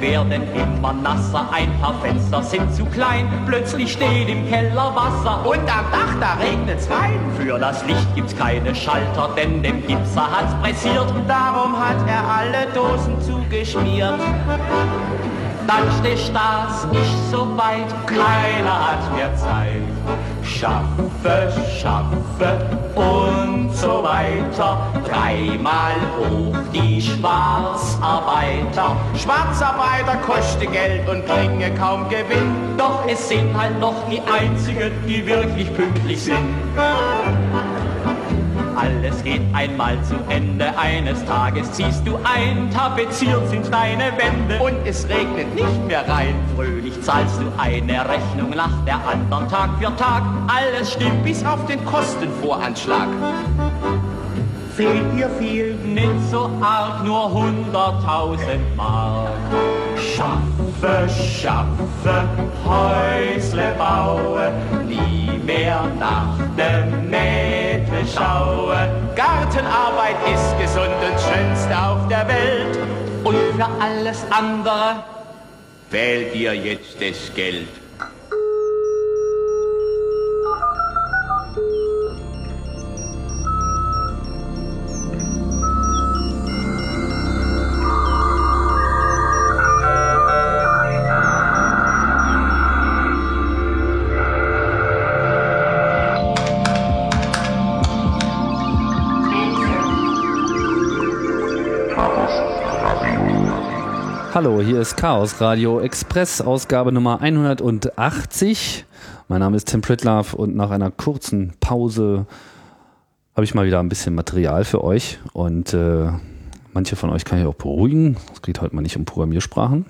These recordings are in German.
werden immer nasser, ein paar Fenster sind zu klein, plötzlich steht im Keller Wasser und am Dach, da regnet's rein. Für das Licht gibt's keine Schalter, denn dem Gipser hat's pressiert, darum hat er alle Dosen zugeschmiert. Dann steht das nicht so weit, keiner hat mehr Zeit. Schaffe, schaffe und so weiter. Dreimal hoch die Schwarzarbeiter. Schwarzarbeiter kosten Geld und bringen kaum Gewinn. Doch es sind halt noch die einzigen, die wirklich pünktlich sind. Alles geht einmal zu Ende, eines Tages ziehst du ein, tapeziert sind deine Wände und es regnet nicht mehr rein. Fröhlich zahlst du eine Rechnung nach der anderen Tag für Tag, alles stimmt bis auf den Kostenvoranschlag. Fehlt dir viel? Nicht so arg, nur hunderttausend Mark. Schaffe, schaffe, Häusle baue, nie mehr nach dem Mädel schaue. Gartenarbeit ist gesund und schönste auf der Welt. Und für alles andere fehlt dir jetzt das Geld. Hallo, hier ist Chaos Radio Express, Ausgabe Nummer 180. Mein Name ist Tim Pritlove und nach einer kurzen Pause habe ich mal wieder ein bisschen Material für euch und äh, manche von euch kann ich auch beruhigen. Es geht heute mal nicht um Programmiersprachen.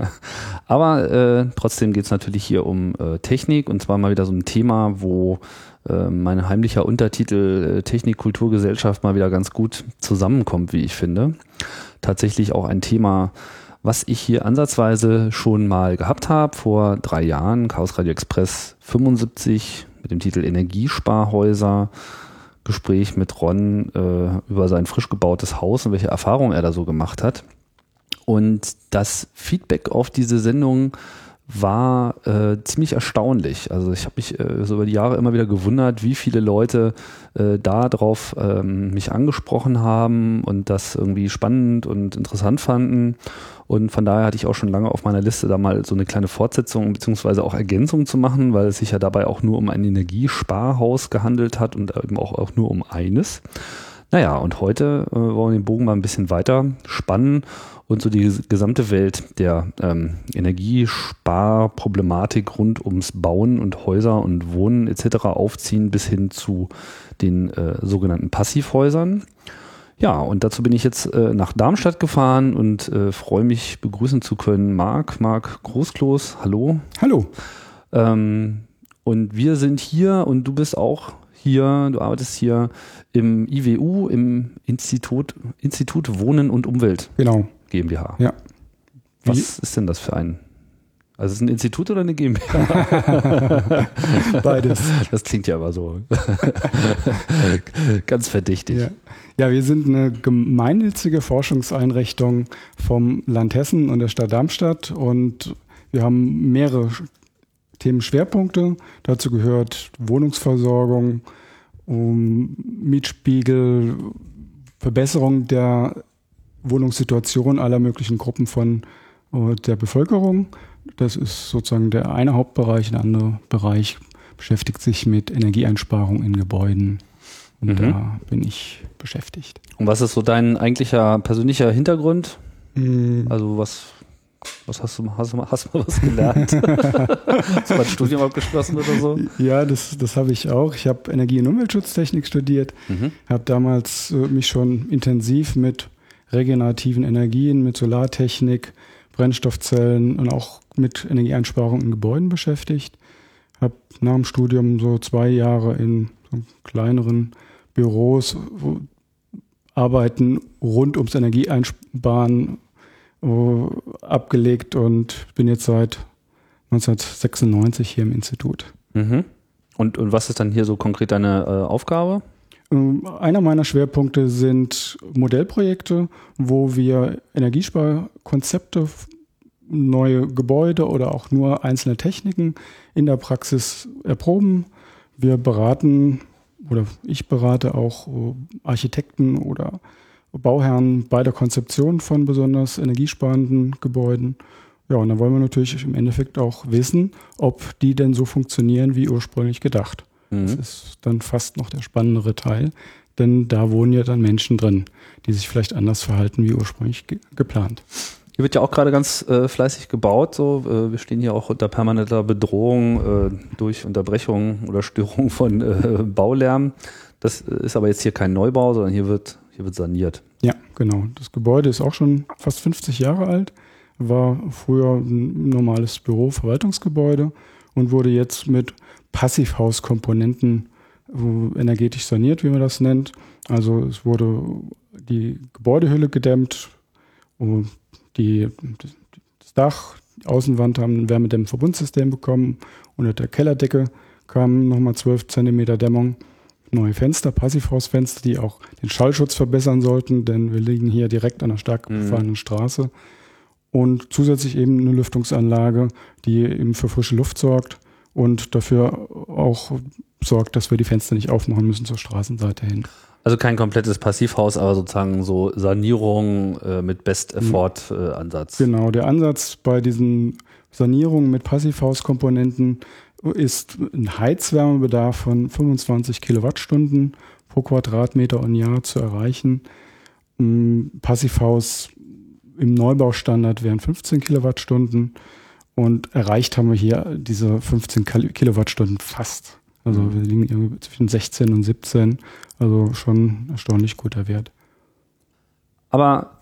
Aber äh, trotzdem geht es natürlich hier um äh, Technik und zwar mal wieder so ein Thema, wo äh, mein heimlicher Untertitel äh, Technik, Kultur, Gesellschaft mal wieder ganz gut zusammenkommt, wie ich finde. Tatsächlich auch ein Thema, was ich hier ansatzweise schon mal gehabt habe vor drei Jahren, Chaos Radio Express 75 mit dem Titel Energiesparhäuser, Gespräch mit Ron äh, über sein frisch gebautes Haus und welche Erfahrungen er da so gemacht hat. Und das Feedback auf diese Sendung war äh, ziemlich erstaunlich. Also ich habe mich äh, so über die Jahre immer wieder gewundert, wie viele Leute äh, darauf ähm, mich angesprochen haben und das irgendwie spannend und interessant fanden. Und von daher hatte ich auch schon lange auf meiner Liste, da mal so eine kleine Fortsetzung beziehungsweise auch Ergänzung zu machen, weil es sich ja dabei auch nur um ein Energiesparhaus gehandelt hat und eben auch, auch nur um eines. Naja, und heute äh, wollen wir den Bogen mal ein bisschen weiter spannen und so die gesamte Welt der ähm, Energiesparproblematik rund ums Bauen und Häuser und Wohnen etc. aufziehen bis hin zu den äh, sogenannten Passivhäusern. Ja, und dazu bin ich jetzt äh, nach Darmstadt gefahren und äh, freue mich begrüßen zu können Marc, Marc Großklos. Hallo. Hallo. Ähm, und wir sind hier und du bist auch hier, du arbeitest hier im IWU, im Institut, Institut Wohnen und Umwelt. Genau. GmbH. Ja. Was Wie? ist denn das für ein? Also ist es ein Institut oder eine GmbH? Beides. Das klingt ja aber so ganz verdächtig. Ja. ja, wir sind eine gemeinnützige Forschungseinrichtung vom Land Hessen und der Stadt Darmstadt und wir haben mehrere Themenschwerpunkte. Dazu gehört Wohnungsversorgung, um Mietspiegel, Verbesserung der Wohnungssituation aller möglichen Gruppen von uh, der Bevölkerung. Das ist sozusagen der eine Hauptbereich. Der andere Bereich beschäftigt sich mit Energieeinsparung in Gebäuden. Und mhm. da bin ich beschäftigt. Und was ist so dein eigentlicher persönlicher Hintergrund? Mhm. Also was was hast du, hast du, hast du mal was gelernt? hast du mal ein Studium abgeschlossen oder so? Ja, das, das habe ich auch. Ich habe Energie- und Umweltschutztechnik studiert, mhm. habe damals äh, mich schon intensiv mit regenerativen Energien, mit Solartechnik, Brennstoffzellen und auch mit Energieeinsparung in Gebäuden beschäftigt. Habe nach dem Studium so zwei Jahre in kleineren Büros arbeiten rund ums Energieeinsparen abgelegt und bin jetzt seit 1996 hier im Institut. Mhm. Und, und was ist dann hier so konkret deine äh, Aufgabe? Ähm, einer meiner Schwerpunkte sind Modellprojekte, wo wir Energiesparkonzepte neue Gebäude oder auch nur einzelne Techniken in der Praxis erproben. Wir beraten oder ich berate auch äh, Architekten oder Bauherren bei der Konzeption von besonders energiesparenden Gebäuden. Ja, und dann wollen wir natürlich im Endeffekt auch wissen, ob die denn so funktionieren wie ursprünglich gedacht. Mhm. Das ist dann fast noch der spannendere Teil, denn da wohnen ja dann Menschen drin, die sich vielleicht anders verhalten wie ursprünglich ge geplant. Hier wird ja auch gerade ganz äh, fleißig gebaut. So, äh, wir stehen hier auch unter permanenter Bedrohung äh, durch Unterbrechung oder Störung von äh, Baulärm. Das ist aber jetzt hier kein Neubau, sondern hier wird, hier wird saniert. Ja, genau. Das Gebäude ist auch schon fast 50 Jahre alt, war früher ein normales Büro, Verwaltungsgebäude und wurde jetzt mit Passivhauskomponenten äh, energetisch saniert, wie man das nennt. Also es wurde die Gebäudehülle gedämmt, die, das Dach, die Außenwand haben ein Wärmedämmverbundsystem bekommen. Unter der Kellerdecke kamen nochmal 12 cm Dämmung. Neue Fenster, Passivhausfenster, die auch den Schallschutz verbessern sollten, denn wir liegen hier direkt an einer stark befahrenen mhm. Straße. Und zusätzlich eben eine Lüftungsanlage, die eben für frische Luft sorgt und dafür auch sorgt, dass wir die Fenster nicht aufmachen müssen zur Straßenseite hin. Also kein komplettes Passivhaus, aber sozusagen so Sanierung äh, mit Best-Effort-Ansatz. Äh, genau, der Ansatz bei diesen Sanierungen mit Passivhauskomponenten ist ein Heizwärmebedarf von 25 Kilowattstunden pro Quadratmeter und Jahr zu erreichen. Ein Passivhaus im Neubaustandard wären 15 Kilowattstunden und erreicht haben wir hier diese 15 Kilowattstunden fast. Also mhm. wir liegen zwischen 16 und 17. Also schon erstaunlich guter Wert. Aber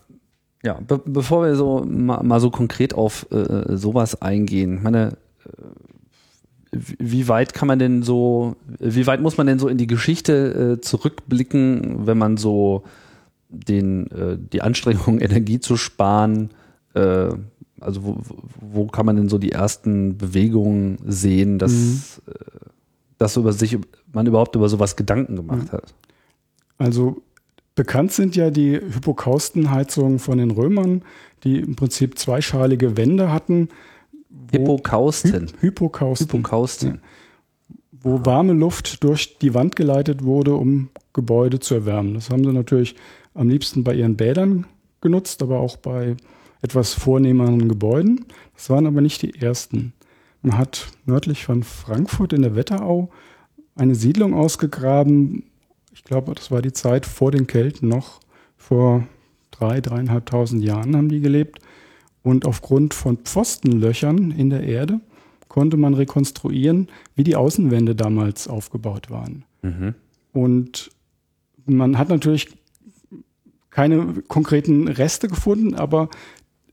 ja, be bevor wir so mal, mal so konkret auf äh, sowas eingehen, meine, äh, wie weit kann man denn so, wie weit muss man denn so in die Geschichte äh, zurückblicken, wenn man so den, äh, die Anstrengung, Energie zu sparen, äh, also wo, wo kann man denn so die ersten Bewegungen sehen, dass, mhm. Dass über sich, man überhaupt über sowas Gedanken gemacht mhm. hat? Also bekannt sind ja die Hypokaustenheizungen von den Römern, die im Prinzip zweischalige Wände hatten. Hypokausten. Hy Hypokausten. Hypokausten. Ja, wo warme Luft durch die Wand geleitet wurde, um Gebäude zu erwärmen. Das haben sie natürlich am liebsten bei ihren Bädern genutzt, aber auch bei etwas vornehmeren Gebäuden. Das waren aber nicht die ersten. Man hat nördlich von Frankfurt in der Wetterau eine Siedlung ausgegraben, ich glaube, das war die Zeit vor den Kelten noch, vor drei, dreieinhalbtausend Jahren haben die gelebt. Und aufgrund von Pfostenlöchern in der Erde konnte man rekonstruieren, wie die Außenwände damals aufgebaut waren. Mhm. Und man hat natürlich keine konkreten Reste gefunden, aber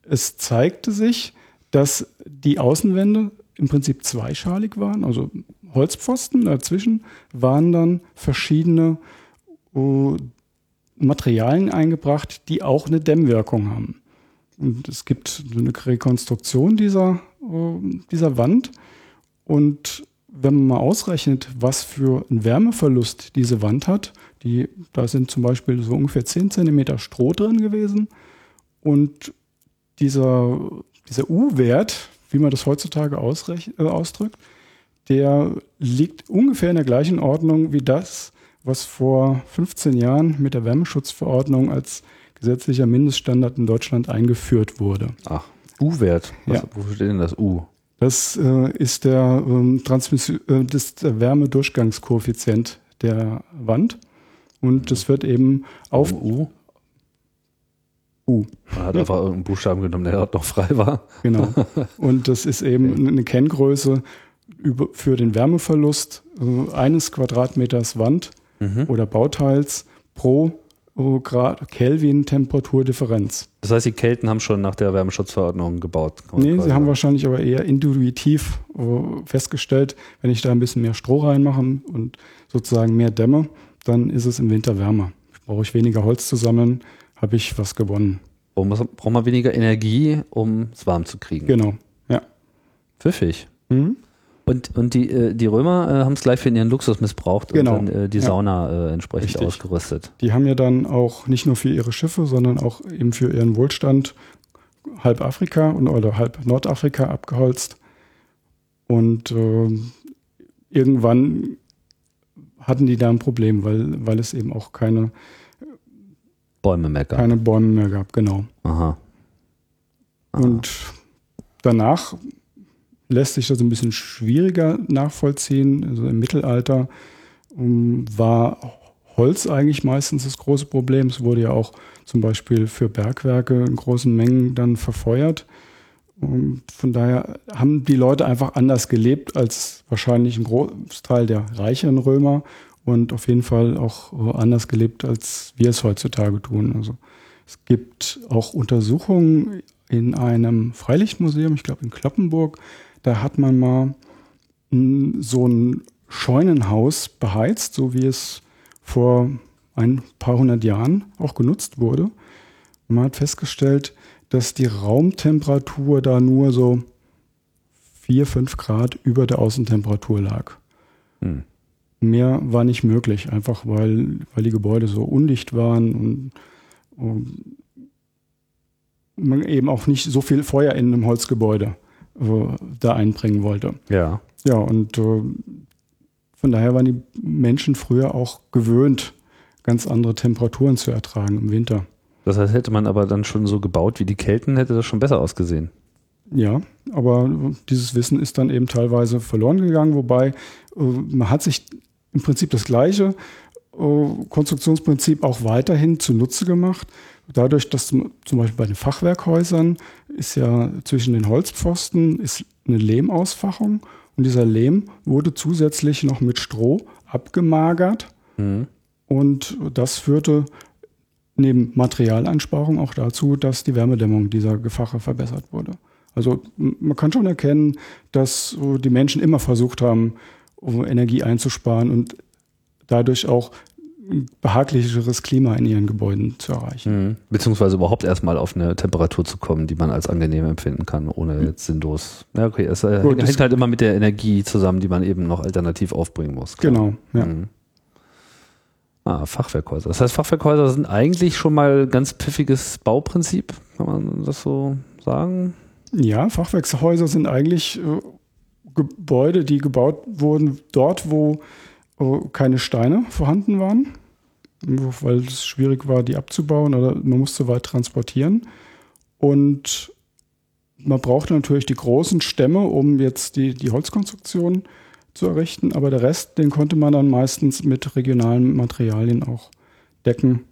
es zeigte sich, dass die Außenwände im Prinzip zweischalig waren, also Holzpfosten, dazwischen waren dann verschiedene uh, Materialien eingebracht, die auch eine Dämmwirkung haben. Und es gibt eine Rekonstruktion dieser, uh, dieser Wand. Und wenn man mal ausrechnet, was für einen Wärmeverlust diese Wand hat, die, da sind zum Beispiel so ungefähr 10 cm Stroh drin gewesen. Und dieser, dieser U-Wert, wie man das heutzutage äh, ausdrückt, der liegt ungefähr in der gleichen Ordnung wie das, was vor 15 Jahren mit der Wärmeschutzverordnung als gesetzlicher Mindeststandard in Deutschland eingeführt wurde. Ach, U-Wert. Ja. Wofür steht denn das U? Das äh, ist der, ähm, Transmission, äh, das der Wärmedurchgangskoeffizient der Wand. Und das wird eben auf. U? U. Man hat einfach irgendeinen Buchstaben genommen, der dort noch frei war. Genau. Und das ist eben okay. eine Kenngröße für den Wärmeverlust äh, eines Quadratmeters Wand mhm. oder Bauteils pro äh, Grad Kelvin Temperaturdifferenz. Das heißt, die Kelten haben schon nach der Wärmeschutzverordnung gebaut? Nee, sie haben wahrscheinlich aber eher intuitiv äh, festgestellt, wenn ich da ein bisschen mehr Stroh reinmache und sozusagen mehr dämme, dann ist es im Winter wärmer. Brauche ich weniger Holz zu sammeln, habe ich was gewonnen. Braucht man weniger Energie, um es warm zu kriegen? Genau, ja. Pfiffig. Mhm. Und, und die, äh, die Römer äh, haben es gleich für ihren Luxus missbraucht genau. und dann äh, die Sauna äh, entsprechend Richtig. ausgerüstet. Die haben ja dann auch nicht nur für ihre Schiffe, sondern auch eben für ihren Wohlstand halb Afrika und, oder halb Nordafrika abgeholzt. Und äh, irgendwann hatten die da ein Problem, weil, weil es eben auch keine Bäume mehr gab. Keine Bäume mehr gab, genau. Aha. Aha. Und danach lässt sich das ein bisschen schwieriger nachvollziehen. Also im Mittelalter um, war Holz eigentlich meistens das große Problem. Es wurde ja auch zum Beispiel für Bergwerke in großen Mengen dann verfeuert. Und von daher haben die Leute einfach anders gelebt als wahrscheinlich ein Großteil der reicheren Römer und auf jeden Fall auch anders gelebt, als wir es heutzutage tun. Also es gibt auch Untersuchungen in einem Freilichtmuseum, ich glaube in Kloppenburg, da hat man mal so ein Scheunenhaus beheizt, so wie es vor ein paar hundert Jahren auch genutzt wurde. Und man hat festgestellt, dass die Raumtemperatur da nur so 4, 5 Grad über der Außentemperatur lag. Hm. Mehr war nicht möglich, einfach weil, weil die Gebäude so undicht waren und, und man eben auch nicht so viel Feuer in einem Holzgebäude äh, da einbringen wollte. Ja. Ja, und äh, von daher waren die Menschen früher auch gewöhnt, ganz andere Temperaturen zu ertragen im Winter. Das heißt, hätte man aber dann schon so gebaut wie die Kelten, hätte das schon besser ausgesehen. Ja, aber dieses Wissen ist dann eben teilweise verloren gegangen, wobei äh, man hat sich im Prinzip das gleiche äh, Konstruktionsprinzip auch weiterhin zunutze gemacht. Dadurch, dass zum, zum Beispiel bei den Fachwerkhäusern ist ja zwischen den Holzpfosten ist eine Lehmausfachung und dieser Lehm wurde zusätzlich noch mit Stroh abgemagert. Mhm. Und das führte neben Materialeinsparung auch dazu, dass die Wärmedämmung dieser Gefache verbessert wurde. Also man kann schon erkennen, dass die Menschen immer versucht haben, Energie einzusparen und dadurch auch ein behaglicheres Klima in ihren Gebäuden zu erreichen. Mhm. Beziehungsweise überhaupt erstmal auf eine Temperatur zu kommen, die man als angenehm empfinden kann, ohne jetzt sinnlos. Ja, okay, es äh, Gut, hängt halt immer mit der Energie zusammen, die man eben noch alternativ aufbringen muss. Klar. Genau, ja. Mhm. Ah, Fachwerkhäuser. Das heißt, Fachwerkhäuser sind eigentlich schon mal ganz pfiffiges Bauprinzip, kann man das so sagen? Ja, Fachwerkhäuser sind eigentlich äh, Gebäude, die gebaut wurden dort, wo keine Steine vorhanden waren, weil es schwierig war, die abzubauen oder man musste weit transportieren. Und man brauchte natürlich die großen Stämme, um jetzt die, die Holzkonstruktion zu errichten, aber der Rest, den konnte man dann meistens mit regionalen Materialien auch decken.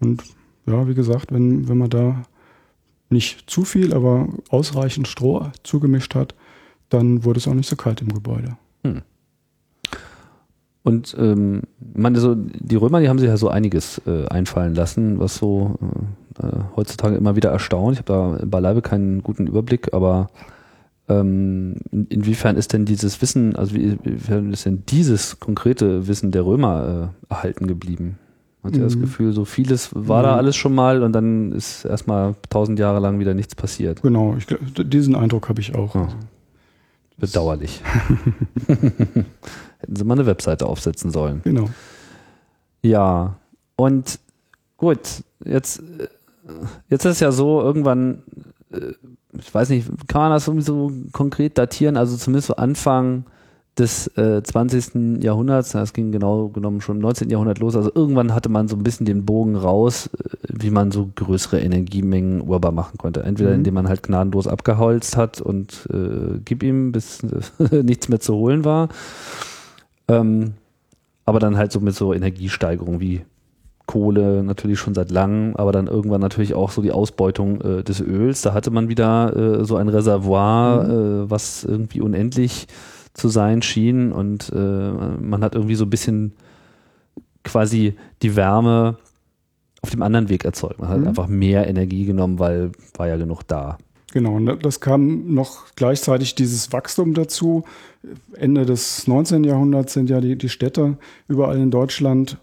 Und ja, wie gesagt, wenn, wenn man da nicht zu viel, aber ausreichend Stroh zugemischt hat, dann wurde es auch nicht so kalt im Gebäude. Hm. Und ähm, meine, so, die Römer, die haben sich ja so einiges äh, einfallen lassen, was so äh, äh heutzutage immer wieder erstaunt. Ich habe da beileibe keinen guten Überblick, aber ähm, inwiefern ist denn dieses Wissen, also wie, inwiefern ist denn dieses konkrete Wissen der Römer äh, erhalten geblieben? Man hat ja mhm. das Gefühl, so vieles war mhm. da alles schon mal und dann ist erstmal tausend Jahre lang wieder nichts passiert. Genau, ich, diesen Eindruck habe ich auch. Ja. Bedauerlich. Hätten sie mal eine Webseite aufsetzen sollen. Genau. Ja, und gut, jetzt, jetzt ist es ja so, irgendwann, äh, ich weiß nicht, kann man das irgendwie so konkret datieren, also zumindest so Anfang des äh, 20. Jahrhunderts, das ging genau genommen schon im 19. Jahrhundert los, also irgendwann hatte man so ein bisschen den Bogen raus, äh, wie man so größere Energiemengen urbar machen konnte. Entweder mhm. indem man halt gnadenlos abgeholzt hat und äh, gib ihm, bis äh, nichts mehr zu holen war. Ähm, aber dann halt so mit so Energiesteigerung wie Kohle natürlich schon seit langem, aber dann irgendwann natürlich auch so die Ausbeutung äh, des Öls. Da hatte man wieder äh, so ein Reservoir, mhm. äh, was irgendwie unendlich zu sein schien und äh, man hat irgendwie so ein bisschen quasi die Wärme auf dem anderen Weg erzeugt. Man hat mhm. einfach mehr Energie genommen, weil war ja genug da. Genau, und das kam noch gleichzeitig dieses Wachstum dazu. Ende des 19. Jahrhunderts sind ja die, die Städte überall in Deutschland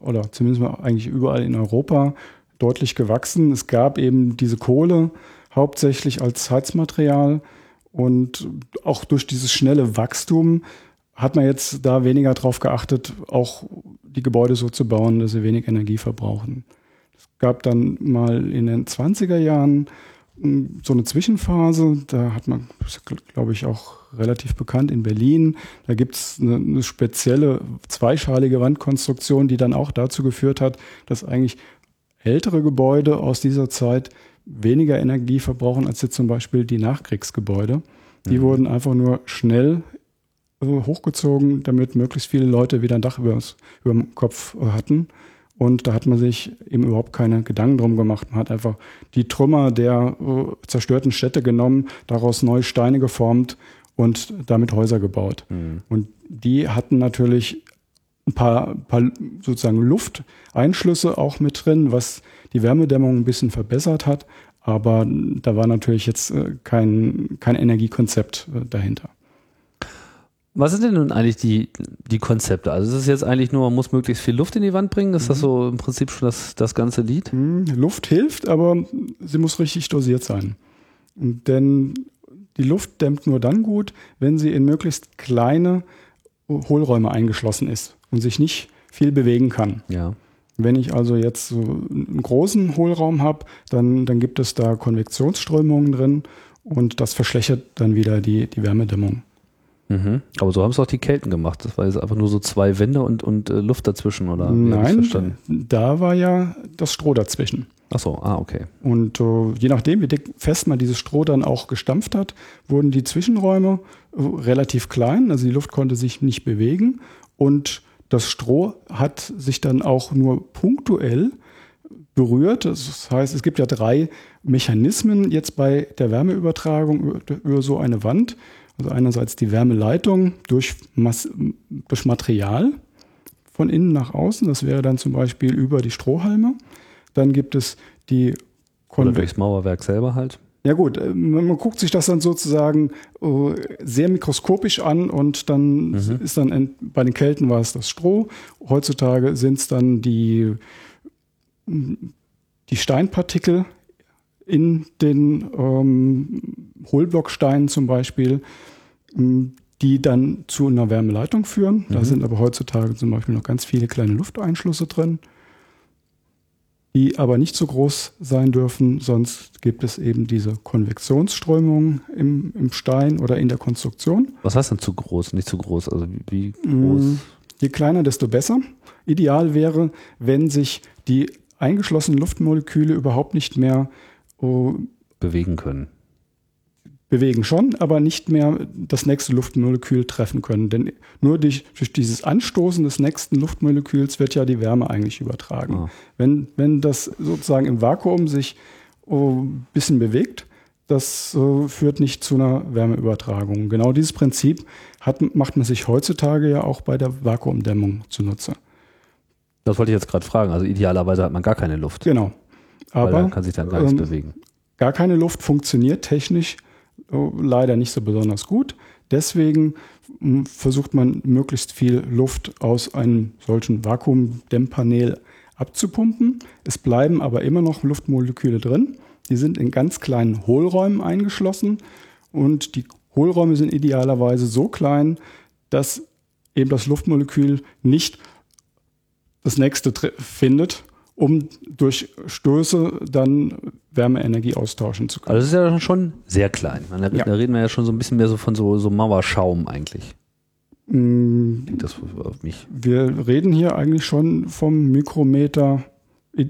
oder zumindest mal eigentlich überall in Europa deutlich gewachsen. Es gab eben diese Kohle hauptsächlich als Heizmaterial und auch durch dieses schnelle Wachstum hat man jetzt da weniger drauf geachtet, auch die Gebäude so zu bauen, dass sie wenig Energie verbrauchen. Es gab dann mal in den 20er Jahren so eine Zwischenphase, da hat man, glaube ich, auch relativ bekannt in Berlin. Da gibt es eine, eine, spezielle zweischalige Wandkonstruktion, die dann auch dazu geführt hat, dass eigentlich ältere Gebäude aus dieser Zeit weniger Energie verbrauchen als jetzt zum Beispiel die Nachkriegsgebäude. Die mhm. wurden einfach nur schnell äh, hochgezogen, damit möglichst viele Leute wieder ein Dach über dem Kopf äh, hatten. Und da hat man sich eben überhaupt keine Gedanken drum gemacht. Man hat einfach die Trümmer der äh, zerstörten Städte genommen, daraus neue Steine geformt und damit Häuser gebaut. Mhm. Und die hatten natürlich ein paar, paar sozusagen Lufteinschlüsse auch mit drin, was die Wärmedämmung ein bisschen verbessert hat. Aber da war natürlich jetzt äh, kein, kein Energiekonzept äh, dahinter. Was sind denn nun eigentlich die, die Konzepte? Also ist es jetzt eigentlich nur, man muss möglichst viel Luft in die Wand bringen? Ist mhm. das so im Prinzip schon das, das ganze Lied? Mhm. Luft hilft, aber sie muss richtig dosiert sein. Denn die Luft dämmt nur dann gut, wenn sie in möglichst kleine Hohlräume eingeschlossen ist und sich nicht viel bewegen kann. Ja. Wenn ich also jetzt so einen großen Hohlraum habe, dann, dann gibt es da Konvektionsströmungen drin und das verschlechtert dann wieder die, die Wärmedämmung. Mhm. Aber so haben es auch die Kelten gemacht. Das war jetzt einfach nur so zwei Wände und, und äh, Luft dazwischen, oder? Nein, da war ja das Stroh dazwischen. Ach so, ah, okay. Und äh, je nachdem, wie dick fest man dieses Stroh dann auch gestampft hat, wurden die Zwischenräume äh, relativ klein. Also die Luft konnte sich nicht bewegen und das Stroh hat sich dann auch nur punktuell berührt. Das heißt, es gibt ja drei Mechanismen jetzt bei der Wärmeübertragung über, über so eine Wand. Also einerseits die Wärmeleitung durch, Mas durch Material von innen nach außen. Das wäre dann zum Beispiel über die Strohhalme. Dann gibt es die Konve Oder durchs Mauerwerk selber halt. Ja gut, äh, man guckt sich das dann sozusagen äh, sehr mikroskopisch an und dann mhm. ist dann bei den Kelten war es das Stroh. Heutzutage sind es dann die, die Steinpartikel in den ähm, Hohlblocksteinen zum Beispiel, die dann zu einer Wärmeleitung führen. Da mhm. sind aber heutzutage zum Beispiel noch ganz viele kleine Lufteinschlüsse drin die aber nicht so groß sein dürfen, sonst gibt es eben diese Konvektionsströmungen im, im Stein oder in der Konstruktion. Was heißt denn zu groß, nicht zu groß? Also wie, wie groß? Mm, je kleiner, desto besser. Ideal wäre, wenn sich die eingeschlossenen Luftmoleküle überhaupt nicht mehr oh, bewegen können bewegen schon, aber nicht mehr das nächste Luftmolekül treffen können. Denn nur durch, durch dieses Anstoßen des nächsten Luftmoleküls wird ja die Wärme eigentlich übertragen. Ah. Wenn, wenn das sozusagen im Vakuum sich oh, ein bisschen bewegt, das äh, führt nicht zu einer Wärmeübertragung. Genau dieses Prinzip hat, macht man sich heutzutage ja auch bei der Vakuumdämmung zunutze. Das wollte ich jetzt gerade fragen. Also idealerweise hat man gar keine Luft. Genau. Aber kann sich dann gar nichts ähm, bewegen. Gar keine Luft funktioniert technisch leider nicht so besonders gut. Deswegen hm, versucht man möglichst viel Luft aus einem solchen Vakuumdämmpanel abzupumpen. Es bleiben aber immer noch Luftmoleküle drin. Die sind in ganz kleinen Hohlräumen eingeschlossen und die Hohlräume sind idealerweise so klein, dass eben das Luftmolekül nicht das nächste findet um durch Stöße dann Wärmeenergie austauschen zu können. Also das ist ja schon sehr klein. Da, ja. reden wir ja schon so ein bisschen mehr so von so, so Mauerschaum eigentlich. Mm, das auf mich. Wir reden hier eigentlich schon vom Mikrometer,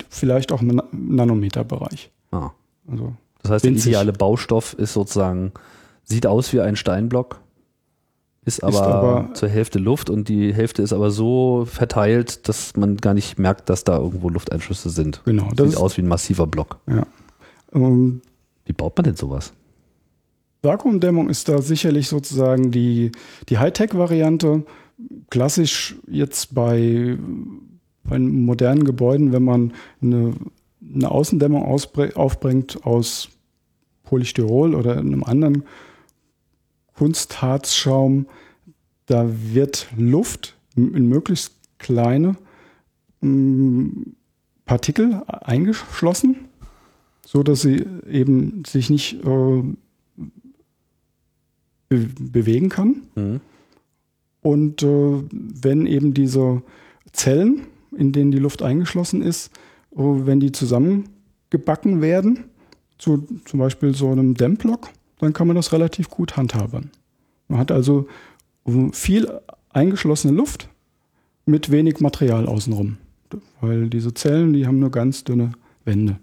vielleicht auch im Nanometerbereich. Ah. Also das heißt, der ideale Baustoff ist sozusagen, sieht aus wie ein Steinblock, ist aber, ist aber, zur Hälfte Luft und die Hälfte ist aber so verteilt, dass man gar nicht merkt, dass da irgendwo Lufteinschlüsse sind. Genau. Das Sieht aus wie ein massiver Block. Ja. Um, wie baut man denn sowas? Vakuumdämmung ist da sicherlich sozusagen die, die Hightech-Variante. Klassisch jetzt bei, bei modernen Gebäuden, wenn man eine, eine Außendämmung aufbringt aus Polystyrol oder einem anderen Kunstharzschaum, da wird Luft in möglichst kleine Partikel eingeschlossen, so dass sie eben sich nicht äh, be bewegen kann. Mhm. Und äh, wenn eben diese Zellen, in denen die Luft eingeschlossen ist, äh, wenn die zusammengebacken werden, zu zum Beispiel so einem Dämmblock, dann kann man das relativ gut handhaben. Man hat also viel eingeschlossene Luft mit wenig Material außenrum. Weil diese Zellen, die haben nur ganz dünne Wände.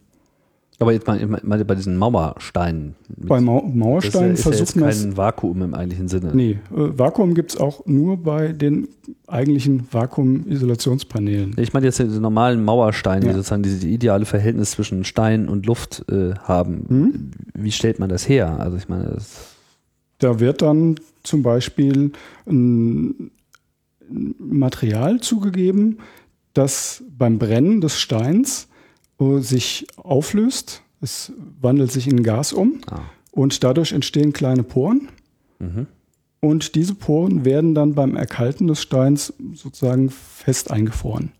Aber jetzt mal, mal bei diesen Mauersteinen. Bei Mau Mauersteinen das ist ja, ist ja jetzt kein Vakuum im eigentlichen Sinne. Nee, äh, Vakuum gibt es auch nur bei den eigentlichen Vakuumisolationspaneelen. Ich meine jetzt diese normalen Mauersteine, Ja. die sozusagen dieses ideale Verhältnis zwischen Stein und Luft äh, haben. Hm? Wie stellt man das her? Also ich meine, Da wird dann zum Beispiel ein Material zugegeben, das beim Brennen des Steins sich auflöst. Es wandelt sich in Gas um ah, und dadurch entstehen kleine Poren. mhm. Und diese Poren werden dann beim Erkalten des Steins sozusagen fest eingefroren.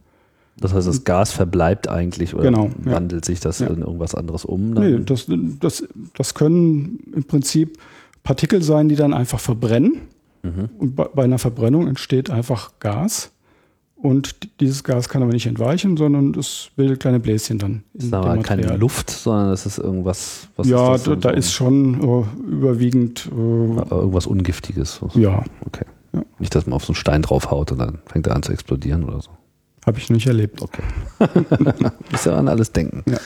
das heißt, das Gas verbleibt eigentlich oder Genau, ja. wandelt sich das Ja. in irgendwas anderes um? Dann? Nee, das, das, das können im Prinzip Partikel sein, die dann einfach verbrennen. Mhm. Und bei, bei einer Verbrennung entsteht einfach Gas. Und dieses Gas kann aber nicht entweichen, sondern es bildet kleine Bläschen dann Das ist aber dem keine. Luft, sondern das ist irgendwas. Was ja, ist da, da ist schon äh, überwiegend, äh, irgendwas Ungiftiges. ja, Okay. Ja. Nicht, dass man auf so einen Stein draufhaut und dann fängt er an zu explodieren oder so. habe ich nicht erlebt. Okay. Muss ja an alles denken. Ja.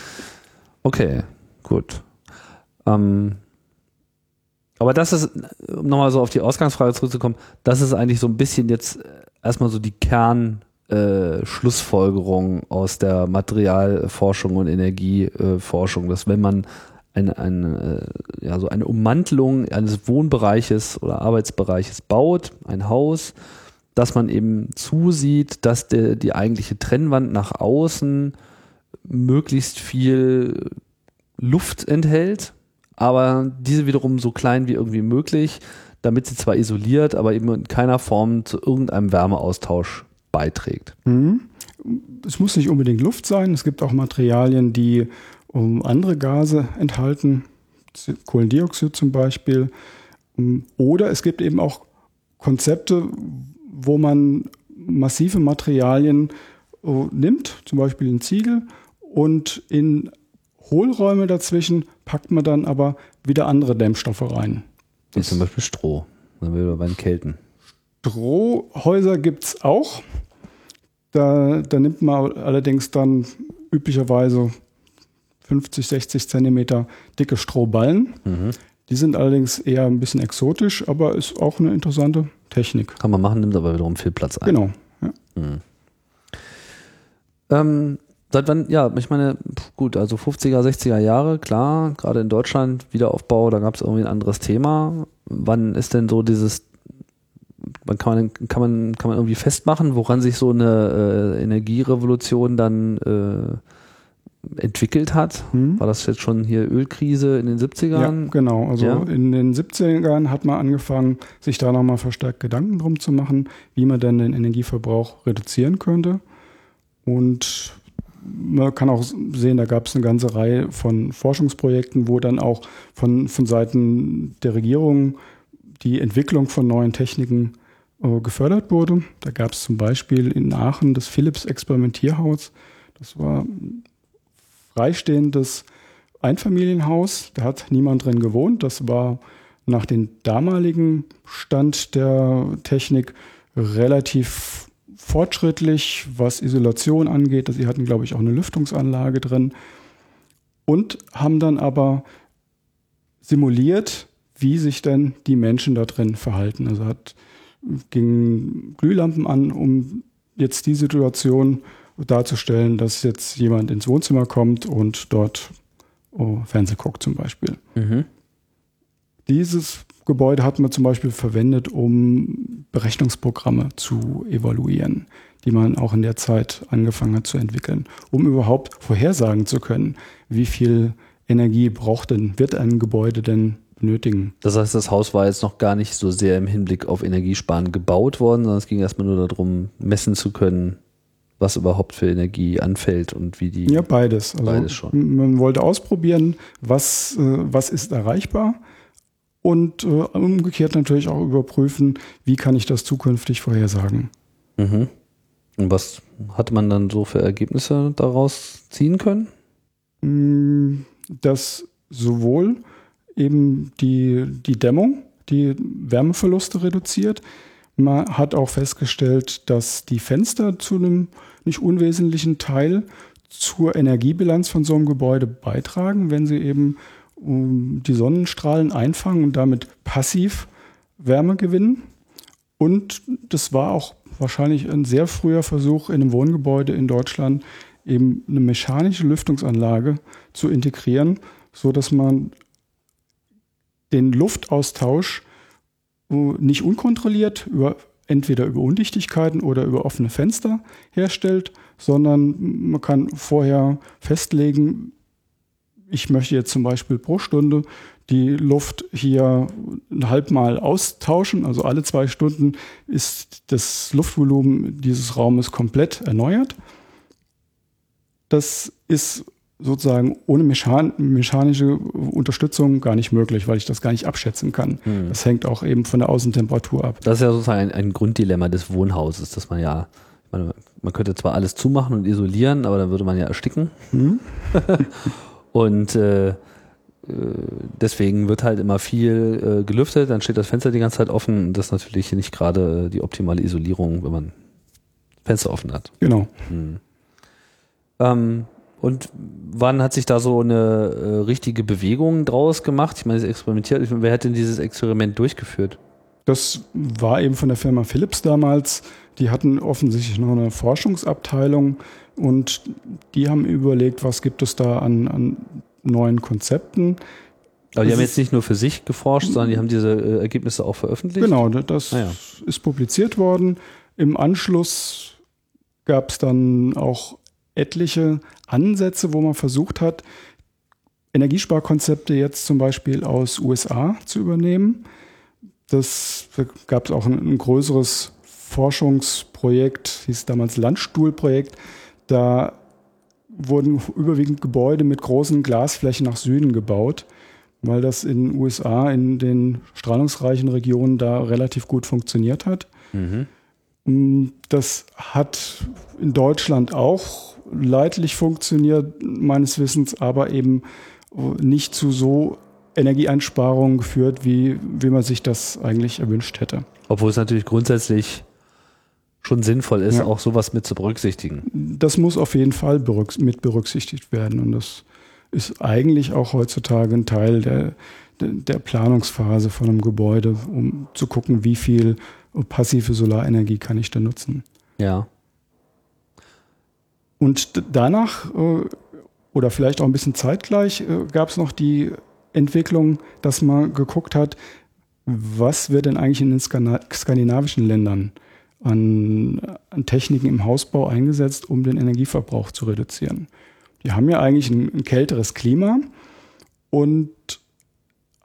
Okay, gut. Ähm, aber das ist, um nochmal so auf die Ausgangsfrage zurückzukommen, das ist eigentlich so ein bisschen jetzt erstmal so die Kernschlussfolgerung äh, aus der Materialforschung und Energieforschung, dass wenn man eine, eine, äh, ja, so eine Ummantelung eines Wohnbereiches oder Arbeitsbereiches baut, ein Haus, dass man eben zusieht, dass der, die eigentliche Trennwand nach außen möglichst viel Luft enthält, aber diese wiederum so klein wie irgendwie möglich, damit sie zwar isoliert, aber eben in keiner Form zu irgendeinem Wärmeaustausch beiträgt. Mhm. Es muss nicht unbedingt Luft sein. Es gibt auch Materialien, die um, andere Gase enthalten, Kohlendioxid zum Beispiel. Um, Oder es gibt eben auch Konzepte, wo man massive Materialien äh, nimmt, zum Beispiel in Ziegel, und in Hohlräume dazwischen packt man dann aber wieder andere Dämmstoffe rein. Wie zum Beispiel Stroh. Dann sind wir bei den Kälten. Strohhäuser gibt es auch. Da, da nimmt man allerdings dann üblicherweise 50, 60 Zentimeter dicke Strohballen. Mhm. Die sind allerdings eher ein bisschen exotisch, aber ist auch eine interessante Technik. Kann man machen, nimmt aber wiederum viel Platz ein. Genau. Ja. Ähm, seit wann, ja, ich meine, gut, also 50er, 60er Jahre, klar, gerade in Deutschland, Wiederaufbau, da gab es irgendwie ein anderes Thema. Wann ist denn so dieses, wann kann man, kann man, kann man irgendwie festmachen, woran sich so eine äh, Energierevolution dann äh, entwickelt hat? Hm? War das jetzt schon hier Ölkrise in den 70ern? Ja, genau. Also Ja. in den 70ern hat man angefangen, sich da nochmal verstärkt Gedanken drum zu machen, wie man denn den Energieverbrauch reduzieren könnte. Und man kann auch sehen, da gab es eine ganze Reihe von Forschungsprojekten, wo dann auch von, von Seiten der Regierung die Entwicklung von neuen Techniken äh, gefördert wurde. Da gab es zum Beispiel in Aachen das Philips Experimentierhaus. Das war freistehendes Einfamilienhaus. Da hat niemand drin gewohnt. Das war nach dem damaligen Stand der Technik relativ fortschrittlich, was Isolation angeht. Sie hatten, glaube ich, auch eine Lüftungsanlage drin und haben dann aber simuliert, wie sich denn die Menschen da drin verhalten. Also hat gingen Glühlampen an, um jetzt die Situation darzustellen, dass jetzt jemand ins Wohnzimmer kommt und dort oh, Fernseh guckt zum Beispiel. Mhm. Dieses Gebäude hat man zum Beispiel verwendet, um Berechnungsprogramme zu evaluieren, die man auch in der Zeit angefangen hat zu entwickeln, um überhaupt vorhersagen zu können, wie viel Energie braucht denn, wird ein Gebäude denn benötigen. Das heißt, das Haus war jetzt noch gar nicht so sehr im Hinblick auf Energiesparen gebaut worden, sondern es ging erstmal nur darum, messen zu können, was überhaupt für Energie anfällt und wie die. Ja, beides. Also Beides schon. Man wollte ausprobieren, was, äh, was ist erreichbar und äh, umgekehrt natürlich auch überprüfen, wie kann ich das zukünftig vorhersagen. Mhm. Und was hatte man dann so für Ergebnisse daraus ziehen können? Mm, Das sowohl eben die, die Dämmung, die Wärmeverluste reduziert. Man hat auch festgestellt, dass die Fenster zu einem nicht unwesentlichen Teil zur Energiebilanz von so einem Gebäude beitragen, wenn sie eben die Sonnenstrahlen einfangen und damit passiv Wärme gewinnen. Und das war auch wahrscheinlich ein sehr früher Versuch in einem Wohngebäude in Deutschland, eben eine mechanische Lüftungsanlage zu integrieren, so dass man den Luftaustausch äh, nicht unkontrolliert über entweder über Undichtigkeiten oder über offene Fenster herstellt, sondern man kann vorher festlegen, ich möchte jetzt zum Beispiel pro Stunde die Luft hier ein halbmal austauschen. Also alle zwei Stunden ist das Luftvolumen dieses Raumes komplett erneuert. Das ist sozusagen ohne mechan mechanische Unterstützung gar nicht möglich, weil ich das gar nicht abschätzen kann. Hm. Das hängt auch eben von der Außentemperatur ab. Das ist ja sozusagen ein, ein Grunddilemma des Wohnhauses, dass man ja, man, man, könnte zwar alles zumachen und isolieren, aber dann würde man ja ersticken. Hm. und äh, äh, deswegen wird halt immer viel äh, gelüftet, dann steht das Fenster die ganze Zeit offen. Das ist natürlich nicht gerade die optimale Isolierung, wenn man Fenster offen hat. Genau. Hm. Ähm, und wann hat sich da so eine äh, richtige Bewegung draus gemacht? Ich meine, es experimentiert. Wer hat denn dieses Experiment durchgeführt? Das war eben von der Firma Philips damals. Die hatten offensichtlich noch eine Forschungsabteilung und die haben überlegt, was gibt es da an, an neuen Konzepten. Aber die haben jetzt nicht nur für sich geforscht, sondern die haben diese äh, Ergebnisse auch veröffentlicht? Genau, das ah, ja. ist publiziert worden. Im Anschluss gab es dann auch etliche Ansätze, wo man versucht hat, Energiesparkonzepte jetzt zum Beispiel aus USA zu übernehmen. Das gab es auch ein, ein, größeres Forschungsprojekt, hieß damals Landstuhlprojekt. Da wurden überwiegend Gebäude mit großen Glasflächen nach Süden gebaut, weil das in den USA in den strahlungsreichen Regionen da relativ gut funktioniert hat. Mhm. Das hat in Deutschland auch leidlich funktioniert, meines Wissens, aber eben nicht zu so Energieeinsparungen geführt, wie, wie man sich das eigentlich erwünscht hätte. Obwohl es natürlich grundsätzlich schon sinnvoll ist, ja. auch sowas mit zu berücksichtigen. Das muss auf jeden Fall mit berücksichtigt werden. Und das ist eigentlich auch heutzutage ein Teil der, der Planungsphase von einem Gebäude, um zu gucken, wie viel passive Solarenergie kann ich da nutzen. Ja. Und danach äh, oder vielleicht auch ein bisschen zeitgleich äh, gab es noch die Entwicklung, dass man geguckt hat, was wird denn eigentlich in den skandinavischen Ländern an, an, Techniken im Hausbau eingesetzt, um den Energieverbrauch zu reduzieren. Die haben ja eigentlich ein, ein kälteres Klima und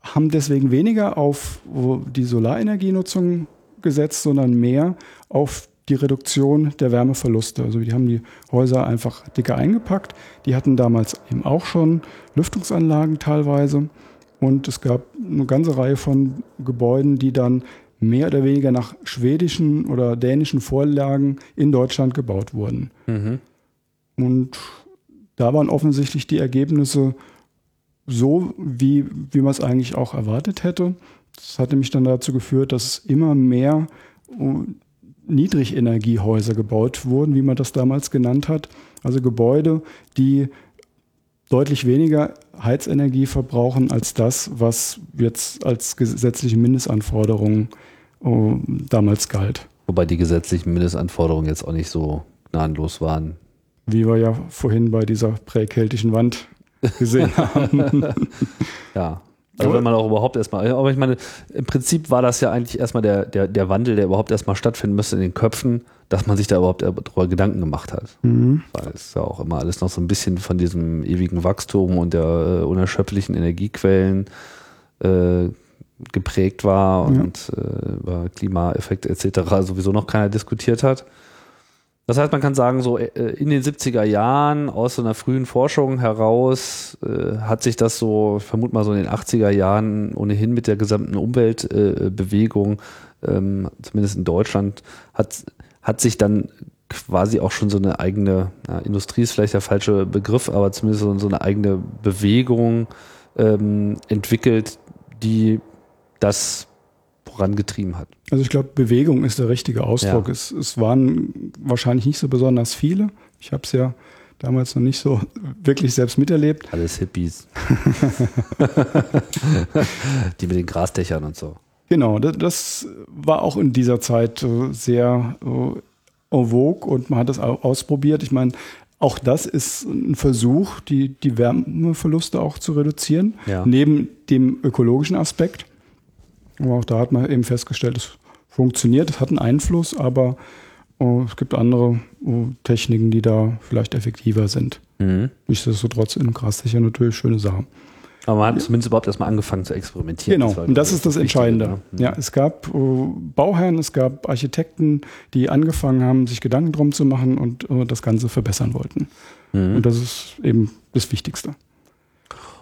haben deswegen weniger auf die Solarenergienutzung gesetzt, sondern mehr auf die Reduktion der Wärmeverluste. Also die haben die Häuser einfach dicker eingepackt. Die hatten damals eben auch schon Lüftungsanlagen teilweise. Und es gab eine ganze Reihe von Gebäuden, die dann mehr oder weniger nach schwedischen oder dänischen Vorlagen in Deutschland gebaut wurden. Mhm. Und da waren offensichtlich die Ergebnisse so, wie, wie man es eigentlich auch erwartet hätte. Das hat nämlich dann dazu geführt, dass immer mehr Niedrigenergiehäuser gebaut wurden, wie man das damals genannt hat. Also Gebäude, die deutlich weniger Heizenergie verbrauchen als das, was jetzt als gesetzliche Mindestanforderungen oh, damals galt. Wobei die gesetzlichen Mindestanforderungen jetzt auch nicht so gnadenlos waren. Wie wir ja vorhin bei dieser präkeltischen Wand gesehen haben. ja, also wenn man auch überhaupt erstmal, aber ich meine, im Prinzip war das ja eigentlich erstmal der, der, der Wandel, der überhaupt erstmal stattfinden müsste in den Köpfen, dass man sich da überhaupt darüber Gedanken gemacht hat. Mhm. Weil es ja auch immer alles noch so ein bisschen von diesem ewigen Wachstum und der äh, unerschöpflichen Energiequellen äh, geprägt war und äh, über Klimaeffekte etc. sowieso noch keiner diskutiert hat. Das heißt, man kann sagen, so äh, in den 70er Jahren aus so einer frühen Forschung heraus äh, hat sich das so, ich vermute mal so in den 80er Jahren ohnehin mit der gesamten Umweltbewegung, äh, ähm, zumindest in Deutschland, hat, hat sich dann quasi auch schon so eine eigene, ja, Industrie ist vielleicht der falsche Begriff, aber zumindest so, so eine eigene Bewegung ähm, entwickelt, die das vorangetrieben hat. Also ich glaube, Bewegung ist der richtige Ausdruck. Ja. Es, es waren wahrscheinlich nicht so besonders viele. Ich habe es ja damals noch nicht so wirklich selbst miterlebt. Alles Hippies. die mit den Grasdächern und so. Genau, das war auch in dieser Zeit äh, sehr äh, en vogue und man hat das ausprobiert. Ich meine, auch das ist ein Versuch, die, die Wärmeverluste auch zu reduzieren, ja. neben dem ökologischen Aspekt. Aber auch da hat man eben festgestellt, es funktioniert, es hat einen Einfluss, aber oh, es gibt andere oh, Techniken, die da vielleicht effektiver sind. Mhm. Nichtsdestotrotz in Grasdächer natürlich schöne Sachen. Aber man hat zumindest überhaupt erstmal angefangen zu experimentieren. Genau, das und das ist das Entscheidende. Ne? Ja, es gab uh, Bauherren, es gab Architekten, die angefangen haben, sich Gedanken drum zu machen und uh, das Ganze verbessern wollten. Mhm. Und das ist eben das Wichtigste.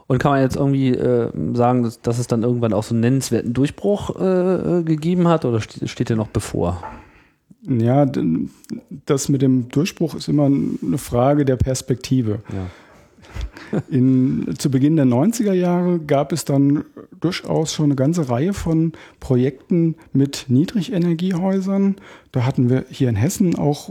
Und kann man jetzt irgendwie äh, sagen, dass, dass, es dann irgendwann auch so einen nennenswerten Durchbruch äh, gegeben hat oder steht der noch bevor? Ja, das mit dem Durchbruch ist immer eine Frage der Perspektive. Ja. In, zu Beginn der 90er Jahre gab es dann durchaus schon eine ganze Reihe von Projekten mit Niedrigenergiehäusern. Da hatten wir hier in Hessen auch,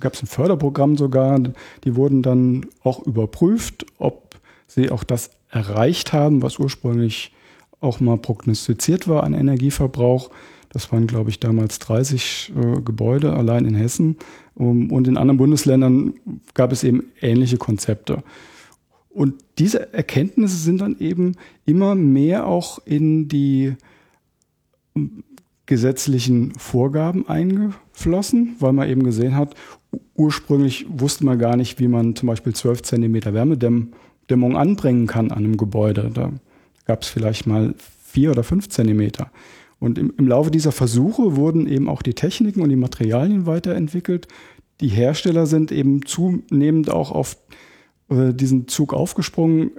gab es ein Förderprogramm sogar, die wurden dann auch überprüft, ob sie auch das erreicht haben, was ursprünglich auch mal prognostiziert war an Energieverbrauch. Das waren, glaube ich, damals 30 äh, Gebäude allein in Hessen. Um, und in anderen Bundesländern gab es eben ähnliche Konzepte. Und diese Erkenntnisse sind dann eben immer mehr auch in die ähm, gesetzlichen Vorgaben eingeflossen, weil man eben gesehen hat, ursprünglich wusste man gar nicht, wie man zum Beispiel 12 Zentimeter Wärmedämmung anbringen kann an einem Gebäude. Da gab es vielleicht mal vier oder fünf Zentimeter. Und im, im Laufe dieser Versuche wurden eben auch die Techniken und die Materialien weiterentwickelt. Die Hersteller sind eben zunehmend auch auf äh, diesen Zug aufgesprungen.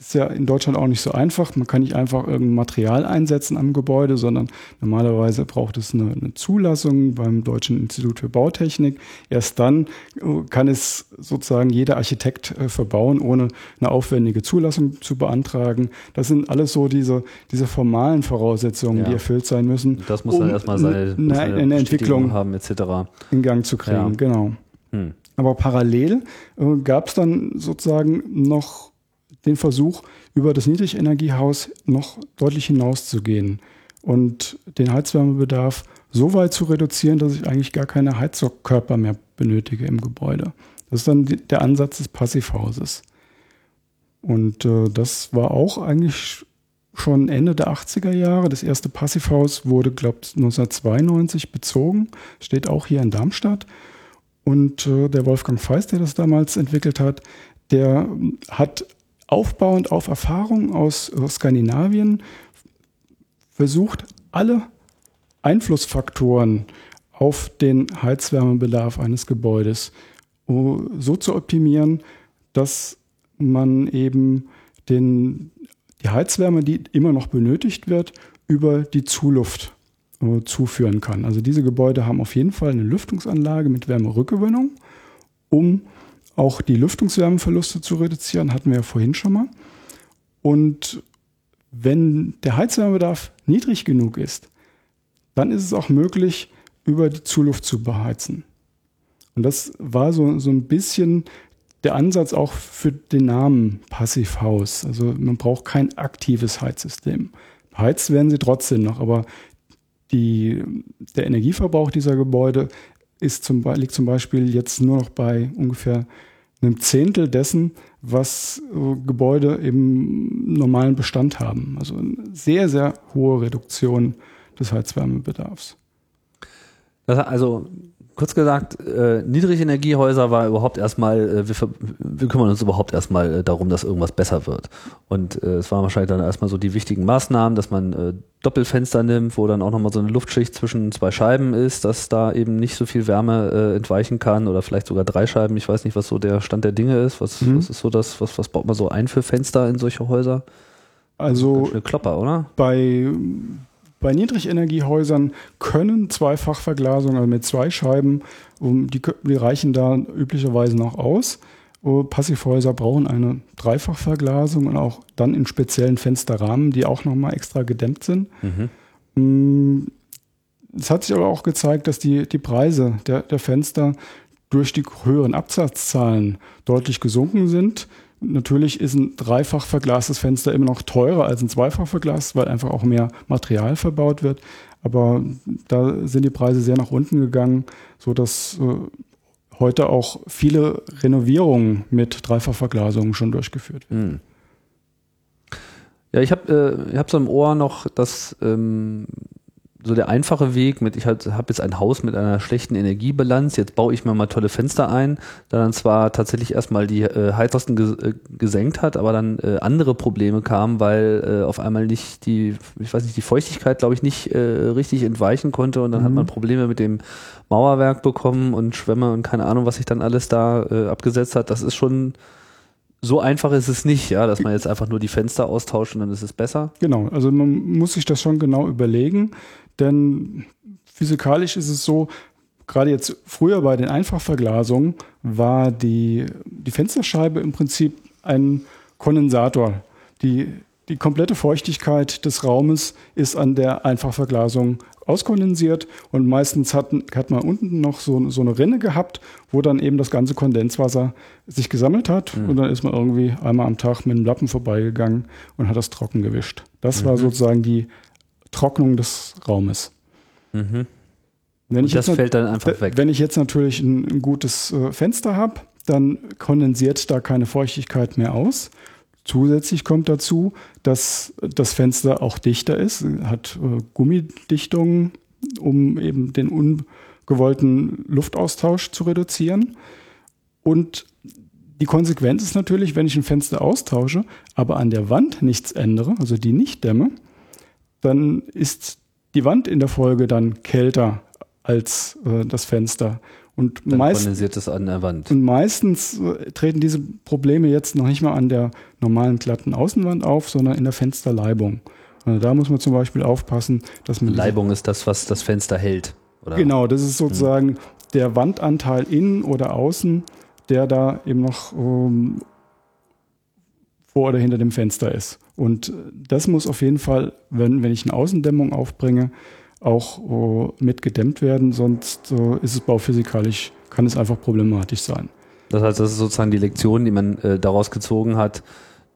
Ist ja in Deutschland auch nicht so einfach. Man kann nicht einfach irgendein Material einsetzen am Gebäude, sondern normalerweise braucht es eine, eine Zulassung beim Deutschen Institut für Bautechnik. Erst dann äh, kann es sozusagen jeder Architekt äh, verbauen, ohne eine aufwendige Zulassung zu beantragen. Das sind alles so diese, diese formalen Voraussetzungen, ja. die erfüllt sein müssen. Das muss um dann erstmal seine, eine, eine Entwicklung haben, etc. in Gang zu kriegen. Ja. Genau. Hm. Aber parallel äh, gab es dann sozusagen noch den Versuch, über das Niedrigenergiehaus noch deutlich hinauszugehen und den Heizwärmebedarf so weit zu reduzieren, dass ich eigentlich gar keine Heizkörper mehr benötige im Gebäude. Das ist dann der Ansatz des Passivhauses. Und äh, das war auch eigentlich schon Ende der 80er Jahre. Das erste Passivhaus wurde, glaube ich, 1992 bezogen. Steht auch hier in Darmstadt. Und äh, der Wolfgang Feist, der das damals entwickelt hat, der hat aufbauend auf Erfahrungen aus, aus Skandinavien versucht, alle Einflussfaktoren auf den Heizwärmebedarf eines Gebäudes äh, so zu optimieren, dass man eben den, die Heizwärme, die immer noch benötigt wird, über die Zuluft äh, zuführen kann. Also diese Gebäude haben auf jeden Fall eine Lüftungsanlage mit Wärmerückgewinnung, um auch die Lüftungswärmeverluste zu reduzieren, hatten wir ja vorhin schon mal. Und wenn der Heizwärmebedarf niedrig genug ist, dann ist es auch möglich, über die Zuluft zu beheizen. Und das war so, so ein bisschen der Ansatz auch für den Namen Passivhaus. Also man braucht kein aktives Heizsystem. Beheizt werden sie trotzdem noch, aber die, der Energieverbrauch dieser Gebäude ist zum, liegt zum Beispiel jetzt nur noch bei ungefähr einem Zehntel dessen, was äh, Gebäude im normalen Bestand haben. Also eine sehr, sehr hohe Reduktion des Heizwärmebedarfs. Also kurz gesagt, äh, Niedrigenergiehäuser war überhaupt erstmal, äh, wir, wir, kümmern uns überhaupt erstmal äh, darum, dass irgendwas besser wird. Und äh, es waren wahrscheinlich dann erstmal so die wichtigen Maßnahmen, dass man äh, Doppelfenster nimmt, wo dann auch nochmal so eine Luftschicht zwischen zwei Scheiben ist, dass da eben nicht so viel Wärme äh, entweichen kann oder vielleicht sogar drei Scheiben. Ich weiß nicht, was so der Stand der Dinge ist. Was, mhm. was ist so das, was, was baut man so ein für Fenster in solche Häuser? Also eine Klopper, oder? Bei bei Niedrigenergiehäusern können Zweifachverglasungen also mit zwei Scheiben, die, die reichen da üblicherweise noch aus. Äh, Passivhäuser brauchen eine Dreifachverglasung und auch dann in speziellen Fensterrahmen, die auch nochmal extra gedämmt sind. Mhm. Es hat sich aber auch gezeigt, dass die, die Preise der, der Fenster durch die höheren Absatzzahlen deutlich gesunken sind. Natürlich ist ein dreifach verglastes Fenster immer noch teurer als ein zweifach verglastes, weil einfach auch mehr Material verbaut wird. Aber da sind die Preise sehr nach unten gegangen, so dass äh, heute auch viele Renovierungen mit Dreifachverglasungen schon durchgeführt werden. Hm. Ja, ich habe äh, hab so im Ohr noch, dass ähm, so der einfache Weg mit, ich halt, habe jetzt ein Haus mit einer schlechten Energiebilanz, jetzt baue ich mir mal tolle Fenster ein, da dann zwar tatsächlich erstmal die äh, Heizkosten ges äh, gesenkt hat, aber dann äh, andere Probleme kamen, weil äh, auf einmal nicht die, ich weiß nicht, die Feuchtigkeit, glaube ich, nicht äh, richtig entweichen konnte und dann mhm. hat man Probleme mit dem Mauerwerk bekommen und Schwämme und keine Ahnung, was sich dann alles da äh, abgesetzt hat. Das ist schon so einfach ist es nicht, ja, dass man jetzt einfach nur die Fenster austauscht und dann ist es besser. Genau, also man muss sich das schon genau überlegen. Denn physikalisch ist es so, gerade jetzt früher bei den Einfachverglasungen war die, die Fensterscheibe im Prinzip ein Kondensator. Die, die komplette Feuchtigkeit des Raumes ist an der Einfachverglasung auskondensiert und meistens hat, hat man unten noch so, so eine Rinne gehabt, wo dann eben das ganze Kondenswasser sich gesammelt hat mhm. und dann ist man irgendwie einmal am Tag mit dem Lappen vorbeigegangen und hat das trocken gewischt. Das mhm. war sozusagen die Trocknung des Raumes. Mhm. Wenn das fällt dann einfach weg. Wenn ich jetzt natürlich ein, ein gutes äh, Fenster habe, dann kondensiert da keine Feuchtigkeit mehr aus. Zusätzlich kommt dazu, dass das Fenster auch dichter ist, hat äh, Gummidichtungen, um eben den ungewollten Luftaustausch zu reduzieren. Und die Konsequenz ist natürlich, wenn ich ein Fenster austausche, aber an der Wand nichts ändere, also die nicht dämme, dann ist die Wand in der Folge dann kälter als äh, das Fenster. Und dann meist, kondensiert es an der Wand. Und meistens äh, treten diese Probleme jetzt noch nicht mal an der normalen glatten Außenwand auf, sondern in der Fensterleibung. Also da muss man zum Beispiel aufpassen, dass man. Leibung ist das, was das Fenster hält. Oder? Genau, das ist sozusagen hm. der Wandanteil innen oder außen, der da eben noch ähm, vor oder hinter dem Fenster ist. Und das muss auf jeden Fall, wenn, wenn ich eine Außendämmung aufbringe, auch uh, mit gedämmt werden, sonst uh, ist es bauphysikalisch, kann es einfach problematisch sein. Das heißt, das ist sozusagen die Lektion, die man äh, daraus gezogen hat,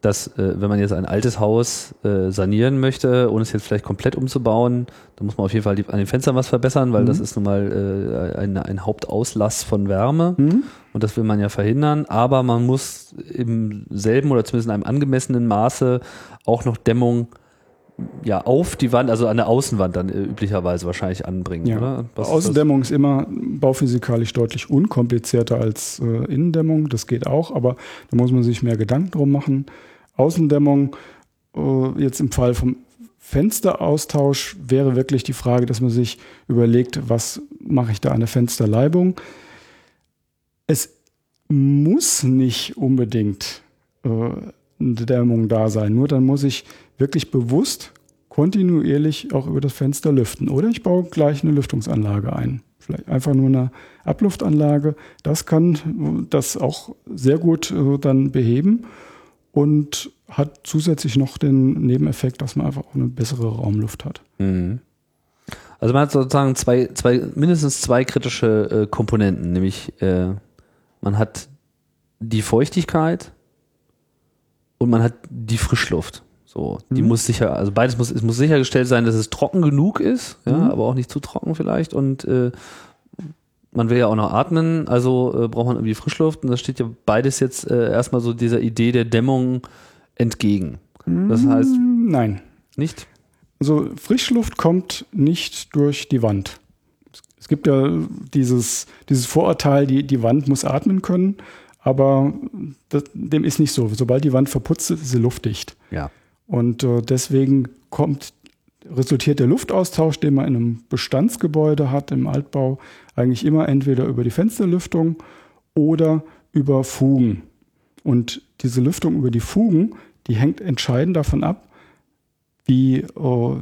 dass äh, wenn man jetzt ein altes Haus äh, sanieren möchte, ohne es jetzt vielleicht komplett umzubauen, dann muss man auf jeden Fall die, an den Fenstern was verbessern, weil mhm. das ist nun mal äh, ein, ein Hauptauslass von Wärme mhm. und das will man ja verhindern. Aber man muss im selben oder zumindest in einem angemessenen Maße auch noch Dämmung ja auf die Wand, also an der Außenwand dann äh, üblicherweise wahrscheinlich anbringen, ja. oder? Was Außendämmung ist, ist, immer bauphysikalisch deutlich unkomplizierter als äh, Innendämmung, das geht auch, aber da muss man sich mehr Gedanken drum machen. Außendämmung, äh, jetzt im Fall vom Fensteraustausch wäre wirklich die Frage, dass man sich überlegt, was mache ich da an der Fensterleibung. Es muss nicht unbedingt äh, eine Dämmung da sein, nur dann muss ich wirklich bewusst kontinuierlich auch über das Fenster lüften. Oder ich baue gleich eine Lüftungsanlage ein. Vielleicht einfach nur eine Abluftanlage. Das kann das auch sehr gut äh, dann beheben und hat zusätzlich noch den Nebeneffekt, dass man einfach auch eine bessere Raumluft hat. Mhm. Also man hat sozusagen zwei, zwei, mindestens zwei kritische äh, Komponenten, nämlich äh, man hat die Feuchtigkeit und man hat die Frischluft. So, die mhm. muss sicher, also beides muss, es muss sichergestellt sein, dass es trocken genug ist, ja, mhm. aber auch nicht zu trocken vielleicht und äh, man will ja auch noch atmen, also äh, braucht man irgendwie Frischluft und das steht ja beides jetzt äh, erstmal so dieser Idee der Dämmung entgegen. Das heißt. Nein. Nicht? Also Frischluft kommt nicht durch die Wand. Es gibt ja dieses, dieses Vorurteil, die, die Wand muss atmen können, aber das, dem ist nicht so. Sobald die Wand verputzt ist, ist sie luftdicht. Ja. Und äh, deswegen kommt resultiert der Luftaustausch, den man in einem Bestandsgebäude hat, im Altbau, eigentlich immer entweder über die Fensterlüftung oder über Fugen. Und diese Lüftung über die Fugen, die hängt entscheidend davon ab, wie, äh,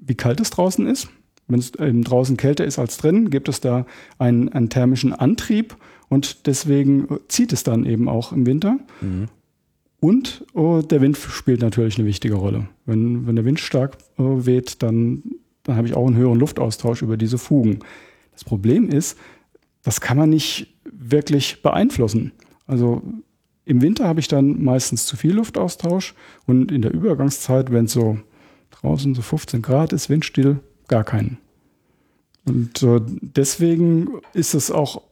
wie kalt es draußen ist. Wenn es eben draußen kälter ist als drin, gibt es da einen, einen thermischen Antrieb und deswegen zieht es dann eben auch im Winter. Mhm. Und oh, der Wind spielt natürlich eine wichtige Rolle. Wenn, wenn der Wind stark äh, weht, dann, dann habe ich auch einen höheren Luftaustausch über diese Fugen. Das Problem ist, das kann man nicht wirklich beeinflussen. Also im Winter habe ich dann meistens zu viel Luftaustausch und in der Übergangszeit, wenn es so draußen so 15 Grad ist, windstill, gar keinen. Und äh, deswegen ist es auch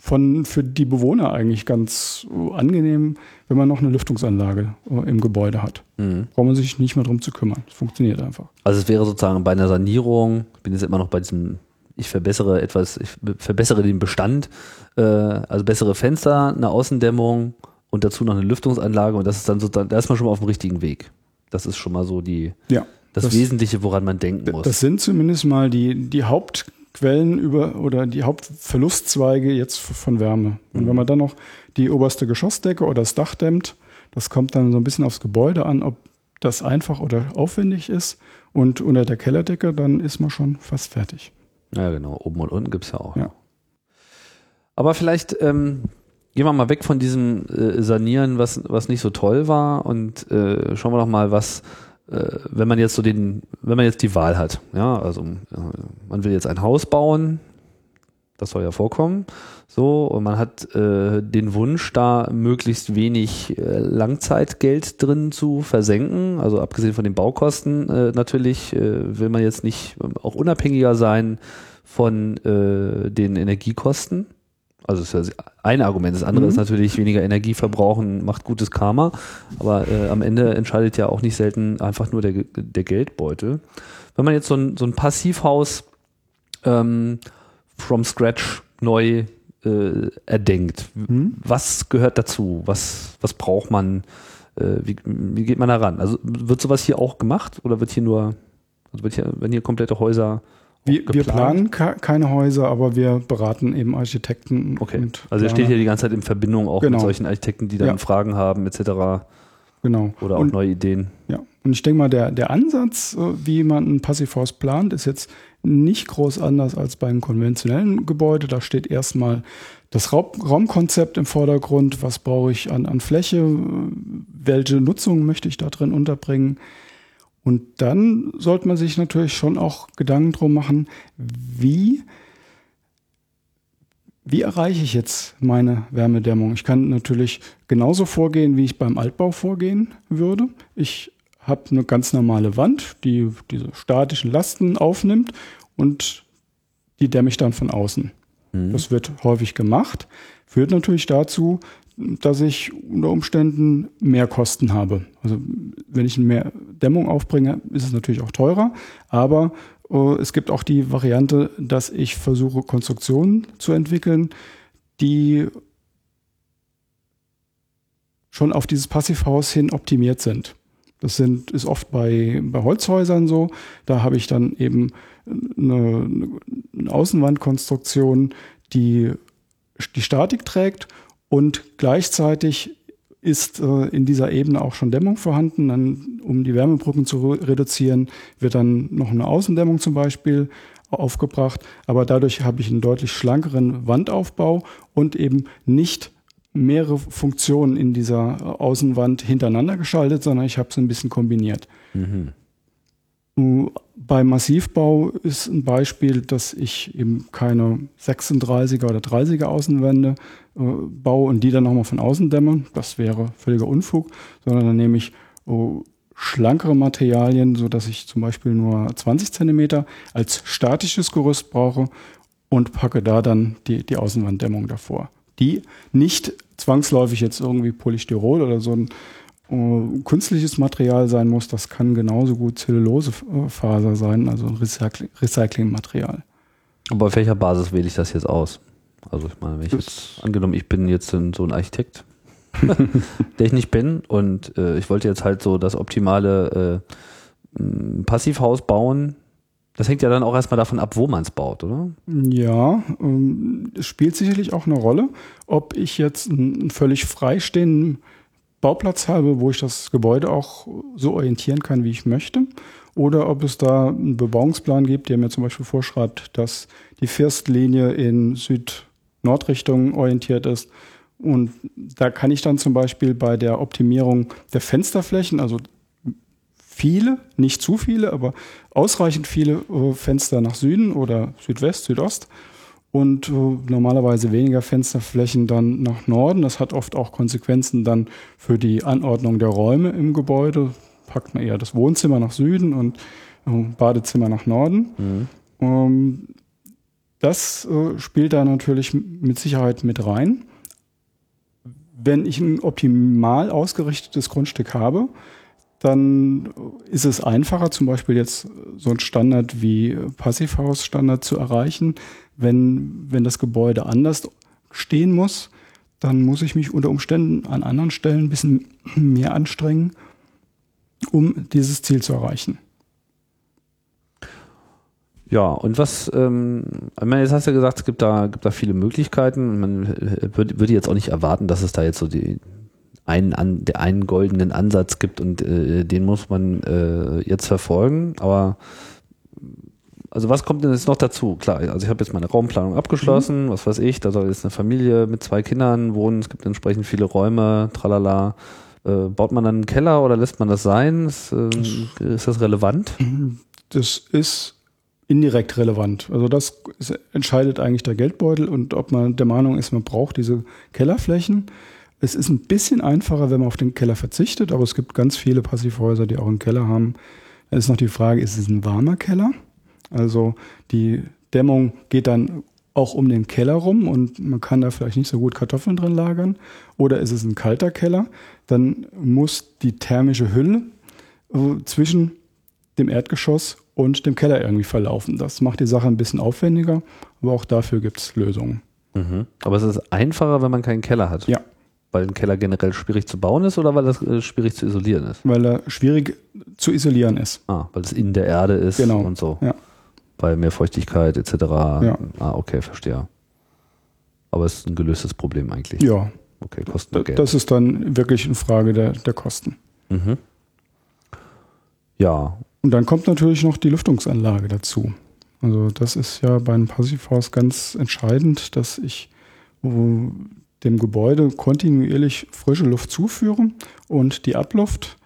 von, für die Bewohner eigentlich ganz angenehm, wenn man noch eine Lüftungsanlage äh, im Gebäude hat. Mhm. Braucht man sich nicht mehr drum zu kümmern. Es funktioniert einfach. Also es wäre sozusagen bei einer Sanierung, ich bin jetzt immer noch bei diesem, ich verbessere etwas, ich verbessere den Bestand, äh, also bessere Fenster, eine Außendämmung und dazu noch eine Lüftungsanlage und das ist dann sozusagen, da ist man schon mal auf dem richtigen Weg. Das ist schon mal so die, ja, das, das Wesentliche, woran man denken muss. Das sind zumindest mal die, die Haupt Quellen über oder die Hauptverlustzweige jetzt von Wärme. Und wenn man dann noch die oberste Geschossdecke oder das Dach dämmt, das kommt dann so ein bisschen aufs Gebäude an, ob das einfach oder aufwendig ist. Und unter der Kellerdecke, dann ist man schon fast fertig. Ja, genau. Oben und unten gibt es ja auch. Ja. Aber vielleicht ähm, gehen wir mal weg von diesem äh, Sanieren, was, was nicht so toll war und äh, schauen wir doch mal, was äh, wenn man jetzt so den, wenn man jetzt die Wahl hat, ja, also man will jetzt ein Haus bauen, das soll ja vorkommen, so, und man hat äh, den Wunsch, da möglichst wenig äh, Langzeitgeld drin zu versenken, also abgesehen von den Baukosten äh, natürlich, äh, will man jetzt nicht auch unabhängiger sein von äh, den Energiekosten. Also das ist ja ein Argument. Das andere mhm. ist natürlich weniger Energie verbrauchen, macht gutes Karma. Aber äh, am Ende entscheidet ja auch nicht selten einfach nur der, der Geldbeutel. Wenn man jetzt so ein, so ein Passivhaus ähm, from scratch neu äh, erdenkt, mhm. was gehört dazu? Was, was braucht man? Äh, wie, wie geht man da ran? Also wird sowas hier auch gemacht oder wird hier nur, also wird hier, werden hier komplette Häuser wir, wir, planen keine Häuser, aber wir beraten eben Architekten. Okay. also ihr steht hier die ganze Zeit in Verbindung auch genau. mit solchen Architekten, die dann ja. Fragen haben etc. Genau. Oder auch und, neue Ideen. Ja. Und ich denke mal, der, der Ansatz, äh, wie man ein Passivhaus plant, ist jetzt nicht groß anders als beim konventionellen Gebäude. Da steht erstmal das Raumkonzept im Vordergrund. Was brauche ich an, an Fläche? Welche Nutzung möchte ich da drin unterbringen? Und dann sollte man sich natürlich schon auch Gedanken drum machen, wie, wie erreiche ich jetzt meine Wärmedämmung? Ich kann natürlich genauso vorgehen, wie ich beim Altbau vorgehen würde. Ich habe eine ganz normale Wand, die diese statischen Lasten aufnimmt und die dämme ich dann von außen. Mhm. Das wird häufig gemacht, führt natürlich dazu, dass ich unter Umständen mehr Kosten habe. Also wenn ich mehr Dämmung aufbringe, ist es natürlich auch teurer, aber äh, es gibt auch die Variante, dass ich versuche, Konstruktionen zu entwickeln, die schon auf dieses Passivhaus hin optimiert sind. Das sind, ist oft bei, bei Holzhäusern so. Da habe ich dann eben eine, eine Außenwandkonstruktion, die die Statik trägt und gleichzeitig ist äh, in dieser Ebene auch schon Dämmung vorhanden. Dann, um die Wärmebrücken zu reduzieren, wird dann noch eine Außendämmung zum Beispiel aufgebracht. Aber dadurch habe ich einen deutlich schlankeren Wandaufbau und eben nicht mehrere Funktionen in dieser Außenwand hintereinander geschaltet, sondern ich habe es ein bisschen kombiniert. Mhm. Bei Massivbau ist ein Beispiel, dass ich eben keine 36er oder 30er Außenwände äh, baue und die dann nochmal von außen dämme. Das wäre völliger Unfug, sondern dann nehme ich oh, schlankere Materialien, so dass ich zum Beispiel nur 20 Zentimeter als statisches Gerüst brauche und packe da dann die, die Außenwanddämmung davor. Die nicht zwangsläufig jetzt irgendwie Polystyrol oder so ein äh, künstliches Material sein muss, das kann genauso gut Zellulosefaser sein, also ein Recycling Recyclingmaterial. Aber auf welcher Basis wähle ich das jetzt aus? Also ich meine, wenn ich jetzt, angenommen, ich bin jetzt so ein Architekt, der ich nicht bin und äh, ich wollte jetzt halt so das optimale äh, Passivhaus bauen, das hängt ja dann auch erstmal davon ab, wo man es baut, oder? Ja, ähm, es spielt sicherlich auch eine Rolle, ob ich jetzt einen völlig freistehenden Bauplatz habe, wo ich das Gebäude auch so orientieren kann, wie ich möchte. Oder ob es da einen Bebauungsplan gibt, der mir zum Beispiel vorschreibt, dass die Firstlinie in Süd Nordrichtung orientiert ist. Und da kann ich dann zum Beispiel bei der Optimierung der Fensterflächen, also viele, nicht zu viele, aber ausreichend viele äh, Fenster nach Süden oder Südwest, Südost und äh, normalerweise weniger Fensterflächen dann nach Norden. Das hat oft auch Konsequenzen dann für die Anordnung der Räume im Gebäude. Packt man eher das Wohnzimmer nach Süden und äh, Badezimmer nach Norden. Mhm. Ähm, das äh, spielt da natürlich mit Sicherheit mit rein. Wenn ich ein optimal ausgerichtetes Grundstück habe, dann ist es einfacher, zum Beispiel jetzt so ein Standard wie Passivhaus-Standard zu erreichen. Wenn, wenn das Gebäude anders stehen muss, dann muss ich mich unter Umständen an anderen Stellen ein bisschen mehr anstrengen, um dieses Ziel zu erreichen. Ja, und was, ähm, ich meine, jetzt hast du ja gesagt, es gibt da, gibt da viele Möglichkeiten. Man würde, würde jetzt auch nicht erwarten, dass es da jetzt so die, einen, an, einen goldenen Ansatz gibt und äh, den muss man äh, jetzt verfolgen. Aber also was kommt denn jetzt noch dazu? Klar, also ich habe jetzt meine Raumplanung abgeschlossen, mhm. was weiß ich, da soll jetzt eine Familie mit zwei Kindern wohnen, es gibt entsprechend viele Räume, tralala. Äh, baut man dann einen Keller oder lässt man das sein? Ist, äh, ist das relevant? Das ist indirekt relevant. Also das entscheidet eigentlich der Geldbeutel und ob man der Meinung ist, man braucht diese Kellerflächen. Es ist ein bisschen einfacher, wenn man auf den Keller verzichtet, aber es gibt ganz viele Passivhäuser, die auch einen Keller haben. Da ist noch die Frage, ist es ein warmer Keller? Also die Dämmung geht dann auch um den Keller rum und man kann da vielleicht nicht so gut Kartoffeln drin lagern. Oder ist es ein kalter Keller? Dann muss die thermische Hülle äh, zwischen dem Erdgeschoss und dem Keller irgendwie verlaufen. Das macht die Sache ein bisschen aufwendiger, aber auch dafür gibt es Lösungen. Mhm. Aber es ist einfacher, wenn man keinen Keller hat. Ja. Weil ein Keller generell schwierig zu bauen ist oder weil das äh, schwierig zu isolieren ist? Weil er schwierig zu isolieren ist. Ah, weil es in der Erde ist genau. und so. Ja. Bei mehr Feuchtigkeit etc. Ja. Ah, okay, verstehe. Aber es ist ein gelöstes Problem eigentlich. Ja. Okay, Kosten Geld. Das ist dann wirklich eine Frage der, der Kosten. Mhm. Ja. Und dann kommt natürlich noch die Lüftungsanlage dazu. Also das ist ja bei einem Passivhaus ganz entscheidend, dass ich dem Gebäude kontinuierlich frische Luft zuführen und die Abluft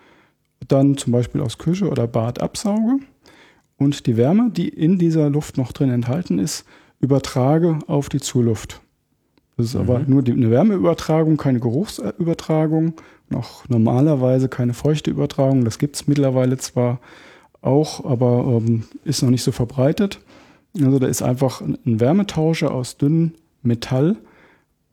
dann zum Beispiel aus Küche oder Bad absauge und die Wärme, die in dieser Luft noch drin enthalten ist, übertrage auf die Zuluft. Das ist mhm. aber nur die, eine Wärmeübertragung, keine Geruchsübertragung, noch normalerweise keine feuchte Übertragung. Das gibt es mittlerweile zwar auch, aber ähm, ist noch nicht so verbreitet. Also da ist einfach ein Wärmetauscher aus dünnen Metall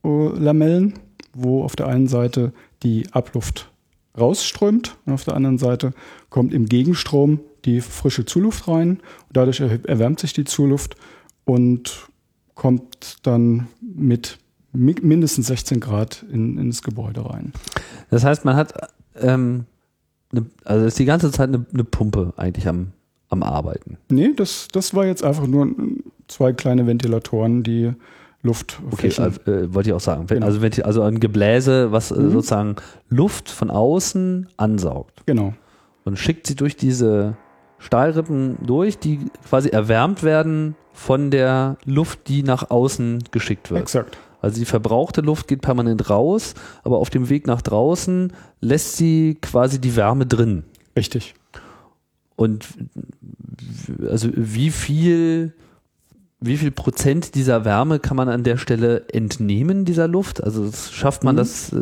Lamellen, wo auf der einen Seite die Abluft rausströmt und auf der anderen Seite kommt im Gegenstrom die frische Zuluft rein. Und dadurch erwärmt sich die Zuluft und kommt dann mit mindestens 16 Grad in, ins Gebäude rein. Das heißt, man hat ähm, ne, also ist die ganze Zeit eine, eine, Pumpe eigentlich am, am Arbeiten. Nee, das, das war jetzt einfach nur zwei kleine Ventilatoren, die Luft. Okay, äh, wollte ich auch sagen. Genau. Also, also ein Gebläse, was äh, mhm. sozusagen Luft von außen ansaugt. Genau. Und schickt sie durch diese Stahlrippen durch, die quasi erwärmt werden von der Luft, die nach außen geschickt wird. Exakt. Also die verbrauchte Luft geht permanent raus, aber auf dem Weg nach draußen lässt sie quasi die Wärme drin. Richtig. Und also wie viel wie viel Prozent dieser Wärme kann man an der Stelle entnehmen, dieser Luft? Also schafft man mhm. das? Äh,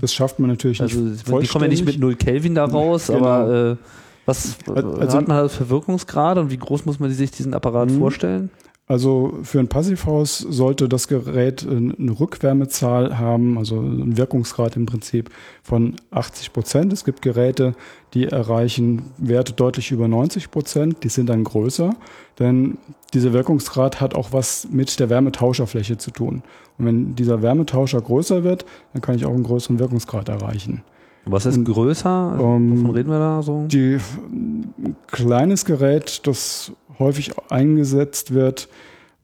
das schafft man natürlich also, nicht. Die kommen ja nicht mit 0 Kelvin da raus, genau. aber äh, was also, hat man da für Wirkungsgrade und wie groß muss man sich diesen Apparat mhm. vorstellen? Also für ein Passivhaus sollte das Gerät eine Rückwärmezahl haben, also einen Wirkungsgrad im Prinzip von 80 Prozent. Es gibt Geräte, die erreichen Werte deutlich über 90 Prozent, die sind dann größer, denn dieser Wirkungsgrad hat auch was mit der Wärmetauscherfläche zu tun. Und wenn dieser Wärmetauscher größer wird, dann kann ich auch einen größeren Wirkungsgrad erreichen. Was ist größer? Ähm, Wovon reden wir da so? Die, ein kleines Gerät, das häufig eingesetzt wird,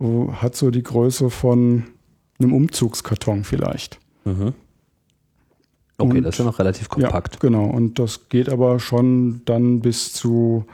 hat so die Größe von einem Umzugskarton vielleicht. Mhm. Okay, und, das ist ja noch relativ kompakt. Ja, genau. Und das geht aber schon dann bis zu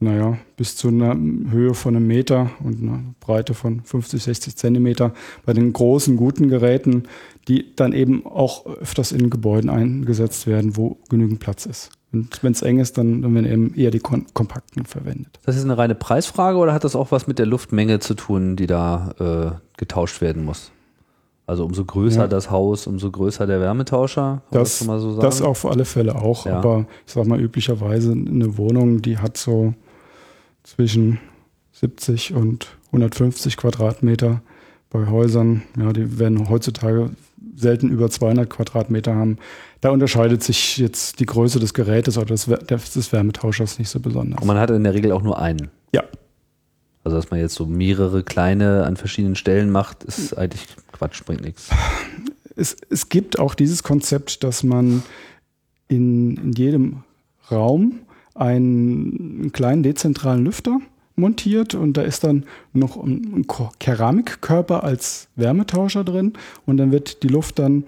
naja, bis zu einer Höhe von einem Meter und einer Breite von 50, 60 Zentimeter bei den großen, guten Geräten, die dann eben auch öfters in Gebäuden eingesetzt werden, wo genügend Platz ist. Und wenn es eng ist, dann, werden eben eher die kom kompakten verwendet. Das ist eine reine Preisfrage oder hat das auch was mit der Luftmenge zu tun, die da äh, getauscht werden muss? Also umso größer Ja. das Haus, umso größer der Wärmetauscher. Das, schon mal so sagen? das auf alle Fälle auch. Ja. Aber ich sag mal, üblicherweise eine Wohnung, die hat so zwischen 70 und 150 Quadratmeter. Bei Häusern, ja, die werden heutzutage selten über 200 Quadratmeter haben. Da unterscheidet sich jetzt die Größe des Gerätes oder des, Wär- des Wärmetauschers nicht so besonders. Und man hat in der Regel auch nur einen. Ja, Also dass man jetzt so mehrere kleine an verschiedenen Stellen macht, ist eigentlich Quatsch, bringt nichts. es, es gibt auch dieses Konzept, dass man in, in jedem Raum einen kleinen dezentralen Lüfter montiert und da ist dann noch ein, Keramikkörper als Wärmetauscher drin und dann wird die Luft dann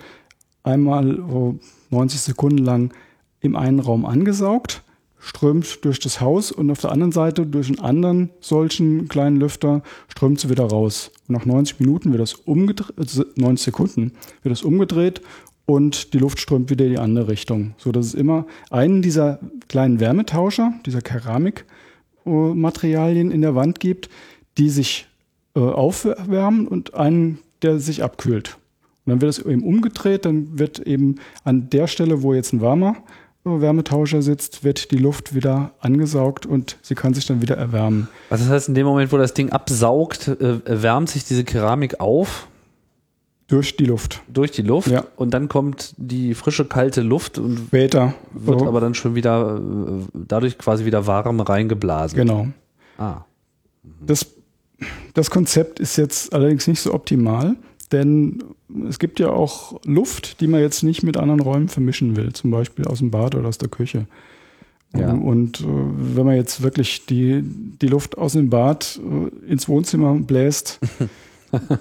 einmal so 90 Sekunden lang im einen Raum angesaugt, strömt durch das Haus und auf der anderen Seite durch einen anderen solchen kleinen Lüfter strömt sie wieder raus. Und nach 90 Minuten wird das umgedreht, also 90 Sekunden wird das umgedreht und die Luft strömt wieder in die andere Richtung. So dass es immer einen dieser kleinen Wärmetauscher, dieser Keramikmaterialien in der Wand gibt, die sich äh, aufwärmen und einen, der sich abkühlt. Und dann wird es eben umgedreht, dann wird eben an der Stelle, wo jetzt ein warmer äh, Wärmetauscher sitzt, wird die Luft wieder angesaugt und sie kann sich dann wieder erwärmen. Also das heißt, in dem Moment, wo das Ding absaugt, äh, wärmt sich diese Keramik auf Durch die Luft. durch die Luft Ja. und dann kommt die frische, kalte Luft und Später. wird so, aber dann schon wieder äh, dadurch quasi wieder warm reingeblasen. genau. Ah. Das, das Konzept ist jetzt allerdings nicht so optimal, denn es gibt ja auch Luft, die man jetzt nicht mit anderen Räumen vermischen will, zum Beispiel aus dem Bad oder aus der Küche. Ja. Und äh, wenn man jetzt wirklich die, die Luft aus dem Bad äh, ins Wohnzimmer bläst,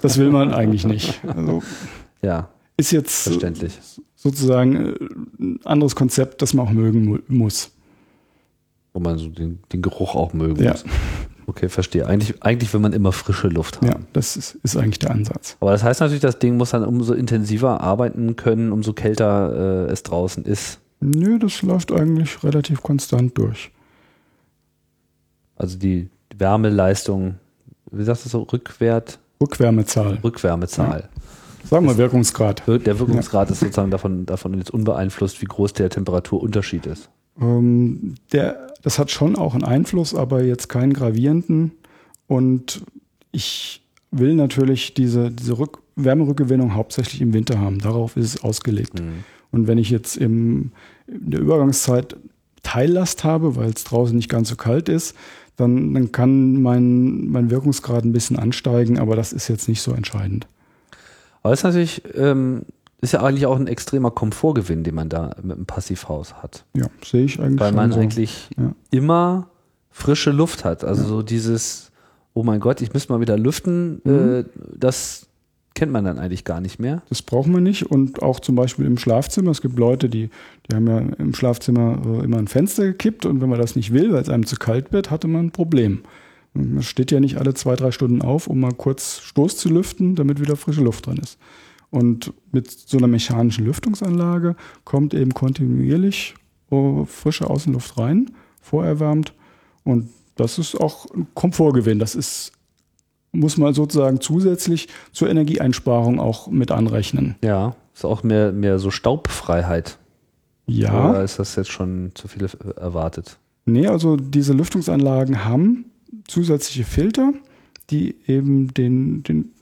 das will man eigentlich nicht. Also Ja, ist jetzt verständlich. sozusagen äh, ein anderes Konzept, das man auch mögen mu muss. Wo man so den, den Geruch auch mögen Ja. muss. Okay, verstehe. Eigentlich, eigentlich will man immer frische Luft haben. Ja, das ist, ist eigentlich der Ansatz. Aber das heißt natürlich, das Ding muss dann umso intensiver arbeiten können, umso kälter äh, es draußen ist. Nö, das läuft eigentlich relativ konstant durch. Also die Wärmeleistung, wie sagst du so, Rückwert, Rückwärmezahl. Rückwärmezahl. Sagen wir Wirkungsgrad. Wir- Der Wirkungsgrad ist sozusagen davon, davon jetzt unbeeinflusst, wie groß der Temperaturunterschied ist. Ähm, der, das hat schon auch einen Einfluss, aber jetzt keinen gravierenden. Und ich will natürlich diese, diese Rück Wärmerückgewinnung hauptsächlich im Winter haben. Darauf ist es ausgelegt. Und wenn ich jetzt im, in der Übergangszeit Teillast habe, weil es draußen nicht ganz so kalt ist, dann, dann kann mein, mein Wirkungsgrad ein bisschen ansteigen, aber das ist jetzt nicht so entscheidend. Aber das ist natürlich, ähm, ist ja eigentlich auch ein extremer Komfortgewinn, den man da mit einem Passivhaus hat. Ja, sehe ich eigentlich. Weil man so. eigentlich Ja. immer frische Luft hat. Also so dieses, oh mein Gott, ich müsste mal wieder lüften, Mhm. äh, das kennt man dann eigentlich gar nicht mehr. Das braucht man nicht. Und auch zum Beispiel im Schlafzimmer. Es gibt Leute, die, die haben ja im Schlafzimmer äh, immer ein Fenster gekippt und wenn man das nicht will, weil es einem zu kalt wird, hatte man ein Problem. Man steht ja nicht alle zwei, drei Stunden auf, um mal kurz Stoß zu lüften, damit wieder frische Luft drin ist. Und mit so einer mechanischen Lüftungsanlage kommt eben kontinuierlich äh, frische Außenluft rein, vorerwärmt. Und das ist auch ein Komfortgewinn. Das ist, muss man sozusagen zusätzlich zur Energieeinsparung auch mit anrechnen. Ja, ist auch mehr, mehr so Staubfreiheit. Ja, Oder ist das jetzt schon zu viel erwartet? nee, also diese Lüftungsanlagen haben zusätzliche Filter, die eben den, den,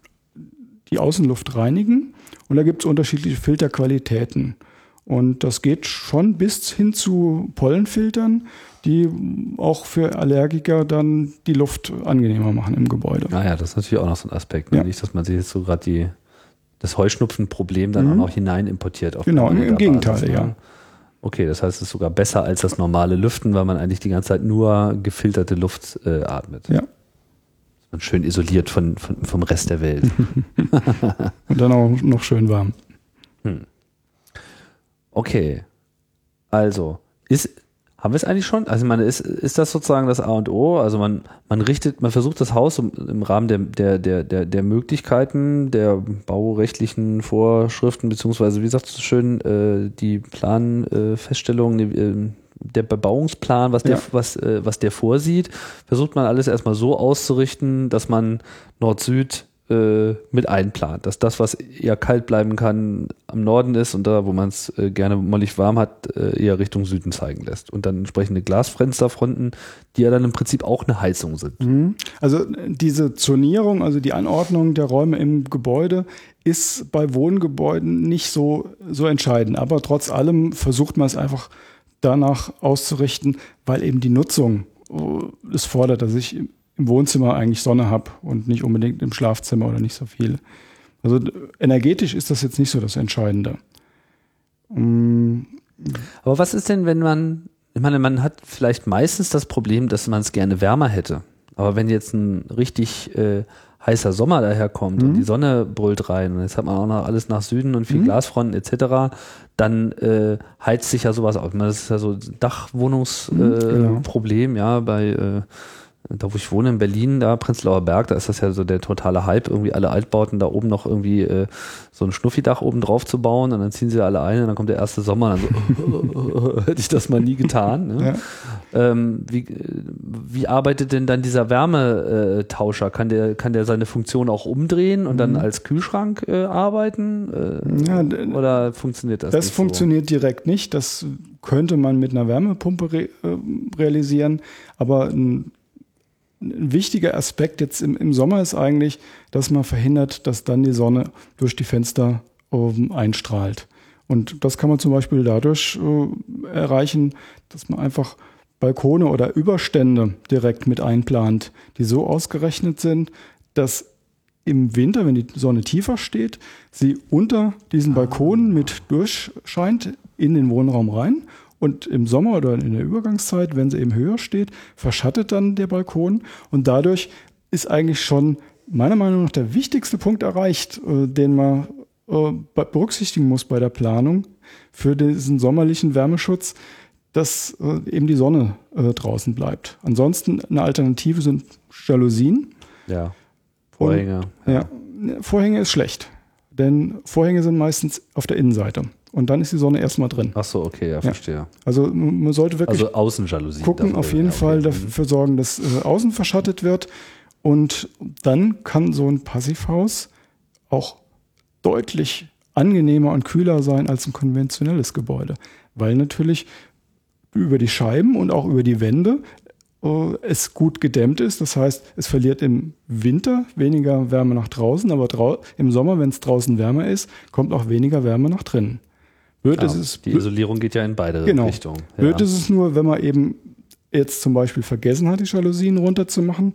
die Außenluft reinigen. Und da gibt es unterschiedliche Filterqualitäten. Und das geht schon bis hin zu Pollenfiltern, die auch für Allergiker dann die Luft angenehmer machen im Gebäude. Naja, das ist natürlich auch noch so ein Aspekt. Ne? Ja. Nicht, dass man sich jetzt so gerade das Heuschnupfenproblem dann Mhm. auch noch hinein importiert. Auf Genau, im- Gegenteil, Basis, ne? ja. Okay, das heißt, es ist sogar besser als das normale Lüften, weil man eigentlich die ganze Zeit nur gefilterte Luft äh, atmet. Ja. Man schön isoliert von, von, vom Rest der Welt. Und dann auch noch schön warm. Okay. Also, ist Haben wir es eigentlich schon? Also ich meine, ist, ist das sozusagen das A und O? Also man, man richtet, man versucht das Haus im, Rahmen der, der, der, der, der Möglichkeiten, der baurechtlichen Vorschriften, beziehungsweise wie sagst du so schön, äh, die Planfeststellungen, äh, der Bebauungsplan, was der, Ja. was, äh, was der vorsieht, versucht man alles erstmal so auszurichten, dass man Nord-Süd äh, mit einplant. Dass das, was eher kalt bleiben kann, am Norden ist und da, wo man es äh, gerne mollig warm hat, äh, eher Richtung Süden zeigen lässt. Und dann entsprechende Glasfensterfronten, die ja dann im Prinzip auch eine Heizung sind. Mhm. Also diese Zonierung, also die Anordnung der Räume im Gebäude ist bei Wohngebäuden nicht so, so entscheidend. Aber trotz allem versucht man es einfach danach auszurichten, weil eben die Nutzung äh, es fordert, dass ich im im Wohnzimmer eigentlich Sonne habe und nicht unbedingt im Schlafzimmer oder nicht so viel. Also energetisch ist das jetzt nicht so das Entscheidende. Mm, Aber was ist denn, wenn man, ich meine, man hat vielleicht meistens das Problem, dass man es gerne wärmer hätte. Aber wenn jetzt ein richtig äh, heißer Sommer daherkommt und die Sonne brüllt rein und jetzt hat man auch noch alles nach Süden und viel Glasfronten etc., dann äh, heizt sich ja sowas auf. Das ist ja so ein Dachwohnungsproblem, äh, genau. Problem, ja, bei äh, da wo ich wohne in Berlin, da Prenzlauer Berg, da ist das ja so der totale Hype, irgendwie alle Altbauten da oben noch irgendwie äh, so ein Schnuffidach oben drauf zu bauen und dann ziehen sie alle ein und dann kommt der erste Sommer und dann so, hätte ich das mal nie getan. Ne? Ähm, wie, wie arbeitet denn dann dieser Wärmetauscher? Kann der, kann der seine Funktion auch umdrehen und dann als Kühlschrank äh, arbeiten? Äh, Ja, oder funktioniert das, Das funktioniert direkt nicht. Das könnte man mit einer Wärmepumpe re äh, realisieren. Aber ein, ein wichtiger Aspekt jetzt im, im Sommer ist eigentlich, dass man verhindert, dass dann die Sonne durch die Fenster ähm, einstrahlt. Und das kann man zum Beispiel dadurch äh, erreichen, dass man einfach Balkone oder Überstände direkt mit einplant, die so ausgerechnet sind, dass im Winter, wenn die Sonne tiefer steht, sie unter diesen Balkonen mit durchscheint in den Wohnraum rein. Und im Sommer oder in der Übergangszeit, wenn sie eben höher steht, verschattet dann der Balkon. Und dadurch ist eigentlich schon meiner Meinung nach der wichtigste Punkt erreicht, äh, den man äh, be- berücksichtigen muss bei der Planung für diesen sommerlichen Wärmeschutz, dass äh, eben die Sonne draußen bleibt. Ansonsten eine Alternative sind Jalousien. Ja. Vorhänge. Ja. Vorhänge ist schlecht, denn Vorhänge sind meistens auf der Innenseite und dann ist die Sonne erstmal drin. Ach so, okay, ja, verstehe. Also m- man sollte wirklich Also Außenjalousien. gucken, auf jeden ja, okay. Fall Mhm. dafür sorgen, dass äh, außen verschattet wird und dann kann so ein Passivhaus auch deutlich angenehmer und kühler sein als ein konventionelles Gebäude, weil natürlich über die Scheiben und auch über die Wände äh, es gut gedämmt ist. Das heißt, es verliert im Winter weniger Wärme nach draußen, aber drau im Sommer, wenn es draußen wärmer ist, kommt auch weniger Wärme nach drinnen. Blöd Ja, es, die Isolierung geht ja in beide Genau. Richtungen. Ja. Blöd ist es nur, wenn man eben jetzt zum Beispiel vergessen hat, die Jalousien runterzumachen.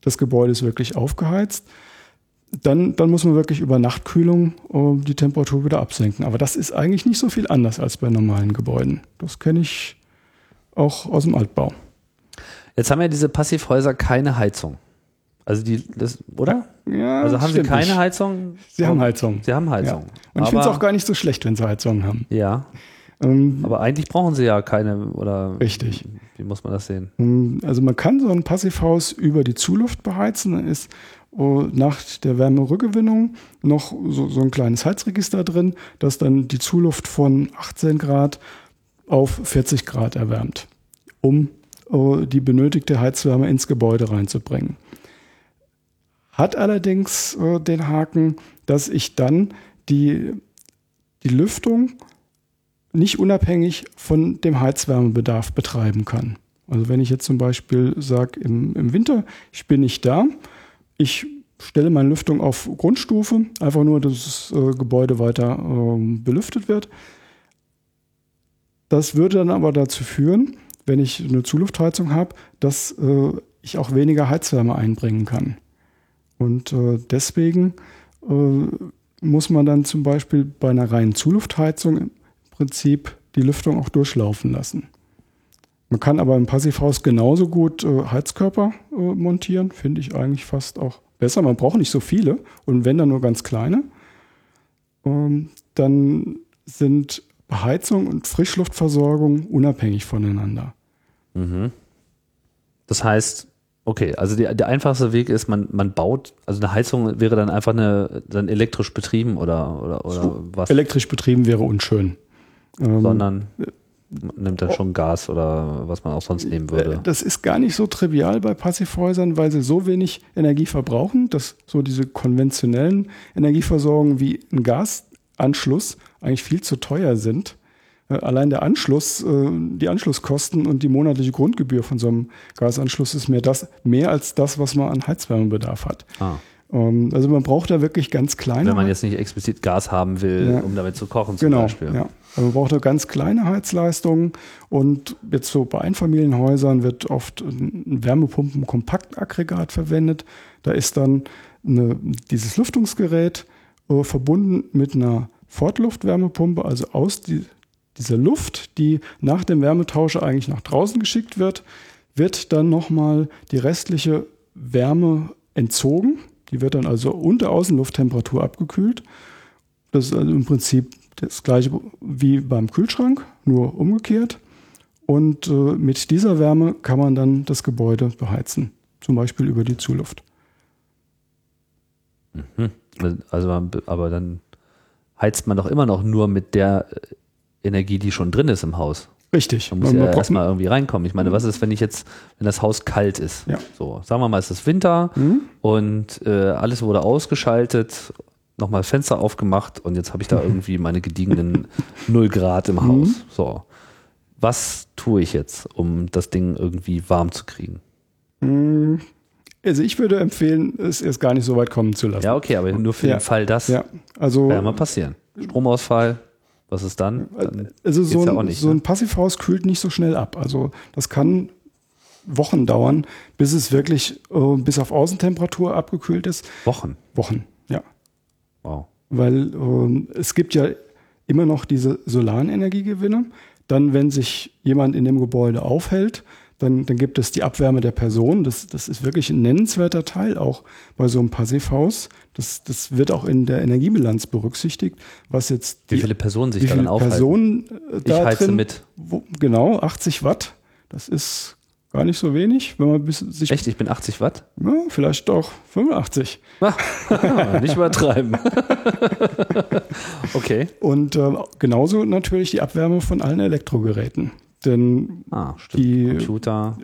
Das Gebäude ist wirklich aufgeheizt. Dann, dann muss man wirklich über Nachtkühlung äh, die Temperatur wieder absenken. Aber das ist eigentlich nicht so viel anders als bei normalen Gebäuden. Das kenne ich auch aus dem Altbau. Jetzt haben ja diese Passivhäuser keine Heizung. Also die, das, oder? Ja, also haben sie keine nicht. Heizung? Sie haben Heizung. Sie haben Ja. Heizung. Und ich finde es auch gar nicht so schlecht, wenn sie Heizung haben. Ja, Ähm, aber eigentlich brauchen sie ja keine, oder? Richtig. Wie muss man das sehen? Also man kann so ein Passivhaus über die Zuluft beheizen. Dann ist oh, nach der Wärmerückgewinnung noch so, so ein kleines Heizregister drin, das dann die Zuluft von 18 Grad auf 40 Grad erwärmt, um oh, die benötigte Heizwärme ins Gebäude reinzubringen. Hat allerdings äh, den Haken, dass ich dann die, die Lüftung nicht unabhängig von dem Heizwärmebedarf betreiben kann. Also wenn ich jetzt zum Beispiel sage, im, im Winter, ich bin nicht da, ich stelle meine Lüftung auf Grundstufe, einfach nur, dass das äh, Gebäude weiter ähm, belüftet wird. Das würde dann aber dazu führen, wenn ich eine Zuluftheizung habe, dass äh, ich auch weniger Heizwärme einbringen kann. Und äh, deswegen äh, muss man dann zum Beispiel bei einer reinen Zuluftheizung im Prinzip die Lüftung auch durchlaufen lassen. Man kann aber im Passivhaus genauso gut äh, Heizkörper äh, montieren, finde ich eigentlich fast auch besser. Man braucht nicht so viele und wenn dann nur ganz kleine. Ähm, dann sind Beheizung und Frischluftversorgung unabhängig voneinander. Das heißt, okay, also die, der einfachste Weg ist, man, man baut, also eine Heizung wäre dann einfach eine, dann elektrisch betrieben oder, oder, oder was, Elektrisch betrieben wäre unschön. Ähm, sondern man nimmt dann schon Gas oder was man auch sonst nehmen Äh, würde. Das ist gar nicht so trivial bei Passivhäusern, weil sie so wenig Energie verbrauchen, dass so diese konventionellen Energieversorgungen wie ein Gasanschluss eigentlich viel zu teuer sind. Äh, Allein der Anschluss, äh, die Anschlusskosten und die monatliche Grundgebühr von so einem Gasanschluss ist mehr, das, mehr als das, was man an Heizwärmebedarf hat. Ah. Ähm, Also man braucht da wirklich ganz kleine. Wenn man jetzt nicht explizit Gas haben will, Ja. um damit zu kochen zum Genau, Beispiel. ja. Also man braucht da ganz kleine Heizleistungen und jetzt so bei Einfamilienhäusern wird oft ein Wärmepumpen-Kompaktaggregat verwendet. Da ist dann eine, dieses Lüftungsgerät äh, verbunden mit einer Fortluftwärmepumpe, also aus die, dieser Luft, die nach dem Wärmetauscher eigentlich nach draußen geschickt wird, wird dann nochmal die restliche Wärme entzogen. Die wird dann also unter Außenlufttemperatur abgekühlt. Das ist also im Prinzip das gleiche wie beim Kühlschrank, nur umgekehrt. Und äh, mit dieser Wärme kann man dann das Gebäude beheizen, zum Beispiel über die Zuluft. Also, man, aber dann heizt man doch immer noch nur mit der äh, Energie, die schon drin ist im Haus. Richtig. Man muss Man- ja erstmal irgendwie reinkommen. Ich meine, was ist, wenn ich jetzt, wenn das Haus kalt ist? Ja. So, sagen wir mal, es ist Winter Mhm. und äh, alles wurde ausgeschaltet, nochmal Fenster aufgemacht und jetzt habe ich da irgendwie meine gediegenen 0 Grad im Haus. Mhm. So. Was tue ich jetzt, um das Ding irgendwie warm zu kriegen? Also ich würde empfehlen, es erst gar nicht so weit kommen zu lassen. Ja, okay, aber nur für Ja. den Fall, dass Ja, also, kann ja mal passieren. Stromausfall, was ist dann? dann also so, ja ein, auch nicht, so ne? ein Passivhaus kühlt nicht so schnell ab. Also das kann Wochen dauern, bis es wirklich äh, bis auf Außentemperatur abgekühlt ist. Wochen. Wochen, ja. Wow. Weil ähm, es gibt ja immer noch diese solaren Energiegewinne. Dann, wenn sich jemand in dem Gebäude aufhält, dann, dann gibt es die Abwärme der Person. Das, das ist wirklich ein nennenswerter Teil auch bei so einem Passivhaus. Das, das wird auch in der Energiebilanz berücksichtigt, was jetzt Wie die, viele Personen sich wie darin viele aufhalten? Personen äh, ich da heize drin, mit. Wo, genau, 80 Watt. Das ist gar nicht so wenig, wenn man bis, sich Echt, ich bin 80 Watt? ja, vielleicht doch 85. Nicht übertreiben. okay. Und äh, genauso natürlich die Abwärme von allen Elektrogeräten. Denn Ah, stimmt. Die- Computer.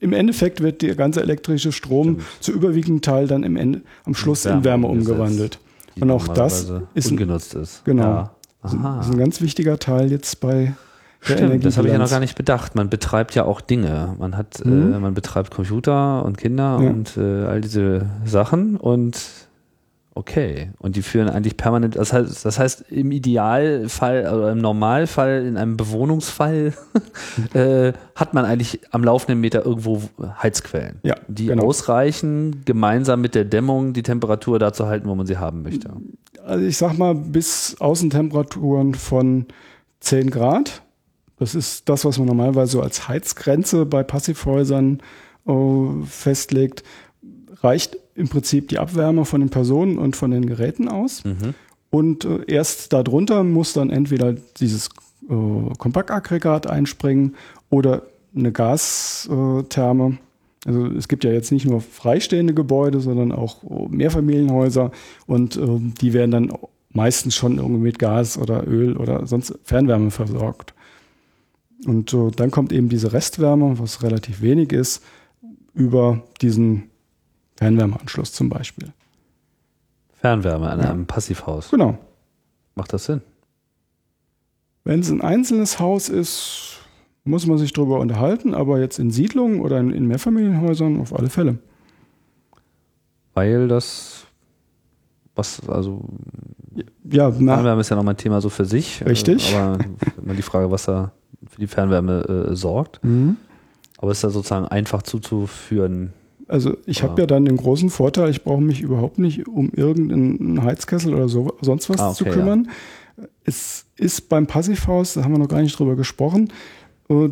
im Endeffekt wird der ganze elektrische Strom zu überwiegenden Teil dann im Ende, am Schluss in Wärme Wärme umgesetzt, umgewandelt. die Und auch das ist ein, ungenutzt ist. Genau. Ja. ist ein- Aha. ist ein ganz wichtiger Teil jetzt bei der Stimmt, das habe ich ja noch gar nicht bedacht. Man betreibt ja auch Dinge. Man hat, Mhm. äh, man betreibt Computer und Kinder Ja. und äh, all diese Sachen und okay. Und die führen eigentlich permanent, das heißt, das heißt im Idealfall oder im Normalfall, in einem Bewohnungsfall, äh, hat man eigentlich am laufenden Meter irgendwo Heizquellen, Ja, die genau. ausreichen, gemeinsam mit der Dämmung die Temperatur da zu halten, wo man sie haben möchte. Also ich sag mal, bis Außentemperaturen von 10 Grad. Das ist das, was man normalerweise so als Heizgrenze bei Passivhäusern äh, festlegt. Reicht im Prinzip die Abwärme von den Personen und von den Geräten aus. Mhm. Und äh, erst darunter muss dann entweder dieses äh, Kompaktaggregat einspringen oder eine Gastherme. Also es gibt ja jetzt nicht nur freistehende Gebäude, sondern auch äh, Mehrfamilienhäuser und ähm, die werden dann meistens schon irgendwie mit Gas oder Öl oder sonst Fernwärme versorgt. Und äh, dann kommt eben diese Restwärme, was relativ wenig ist, über diesen Fernwärmeanschluss zum Beispiel. Fernwärme an Ja. einem Passivhaus. Genau. Macht das Sinn? Wenn es ein einzelnes Haus ist, muss man sich darüber unterhalten, aber jetzt in Siedlungen oder in, in Mehrfamilienhäusern auf alle Fälle. Weil das, was, also Ja, Fernwärme ist ja nochmal ein Thema so für sich. Richtig. Äh, Aber immer die Frage, was da für die Fernwärme äh, sorgt. Mhm. Aber es ist ja sozusagen einfach zuzuführen. Also ich habe Ja. ja dann den großen Vorteil, ich brauche mich überhaupt nicht um irgendeinen Heizkessel oder so, sonst was Ah, okay, zu kümmern. Es ist beim Passivhaus, da haben wir noch gar nicht drüber gesprochen, äh,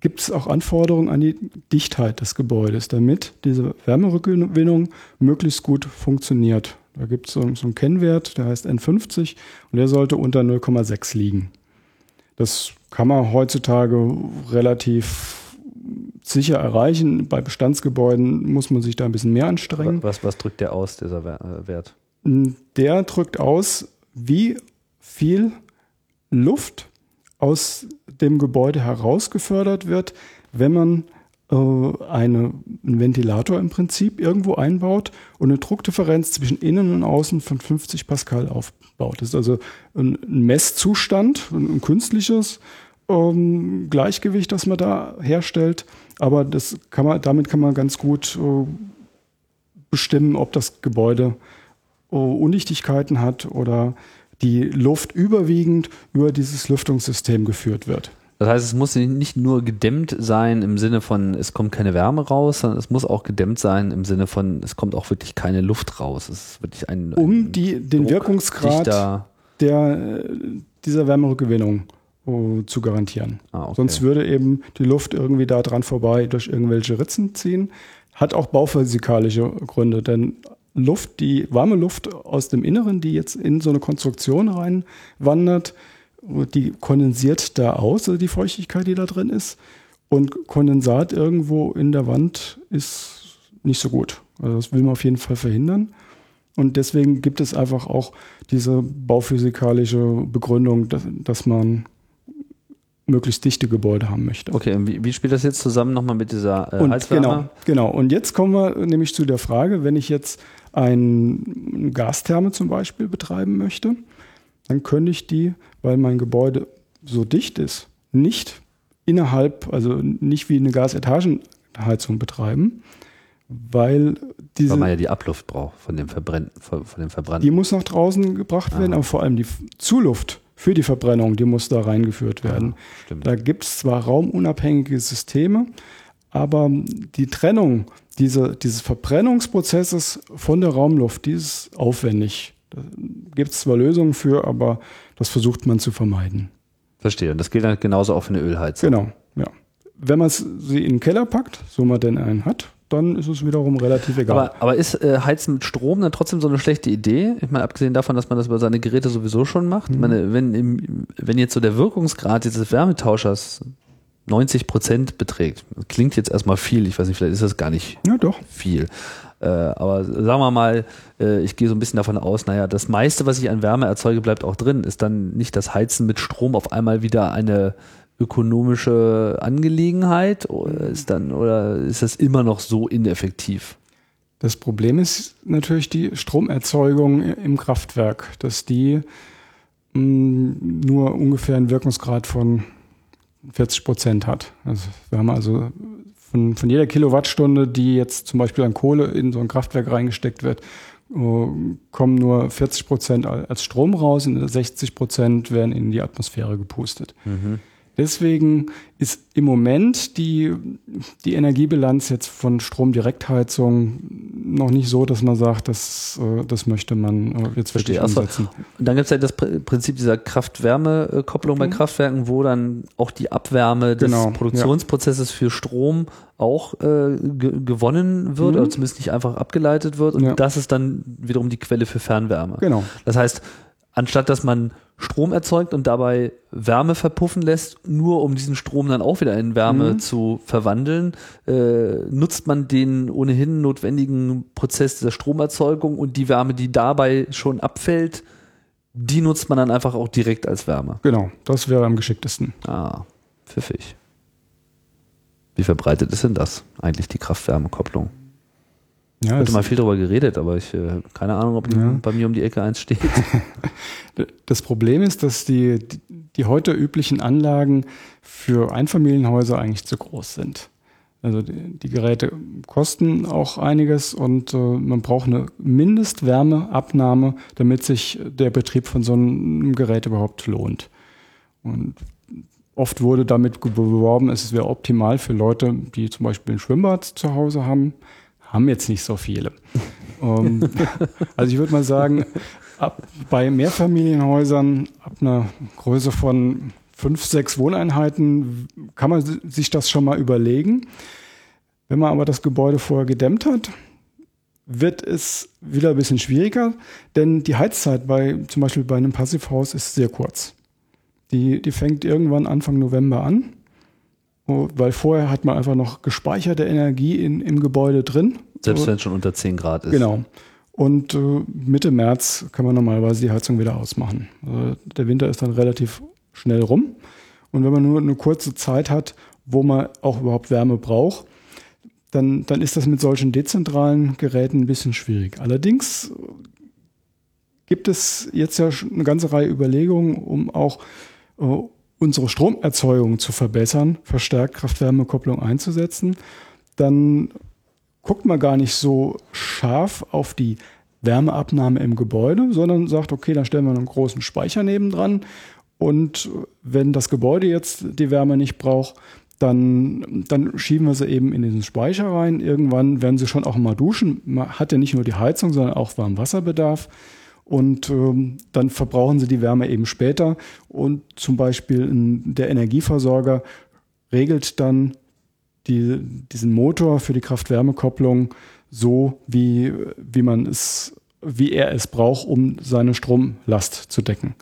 gibt es auch Anforderungen an die Dichtheit des Gebäudes, damit diese Wärmerückgewinnung möglichst gut funktioniert. Da gibt es so, so einen Kennwert, der heißt N50 und der sollte unter 0,6 liegen. Das kann man heutzutage relativ sicher erreichen. Bei Bestandsgebäuden muss man sich da ein bisschen mehr anstrengen. Was, was drückt der aus, dieser äh, Wert? Der drückt aus, wie viel Luft aus dem Gebäude herausgefördert wird, wenn man äh, eine, einen Ventilator im Prinzip irgendwo einbaut und eine Druckdifferenz zwischen innen und außen von 50 Pascal aufbaut. Das ist also ein, Messzustand, ein, künstliches ähm, Gleichgewicht, das man da herstellt. Aber das kann man, damit kann man ganz gut äh, bestimmen, ob das Gebäude äh, Undichtigkeiten hat oder die Luft überwiegend über dieses Lüftungssystem geführt wird. Das heißt, es muss nicht nur gedämmt sein im Sinne von, es kommt keine Wärme raus, sondern es muss auch gedämmt sein im Sinne von, es kommt auch wirklich keine Luft raus. Es ist wirklich ein, um ein die, den Wirkungsgrad der, dieser Wärmerückgewinnung uh, zu garantieren. Ah, okay. Sonst würde eben die Luft irgendwie da dran vorbei durch irgendwelche Ritzen ziehen. Hat auch bauphysikalische Gründe, denn Luft, die warme Luft aus dem Inneren, die jetzt in so eine Konstruktion reinwandert, die kondensiert da aus, also die Feuchtigkeit, die da drin ist. Und Kondensat irgendwo in der Wand ist nicht so gut. Also das will man auf jeden Fall verhindern. Und deswegen gibt es einfach auch diese bauphysikalische Begründung, dass, dass man möglichst dichte Gebäude haben möchte. Okay, und wie, wie spielt das jetzt zusammen nochmal mit dieser äh, und Genau, genau. Und jetzt kommen wir nämlich zu der Frage, wenn ich jetzt ein Gastherme zum Beispiel betreiben möchte, dann könnte ich die, weil mein Gebäude so dicht ist, nicht innerhalb, also nicht wie eine Gasetagenheizung betreiben, weil diese. Weil man ja die Abluft braucht von dem, Verbrenn, von, dem Verbrannten. Die muss nach draußen gebracht ah. werden, aber vor allem die Zuluft für die Verbrennung, die muss da reingeführt werden. Ja, da gibt es zwar raumunabhängige Systeme, aber die Trennung diese, dieses Verbrennungsprozesses von der Raumluft, die ist aufwendig. Da gibt es zwar Lösungen für, aber das versucht man zu vermeiden. Verstehe. Und das gilt dann genauso auch für eine Ölheizung. Genau, ja. Wenn man sie in den Keller packt, so man denn einen hat, dann ist es wiederum relativ egal. Aber, aber ist äh, Heizen mit Strom dann trotzdem so eine schlechte Idee? Ich meine, abgesehen davon, dass man das über seine Geräte sowieso schon macht. Mhm. Ich meine, wenn, im, wenn jetzt so der Wirkungsgrad dieses Wärmetauschers 90 Prozent beträgt. klingt jetzt erstmal viel, ich weiß nicht, vielleicht ist das gar nicht ja, doch. viel. Äh, aber sagen wir mal, äh, ich gehe so ein bisschen davon aus, naja, das meiste, was ich an Wärme erzeuge, bleibt auch drin. Ist dann nicht das Heizen mit Strom auf einmal wieder eine ökonomische Angelegenheit oder ist dann oder ist das immer noch so ineffektiv? Das Problem ist natürlich die Stromerzeugung im Kraftwerk, dass die mh, mm, nur ungefähr einen Wirkungsgrad von 40 Prozent hat. Also wir haben also von, von jeder Kilowattstunde, die jetzt zum Beispiel an Kohle in so ein Kraftwerk reingesteckt wird, äh, kommen nur 40 Prozent als Strom raus und 60 Prozent werden in die Atmosphäre gepustet. Mhm. Deswegen ist im Moment die, die Energiebilanz jetzt von Stromdirektheizung noch nicht so, dass man sagt, das, äh, das möchte man äh, jetzt wirklich umsetzen. Und dann gibt es ja das Prinzip dieser Kraft-Wärme-Kopplung mhm. bei Kraftwerken, wo dann auch die Abwärme des genau, Produktionsprozesses ja. für Strom auch äh, gewonnen wird, mhm. oder zumindest nicht einfach abgeleitet wird. Und ja. das ist dann wiederum die Quelle für Fernwärme. Genau. Das heißt, anstatt dass man Strom erzeugt und dabei Wärme verpuffen lässt, nur um diesen Strom dann auch wieder in Wärme mhm. zu verwandeln, äh, nutzt man den ohnehin notwendigen Prozess der Stromerzeugung und die Wärme, die dabei schon abfällt, die nutzt man dann einfach auch direkt als Wärme. Genau, das wäre am geschicktesten. Ah, pfiffig. Wie verbreitet ist denn das eigentlich, die Kraft-Wärme-Kopplung? Ja, hatte mal viel darüber geredet, aber ich äh, keine Ahnung, ob ja. bei mir um die Ecke eins steht. Das Problem ist, dass die, die heute üblichen Anlagen für Einfamilienhäuser eigentlich zu groß sind. Also die, die Geräte kosten auch einiges und äh, man braucht eine Mindestwärmeabnahme, damit sich der Betrieb von so einem Gerät überhaupt lohnt. Und oft wurde damit beworben, es wäre optimal für Leute, die zum Beispiel ein Schwimmbad zu Hause haben haben jetzt nicht so viele. um, ähm, also ich würde mal sagen, ab, bei Mehrfamilienhäusern ab einer Größe von fünf, sechs Wohneinheiten kann man sich das schon mal überlegen. Wenn man aber das Gebäude vorher gedämmt hat, wird es wieder ein bisschen schwieriger, denn die Heizzeit bei zum Beispiel bei einem Passivhaus ist sehr kurz. Die, die fängt irgendwann Anfang November an weil vorher hat man einfach noch gespeicherte Energie in, im Gebäude drin. Selbst wenn es schon unter 10 Grad ist. Genau. Und äh, Mitte März kann man normalerweise die Heizung wieder ausmachen. Also der Winter ist dann relativ schnell rum. Und wenn man nur eine kurze Zeit hat, wo man auch überhaupt Wärme braucht, dann, dann ist das mit solchen dezentralen Geräten ein bisschen schwierig. Allerdings gibt es jetzt ja eine ganze Reihe Überlegungen, um auch äh, unsere Stromerzeugung zu verbessern, verstärkt Kraft-Wärme-Kopplung einzusetzen. Dann guckt man gar nicht so scharf auf die Wärmeabnahme im Gebäude, sondern sagt, okay, dann stellen wir einen großen Speicher nebendran und wenn das Gebäude jetzt die Wärme nicht braucht, dann, dann schieben wir sie eben in diesen Speicher rein. Irgendwann werden sie schon auch mal duschen. Man hat ja nicht nur die Heizung, sondern auch Warmwasserbedarf. Und ähm, dann verbrauchen sie die Wärme eben später. Und zum Beispiel der Energieversorger regelt dann die, diesen Motor für die Kraft-Wärme-Kopplung so, wie, wie man es, wie er es braucht, um seine Stromlast zu decken.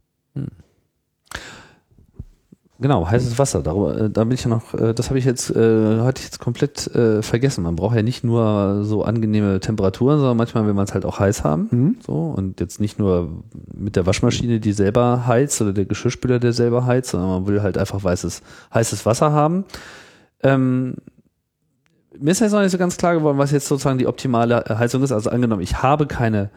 Genau, heißes Wasser. Darüber, äh, da bin ich ja noch, äh, das habe ich jetzt, äh, hatte ich jetzt komplett äh, vergessen. Man braucht ja nicht nur so angenehme Temperaturen, sondern manchmal will man es halt auch heiß haben. Mhm. So, und jetzt nicht nur mit der Waschmaschine, die selber heizt, oder der Geschirrspüler, der selber heizt, sondern man will halt einfach weißes, heißes Wasser haben. Ähm, mir ist jetzt noch nicht so ganz klar geworden, was jetzt sozusagen die optimale Heizung ist. Also angenommen, ich habe keine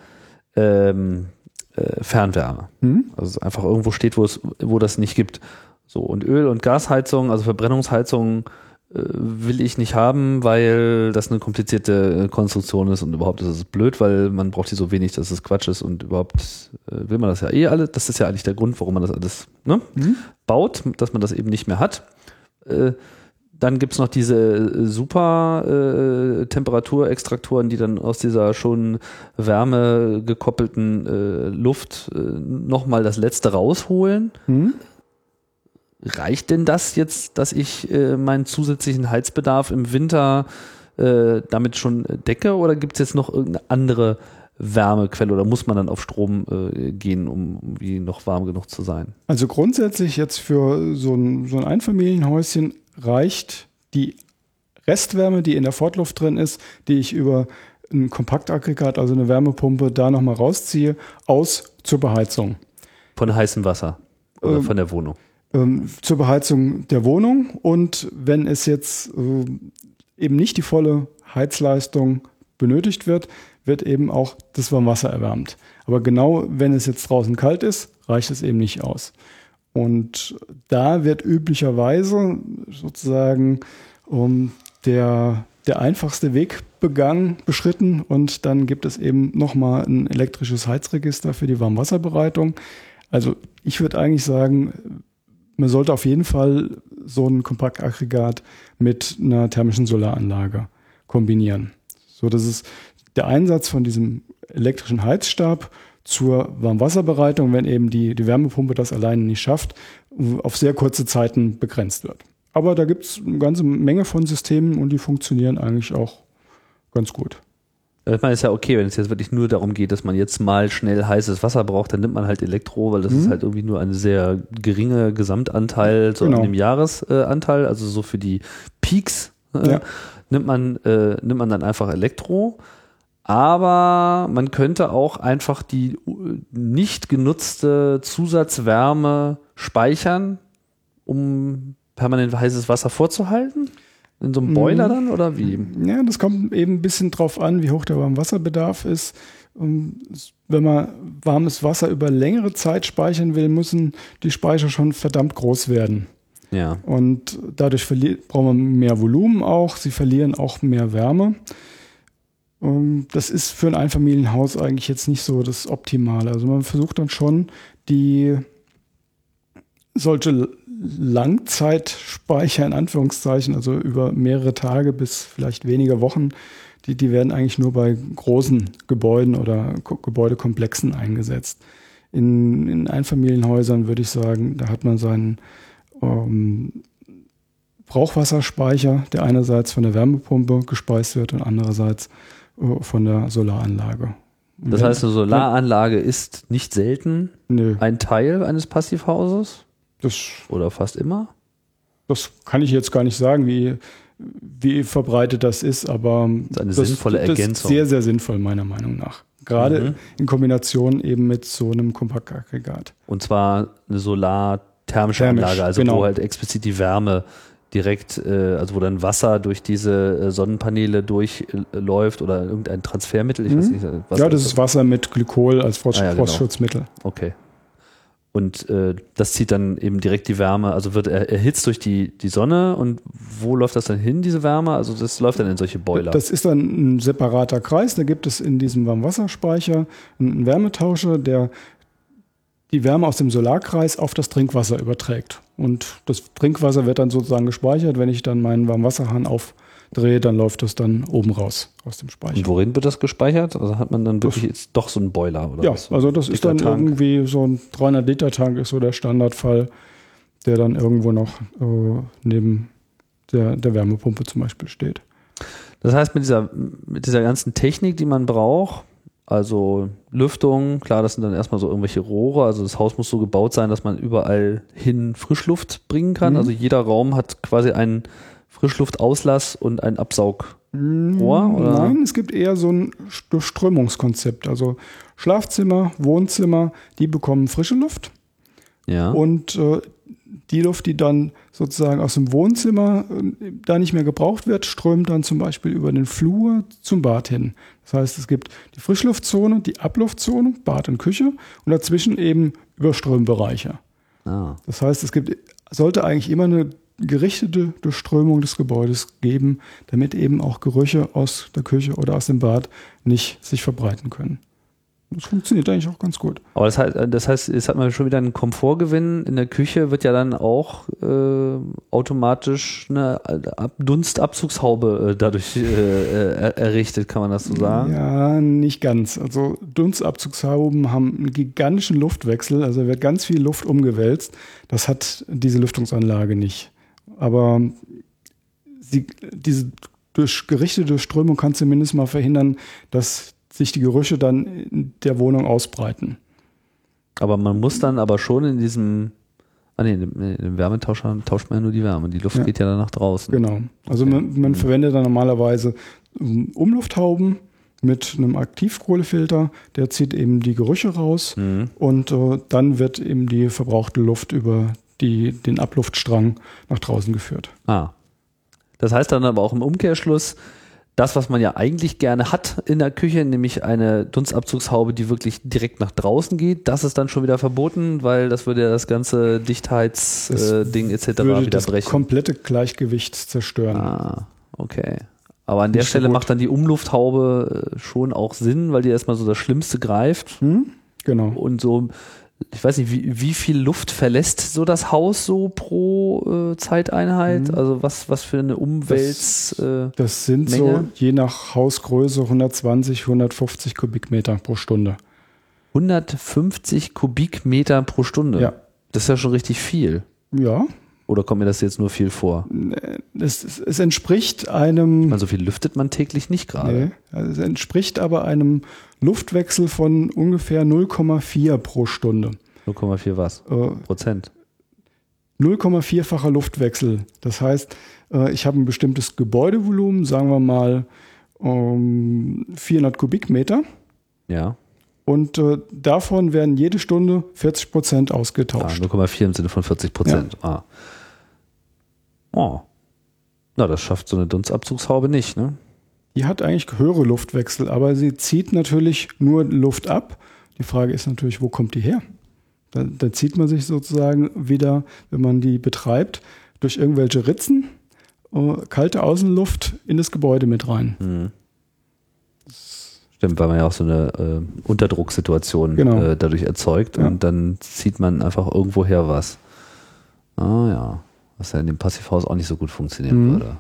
ähm, äh, Fernwärme. Mhm. Also einfach irgendwo steht, wo es, wo das nicht gibt. So, und Öl- und Gasheizung, also Verbrennungsheizung, äh, will ich nicht haben, weil das eine komplizierte Konstruktion ist und überhaupt ist es blöd, weil man braucht die so wenig, dass es Quatsch ist und überhaupt äh, will man das ja eh alle. Das ist ja eigentlich der Grund, warum man das alles ne, mhm. baut, dass man das eben nicht mehr hat. Äh, dann gibt's noch diese super äh, Temperaturextraktoren, die dann aus dieser schon Wärme gekoppelten äh, Luft äh, nochmal das letzte rausholen. Mhm reicht denn das jetzt, dass ich äh, meinen zusätzlichen Heizbedarf im Winter äh, damit schon decke oder gibt es jetzt noch irgendeine andere Wärmequelle oder muss man dann auf Strom äh, gehen, um wie noch warm genug zu sein? Also grundsätzlich jetzt für so ein, so ein Einfamilienhäuschen reicht die Restwärme, die in der Fortluft drin ist, die ich über ein Kompaktaggregat, also eine Wärmepumpe, da nochmal rausziehe, aus zur Beheizung. Von heißem Wasser oder ähm, von der Wohnung? Ähm, zur Beheizung der Wohnung. Und wenn es jetzt äh, eben nicht die volle Heizleistung benötigt wird, wird eben auch das Warmwasser erwärmt. Aber genau wenn es jetzt draußen kalt ist, reicht es eben nicht aus. Und da wird üblicherweise sozusagen um, der, der einfachste Weg begangen, beschritten und dann gibt es eben nochmal ein elektrisches Heizregister für die Warmwasserbereitung. Also ich würde eigentlich sagen, man sollte auf jeden Fall so ein Kompaktaggregat mit einer thermischen Solaranlage kombinieren. So dass es der Einsatz von diesem elektrischen Heizstab zur Warmwasserbereitung, wenn eben die, die Wärmepumpe das alleine nicht schafft, auf sehr kurze Zeiten begrenzt wird. Aber da gibt es eine ganze Menge von Systemen und die funktionieren eigentlich auch ganz gut. Ich meine, ist ja okay, wenn es jetzt wirklich nur darum geht, dass man jetzt mal schnell heißes Wasser braucht, dann nimmt man halt Elektro, weil das mhm. ist halt irgendwie nur ein sehr geringer Gesamtanteil so genau. an dem Jahresanteil, also so für die Peaks äh, ja. nimmt man äh, nimmt man dann einfach Elektro. Aber man könnte auch einfach die nicht genutzte Zusatzwärme speichern, um permanent heißes Wasser vorzuhalten. In so einem Boiler mhm. dann oder wie? Ja, das kommt eben ein bisschen drauf an, wie hoch der Warmwasserbedarf ist. Wenn man warmes Wasser über längere Zeit speichern will, müssen die Speicher schon verdammt groß werden. Ja. Und dadurch braucht man mehr Volumen auch. Sie verlieren auch mehr Wärme. Das ist für ein Einfamilienhaus eigentlich jetzt nicht so das Optimale. Also man versucht dann schon, die solche Langzeitspeicher in Anführungszeichen, also über mehrere Tage bis vielleicht wenige Wochen, die, die werden eigentlich nur bei großen Gebäuden oder Ko Gebäudekomplexen eingesetzt. In, in Einfamilienhäusern würde ich sagen, da hat man seinen ähm, Brauchwasserspeicher, der einerseits von der Wärmepumpe gespeist wird und andererseits äh, von der Solaranlage. Das heißt, eine Solaranlage ist nicht selten Nö. ein Teil eines Passivhauses? Das Oder fast immer? Das kann ich jetzt gar nicht sagen, wie, wie verbreitet das ist, aber das ist eine das, sinnvolle Ergänzung. Das ist sehr, sehr sinnvoll, meiner Meinung nach. Gerade mhm. in Kombination eben mit so einem Kompaktaggregat. Und zwar eine solar-thermische Anlage, also genau. wo halt explizit die Wärme direkt, äh, also wo dann Wasser durch diese äh, Sonnenpaneele durchläuft oder irgendein Transfermittel. Ich mhm. weiß nicht, was ja, das ist Wasser mit Glykol als Frost ah, ja, genau. Frostschutzmittel. Okay. Und äh, das zieht dann eben direkt die Wärme, also wird er, erhitzt durch die, die Sonne. Und wo läuft das dann hin, diese Wärme? Also das läuft dann in solche Boiler. Das ist dann ein separater Kreis. Da gibt es in diesem Warmwasserspeicher einen Wärmetauscher, der die Wärme aus dem Solarkreis auf das Trinkwasser überträgt. Und das Trinkwasser wird dann sozusagen gespeichert. Wenn ich dann meinen Warmwasserhahn aufdrehe, dann läuft das dann oben raus aus dem Speicher. Und worin wird das gespeichert? Also hat man dann wirklich das, jetzt doch so einen Boiler? Oder ja, was? also das ist dann Tank? irgendwie so ein 300-Liter-Tank ist so der Standardfall, der dann irgendwo noch äh, neben der, der Wärmepumpe zum Beispiel steht. Das heißt, mit dieser, mit dieser ganzen Technik, die man braucht, also Lüftung, klar, das sind dann erstmal so irgendwelche Rohre. Also das Haus muss so gebaut sein, dass man überall hin Frischluft bringen kann. Mhm. Also jeder Raum hat quasi einen Frischluftauslass und ein Absaugrohr. Oder? Nein, es gibt eher so ein Durchströmungskonzept. Also Schlafzimmer, Wohnzimmer, die bekommen frische Luft. Ja. Und äh, die Luft, die dann sozusagen aus dem Wohnzimmer äh, da nicht mehr gebraucht wird, strömt dann zum Beispiel über den Flur zum Bad hin. Das heißt, es gibt die Frischluftzone, die Abluftzone, Bad und Küche und dazwischen eben Überströmbereiche. Ah. Das heißt, es gibt, sollte eigentlich immer eine gerichtete Durchströmung des Gebäudes geben, damit eben auch Gerüche aus der Küche oder aus dem Bad nicht sich verbreiten können. Das funktioniert eigentlich auch ganz gut. Aber das heißt, das heißt, jetzt hat man schon wieder einen Komfortgewinn. In der Küche wird ja dann auch äh, automatisch eine Dunstabzugshaube äh, dadurch äh, errichtet, kann man das so sagen? Ja, nicht ganz. Also Dunstabzugshauben haben einen gigantischen Luftwechsel, also wird ganz viel Luft umgewälzt. Das hat diese Lüftungsanlage nicht. Aber sie, diese durch gerichtete Strömung kann zumindest mal verhindern, dass sich die Gerüche dann in der Wohnung ausbreiten. Aber man muss dann aber schon in diesem, ah nee, im Wärmetauscher tauscht man ja nur die Wärme. Die Luft ja. geht ja dann nach draußen. Genau. Also okay. man, man mhm. verwendet dann normalerweise Umlufthauben mit einem Aktivkohlefilter, der zieht eben die Gerüche raus mhm. und äh, dann wird eben die verbrauchte Luft über die, den Abluftstrang nach draußen geführt. Ah. Das heißt dann aber auch im Umkehrschluss, das, was man ja eigentlich gerne hat in der Küche, nämlich eine Dunstabzugshaube, die wirklich direkt nach draußen geht, das ist dann schon wieder verboten, weil das würde ja das ganze Dichtheitsding äh, etc. wieder das brechen. komplette Gleichgewicht zerstören. Ah, okay. Aber an der Nicht Stelle so macht dann die Umlufthaube äh, schon auch Sinn, weil die erstmal so das Schlimmste greift. Hm? Genau. Und so ich weiß nicht, wie, wie viel Luft verlässt so das Haus so pro äh, Zeiteinheit? Mhm. Also was, was für eine Umwelt. Das, äh, das sind Menge? so je nach Hausgröße 120, 150 Kubikmeter pro Stunde. 150 Kubikmeter pro Stunde? Ja. Das ist ja schon richtig viel. Ja. Oder kommt mir das jetzt nur viel vor? Es, es entspricht einem. Ich meine, so viel lüftet man täglich nicht gerade. Nee, also es entspricht aber einem Luftwechsel von ungefähr 0,4 pro Stunde. 0,4 was? Äh, Prozent? 0,4-facher Luftwechsel. Das heißt, äh, ich habe ein bestimmtes Gebäudevolumen, sagen wir mal ähm, 400 Kubikmeter. Ja. Und äh, davon werden jede Stunde 40 Prozent ausgetauscht. Ah, 0,4 im Sinne von 40 Prozent. Ja. Ah. Oh. Na, das schafft so eine Dunstabzugshaube nicht, ne? Die hat eigentlich höhere Luftwechsel, aber sie zieht natürlich nur Luft ab. Die Frage ist natürlich, wo kommt die her? Da, da zieht man sich sozusagen wieder, wenn man die betreibt, durch irgendwelche Ritzen äh, kalte Außenluft in das Gebäude mit rein. Mhm. Stimmt, weil man ja auch so eine äh, Unterdrucksituation genau. äh, dadurch erzeugt ja. und dann zieht man einfach irgendwoher was. Ah ja, was ja in dem Passivhaus auch nicht so gut funktionieren mhm. würde.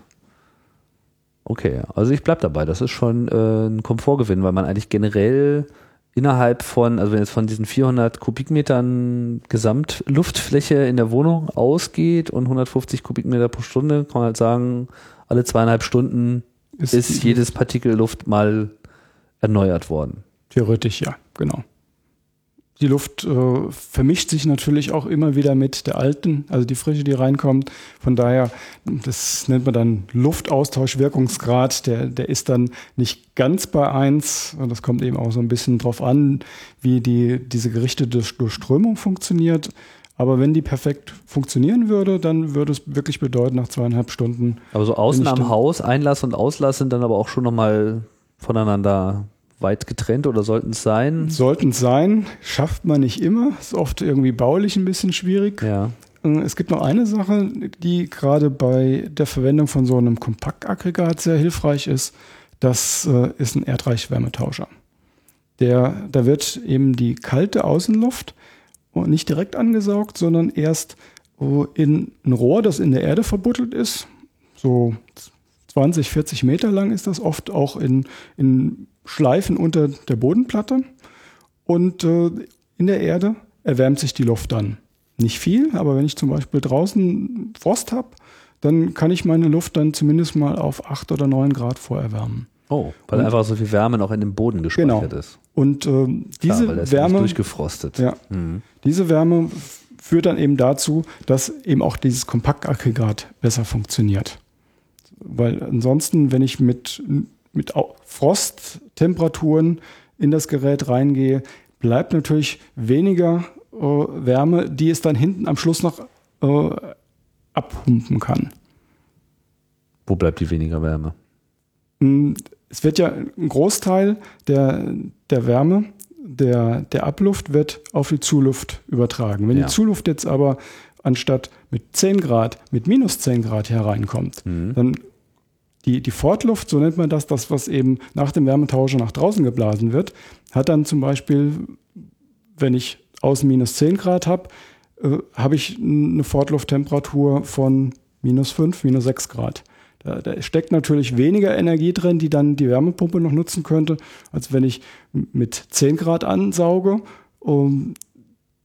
Okay, also ich bleib dabei. Das ist schon äh, ein Komfortgewinn, weil man eigentlich generell innerhalb von, also wenn jetzt von diesen 400 Kubikmetern Gesamtluftfläche in der Wohnung ausgeht und 150 Kubikmeter pro Stunde, kann man halt sagen, alle zweieinhalb Stunden ist, ist jedes Partikel Luft mal erneuert worden. Theoretisch ja, genau. Die Luft äh, vermischt sich natürlich auch immer wieder mit der alten, also die frische, die reinkommt. Von daher, das nennt man dann Luftaustauschwirkungsgrad. Der, der ist dann nicht ganz bei eins. Und das kommt eben auch so ein bisschen drauf an, wie die, diese gerichtete Durchströmung funktioniert. Aber wenn die perfekt funktionieren würde, dann würde es wirklich bedeuten, nach zweieinhalb Stunden. Aber so außen am Haus, Einlass und Auslass sind dann aber auch schon nochmal voneinander weit getrennt oder sollten es sein? Sollten es sein, schafft man nicht immer. Ist oft irgendwie baulich ein bisschen schwierig. Ja. Äh, es gibt noch eine Sache, die gerade bei der Verwendung von so einem Kompaktaggregat sehr hilfreich ist. Das äh, ist ein Erdreichwärmetauscher. Der, da wird eben die kalte Außenluft nicht direkt angesaugt, sondern erst in ein Rohr, das in der Erde verbuddelt ist. So 20, 40 Meter lang ist das oft auch in, in Schleifen unter der Bodenplatte. Und äh, in der Erde erwärmt sich die Luft dann. Nicht viel, aber wenn ich zum Beispiel draußen Frost habe, dann kann ich meine Luft dann zumindest mal auf 8 oder 9 Grad vorerwärmen. Oh, weil und, einfach so viel Wärme noch in dem Boden gespeichert genau. ist. Und äh, diese Klar, Wärme. durchgefrostet. Ja. Mhm. Diese Wärme führt dann eben dazu, dass eben auch dieses Kompaktaggregat besser funktioniert. Weil ansonsten, wenn ich mit, mit Frosttemperaturen in das Gerät reingehe, bleibt natürlich weniger äh, Wärme, die es dann hinten am Schluss noch äh, abpumpen kann. Wo bleibt die weniger Wärme? Hm, es wird ja ein Großteil der, der Wärme, der, der Abluft wird auf die Zuluft übertragen. Wenn ja. die Zuluft jetzt aber anstatt mit 10 Grad mit minus 10 Grad hereinkommt, mhm. dann die, die Fortluft, so nennt man das, das, was eben nach dem Wärmetauscher nach draußen geblasen wird, hat dann zum Beispiel, wenn ich außen minus 10 Grad habe, äh, habe ich eine Fortlufttemperatur von minus 5, minus 6 Grad. Da, da, steckt natürlich weniger Energie drin, die dann die Wärmepumpe noch nutzen könnte, als wenn ich mit 10 Grad ansauge. Um,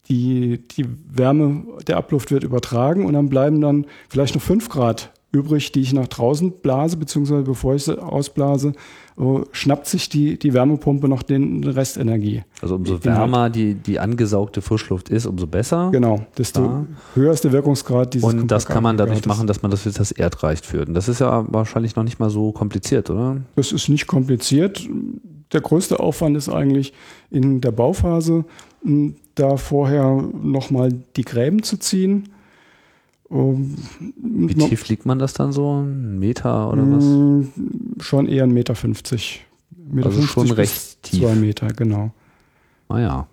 die, die Wärme der Abluft wird übertragen und dann bleiben dann vielleicht noch 5 Grad übrig, die ich nach draußen blase, beziehungsweise bevor ich sie ausblase, äh, schnappt sich die, die Wärmepumpe noch den Restenergie. Also umso wärmer die, die angesaugte Frischluft ist, umso besser. Genau, desto ja. höher ist der Wirkungsgrad dieses Und das kann man dadurch machen, dass man das jetzt das Erdreich führt. Und das ist ja wahrscheinlich noch nicht mal so kompliziert, oder? Das ist nicht kompliziert. Der größte Aufwand ist eigentlich in der Bauphase, da vorher nochmal die Gräben zu ziehen um, Wie tief liegt man das dann so? Ein Meter oder was? Mm, schon eher ein Meter 50. Meter also 50 schon recht tief. Zwei Meter, genau. Ah ja.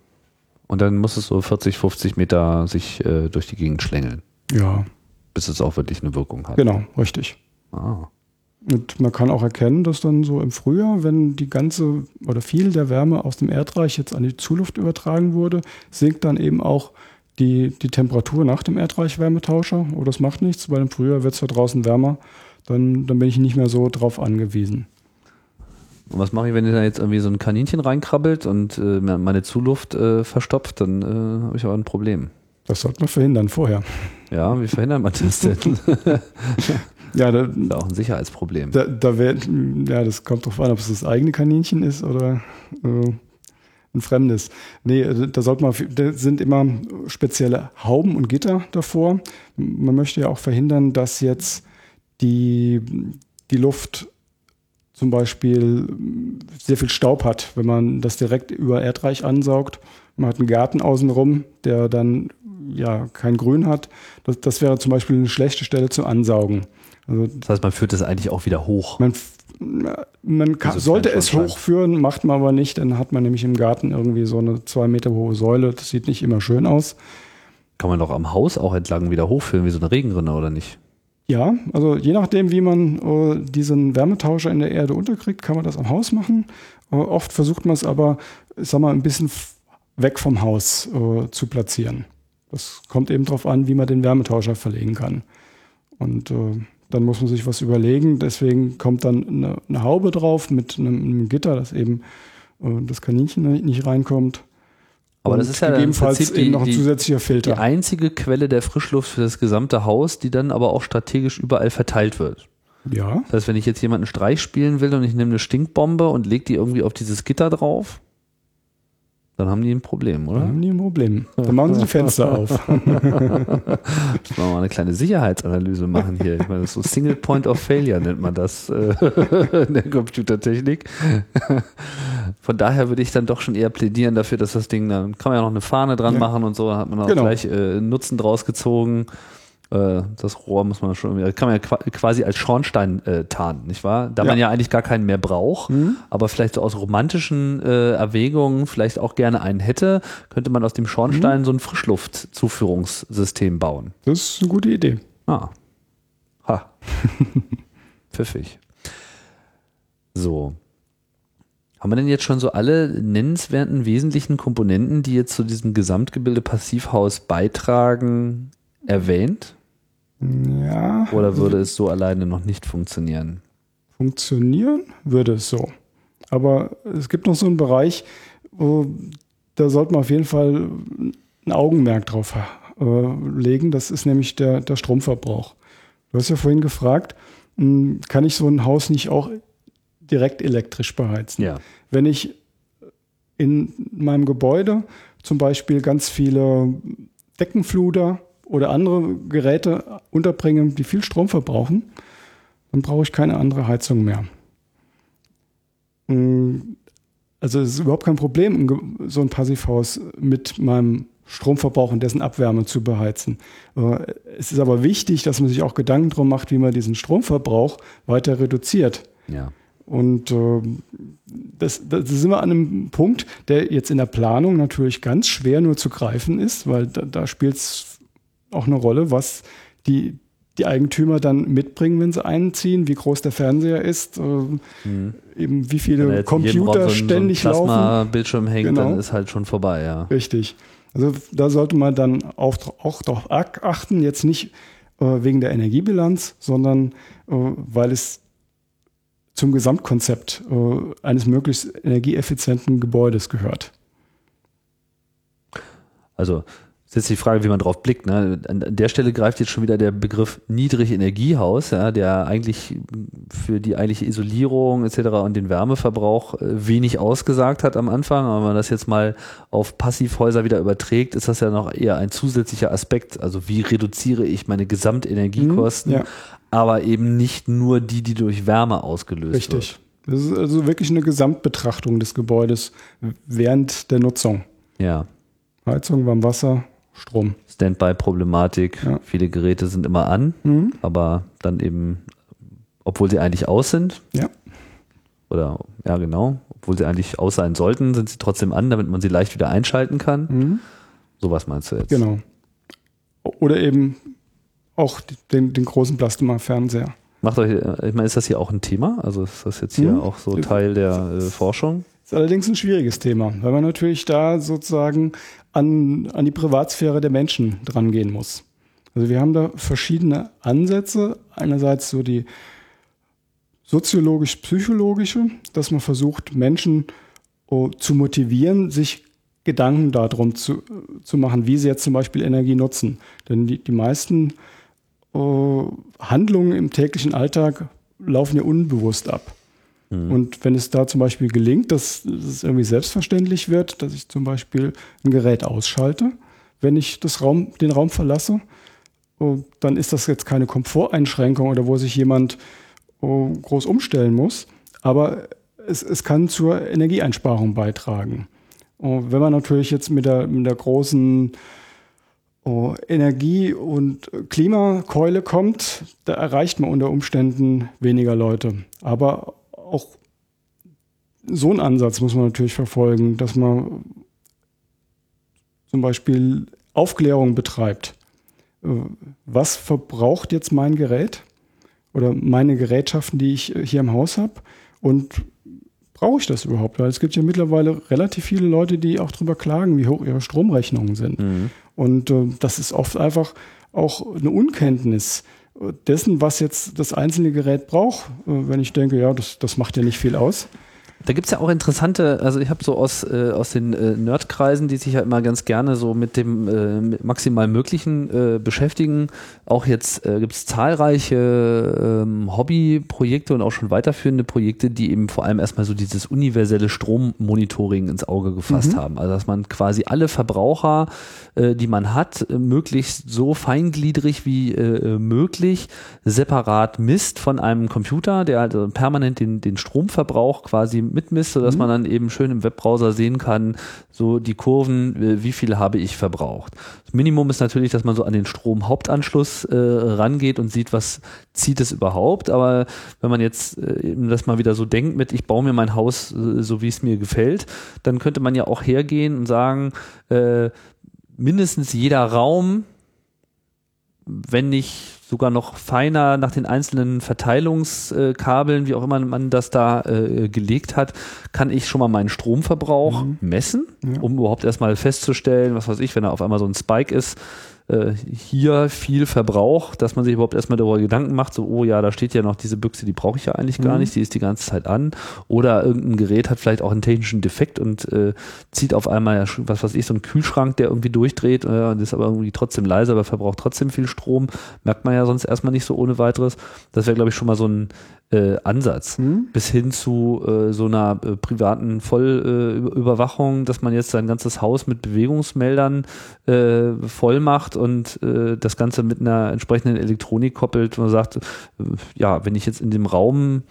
Und dann muss es so 40, 50 Meter sich äh, durch die Gegend schlängeln. Ja. Bis es auch wirklich eine Wirkung hat. Genau, richtig. Ah. Und man kann auch erkennen, dass dann so im Frühjahr, wenn die ganze oder viel der Wärme aus dem Erdreich jetzt an die Zuluft übertragen wurde, sinkt dann eben auch die, die Temperatur nach dem Erdreichwärmetauscher. Oh, das macht nichts, weil im Frühjahr wird es ja draußen wärmer. Dann, dann bin ich nicht mehr so drauf angewiesen. Und was mache ich, wenn da jetzt irgendwie so ein Kaninchen reinkrabbelt und äh, meine Zuluft äh, verstopft? Dann äh, habe ich aber ein Problem. Das sollte man verhindern vorher. Ja, wie verhindert man das denn? ja, da, das ist auch ein Sicherheitsproblem. Da, da wär, ja, das kommt drauf an, ob es das eigene Kaninchen ist oder äh, ein fremdes. Nee, also da sollte man, da sind immer spezielle Hauben und Gitter davor. Man möchte ja auch verhindern, dass jetzt die, die Luft zum Beispiel sehr viel Staub hat, wenn man das direkt über Erdreich ansaugt. Man hat einen Garten außenrum, der dann ja kein Grün hat. Das, das wäre zum Beispiel eine schlechte Stelle zum Ansaugen. Also, das heißt, man führt es eigentlich auch wieder hoch. Man man kann, sollte es hochführen, macht man aber nicht. Dann hat man nämlich im Garten irgendwie so eine zwei Meter hohe Säule. Das sieht nicht immer schön aus. Kann man doch am Haus auch entlang wieder hochführen, wie so eine Regenrinne, oder nicht? Ja, also je nachdem, wie man äh, diesen Wärmetauscher in der Erde unterkriegt, kann man das am Haus machen. Äh, oft versucht man es aber, ich sag mal, ein bisschen weg vom Haus äh, zu platzieren. Das kommt eben darauf an, wie man den Wärmetauscher verlegen kann. Und äh, dann muss man sich was überlegen. Deswegen kommt dann eine, eine Haube drauf mit einem, einem, Gitter, dass eben äh, das Kaninchen nicht reinkommt. Aber das ist ja gegebenenfalls die, eben noch ein zusätzlicher Filter. Die einzige Quelle der Frischluft für das gesamte Haus, die dann aber auch strategisch überall verteilt wird. Ja. Das heißt, wenn ich jetzt jemanden Streich spielen will und ich nehme eine Stinkbombe und lege die irgendwie auf dieses Gitter drauf, Dann haben die ein Problem, oder? Dann haben die ein Problem. Dann machen sie die Fenster auf. Müssen wir mal eine kleine Sicherheitsanalyse machen hier. Ich meine, so Single Point of Failure nennt man das äh, in der Computertechnik. Von daher würde ich dann doch schon eher plädieren dafür, dass das Ding, dann kann man ja noch eine Fahne dran Ja. machen und so, hat man auch Genau. gleich äh, Nutzen draus gezogen. Äh, das Rohr muss man schon, kann man ja qua- quasi als Schornstein äh, tarnen, nicht wahr? Da Ja. man ja eigentlich gar keinen mehr braucht, aber vielleicht so aus romantischen äh, Erwägungen vielleicht auch gerne einen hätte, könnte man aus dem Schornstein so ein Frischluftzuführungssystem bauen. Das ist eine gute Idee. Ah. Ha. Pfiffig. So. Haben wir denn jetzt schon so alle nennenswerten wesentlichen Komponenten, die jetzt zu diesem Gesamtgebilde Passivhaus beitragen, erwähnt? Ja, Oder würde es so alleine noch nicht funktionieren? funktionieren würde es so. Aber es gibt noch so einen Bereich, wo, da sollte man auf jeden Fall ein Augenmerk drauf äh, legen. Das ist nämlich der, der Stromverbrauch. Du hast ja vorhin gefragt, mh, kann ich so ein Haus nicht auch direkt elektrisch beheizen? Ja. Wenn ich in meinem Gebäude zum Beispiel ganz viele Deckenfluter oder andere Geräte unterbringe, die viel Strom verbrauchen, dann brauche ich keine andere Heizung mehr. Mm, Also es ist überhaupt kein Problem, so ein Passivhaus mit meinem Stromverbrauch und dessen Abwärme zu beheizen. Äh, Es ist aber wichtig, dass man sich auch Gedanken darum macht, wie man diesen Stromverbrauch weiter reduziert. Ja. Und ähm, das, das sind wir an einem Punkt, der jetzt in der Planung natürlich ganz schwer nur zu greifen ist, weil da, da spielt es auch eine Rolle, was die, die Eigentümer dann mitbringen, wenn sie einziehen, wie groß der Fernseher ist, ähm, eben wie viele Computer so ständig so laufen. Plasma-Bildschirm hängt, Genau. dann ist halt schon vorbei, ja. Richtig. Also da sollte man dann auch, auch darauf achten, jetzt nicht äh, wegen der Energiebilanz, sondern äh, weil es zum Gesamtkonzept äh, eines möglichst energieeffizienten Gebäudes gehört. Also ist jetzt die Frage, wie man drauf blickt. Ne? An der Stelle greift jetzt schon wieder der Begriff Niedrigenergiehaus, ja, der eigentlich für die eigentliche Isolierung etc. und den Wärmeverbrauch äh, wenig ausgesagt hat am Anfang. Aber wenn man das jetzt mal auf Passivhäuser wieder überträgt, ist das ja noch eher ein zusätzlicher Aspekt. Also wie reduziere ich meine Gesamtenergiekosten, Mhm, ja. aber eben nicht nur die, die durch Wärme ausgelöst Richtig. Das ist also wirklich eine Gesamtbetrachtung des Gebäudes während der Nutzung. wird. Ja. Heizung, Warmwasser, Strom. Standby-Problematik. Ja. Viele Geräte sind immer an, Mhm. aber dann eben, obwohl sie eigentlich aus sind, Ja. oder ja genau, obwohl sie eigentlich aus sein sollten, sind sie trotzdem an, damit man sie leicht wieder einschalten kann. Mhm. Sowas meinst du jetzt? Genau. Oder eben auch den, den großen Plasma-Fernseher. Macht euch, äh, ich meine, ist das hier auch ein Thema? Also ist das jetzt hier Mhm. auch so Teil der äh, Forschung? Ist allerdings ein schwieriges Thema, weil man natürlich da sozusagen an, an die Privatsphäre der Menschen drangehen muss. Also wir haben da verschiedene Ansätze. Einerseits so die soziologisch-psychologische, dass man versucht, Menschen oh, zu motivieren, sich Gedanken darum zu, zu machen, wie sie jetzt zum Beispiel Energie nutzen. Denn die, die meisten oh, Handlungen im täglichen Alltag laufen ja unbewusst ab. Und wenn es da zum Beispiel gelingt, dass es irgendwie selbstverständlich wird, dass ich zum Beispiel ein Gerät ausschalte, wenn ich das Raum, den Raum verlasse, oh, dann ist das jetzt keine Komforteinschränkung oder wo sich jemand oh, groß umstellen muss, aber es, es kann zur Energieeinsparung beitragen. Oh, wenn man natürlich jetzt mit der, mit der großen oh, Energie- und Klimakeule kommt, da erreicht man unter Umständen weniger Leute. Aber auch so einen Ansatz muss man natürlich verfolgen, dass man zum Beispiel Aufklärung betreibt. Äh, Was verbraucht jetzt mein Gerät oder meine Gerätschaften, die ich äh, hier im Haus habe? Und brauche ich das überhaupt? Weil es gibt ja mittlerweile relativ viele Leute, die auch darüber klagen, wie hoch ihre Stromrechnungen sind. Und äh, das ist oft einfach auch eine Unkenntnis dessen, was jetzt das einzelne Gerät braucht. Äh, wenn ich denke, ja, das, das macht ja nicht viel aus. Da gibt es ja auch interessante, also ich habe so aus, äh, aus den äh, Nerdkreisen, die sich ja immer ganz gerne so mit dem äh, mit maximal Möglichen äh, beschäftigen. Auch jetzt äh, gibt es zahlreiche ähm, Hobbyprojekte und auch schon weiterführende Projekte, die eben vor allem erstmal so dieses universelle Strommonitoring ins Auge gefasst Mhm. haben. Also dass man quasi alle Verbraucher, äh, die man hat, äh, möglichst so feingliedrig wie äh, möglich separat misst von einem Computer, der also permanent den, den Stromverbrauch quasi mitmisst, sodass man dann eben schön im Webbrowser sehen kann, so die Kurven, äh, wie viel habe ich verbraucht. Das Minimum ist natürlich, dass man so an den Stromhauptanschluss äh, rangeht und sieht, was zieht es überhaupt. Aber wenn man jetzt äh, eben das mal wieder so denkt mit, ich baue mir mein Haus äh, so, wie es mir gefällt, dann könnte man ja auch hergehen und sagen, äh, mindestens jeder Raum, wenn nicht sogar noch feiner nach den einzelnen Verteilungskabeln, wie auch immer man das da äh, gelegt hat, kann ich schon mal meinen Stromverbrauch messen, um überhaupt erstmal festzustellen, was weiß ich, wenn da auf einmal so ein Spike ist, äh, hier viel Verbrauch, dass man sich überhaupt erstmal darüber Gedanken macht, so, oh ja, da steht ja noch diese Büchse, die brauche ich ja eigentlich gar nicht, die ist die ganze Zeit an. Oder irgendein Gerät hat vielleicht auch einen technischen Defekt und äh, zieht auf einmal, was weiß ich, so einen Kühlschrank, der irgendwie durchdreht äh, und ist aber irgendwie trotzdem leise, aber verbraucht trotzdem viel Strom. Merkt man ja sonst erstmal nicht so ohne weiteres. Das wäre, glaube ich, schon mal so ein äh, Ansatz. Bis hin zu äh, so einer äh, privaten Vollüberwachung, äh, dass man jetzt sein ganzes Haus mit Bewegungsmeldern äh, voll macht und äh, das Ganze mit einer entsprechenden Elektronik koppelt und sagt, äh, ja, wenn ich jetzt in dem Raum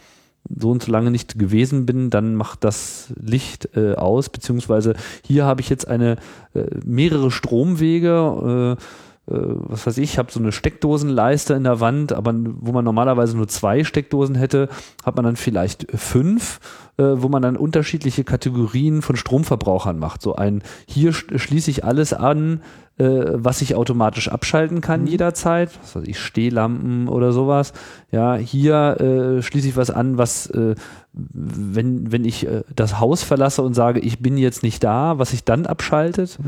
so und so lange nicht gewesen bin, dann macht das Licht äh, aus, beziehungsweise hier habe ich jetzt eine äh, mehrere Stromwege, äh, was weiß ich, ich habe so eine Steckdosenleiste in der Wand, aber wo man normalerweise nur zwei Steckdosen hätte, hat man dann vielleicht fünf, äh, wo man dann unterschiedliche Kategorien von Stromverbrauchern macht. So ein, hier sch- schließe ich alles an, äh, was ich automatisch abschalten kann jederzeit, was weiß ich, Stehlampen oder sowas. Ja, hier äh, schließe ich was an, was, äh, wenn, wenn ich äh, das Haus verlasse und sage, ich bin jetzt nicht da, was sich dann abschaltet.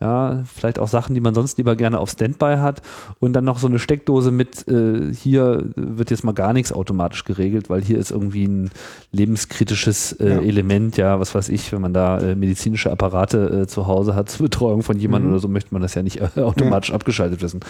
Ja, vielleicht auch Sachen, die man sonst lieber gerne auf Standby hat. Und dann noch so eine Steckdose mit, äh, hier wird jetzt mal gar nichts automatisch geregelt, weil hier ist irgendwie ein lebenskritisches äh, Ja. Element, ja, was weiß ich, wenn man da äh, medizinische Apparate äh, zu Hause hat zur Betreuung von jemandem oder so, möchte man das ja nicht äh, automatisch abgeschaltet wissen.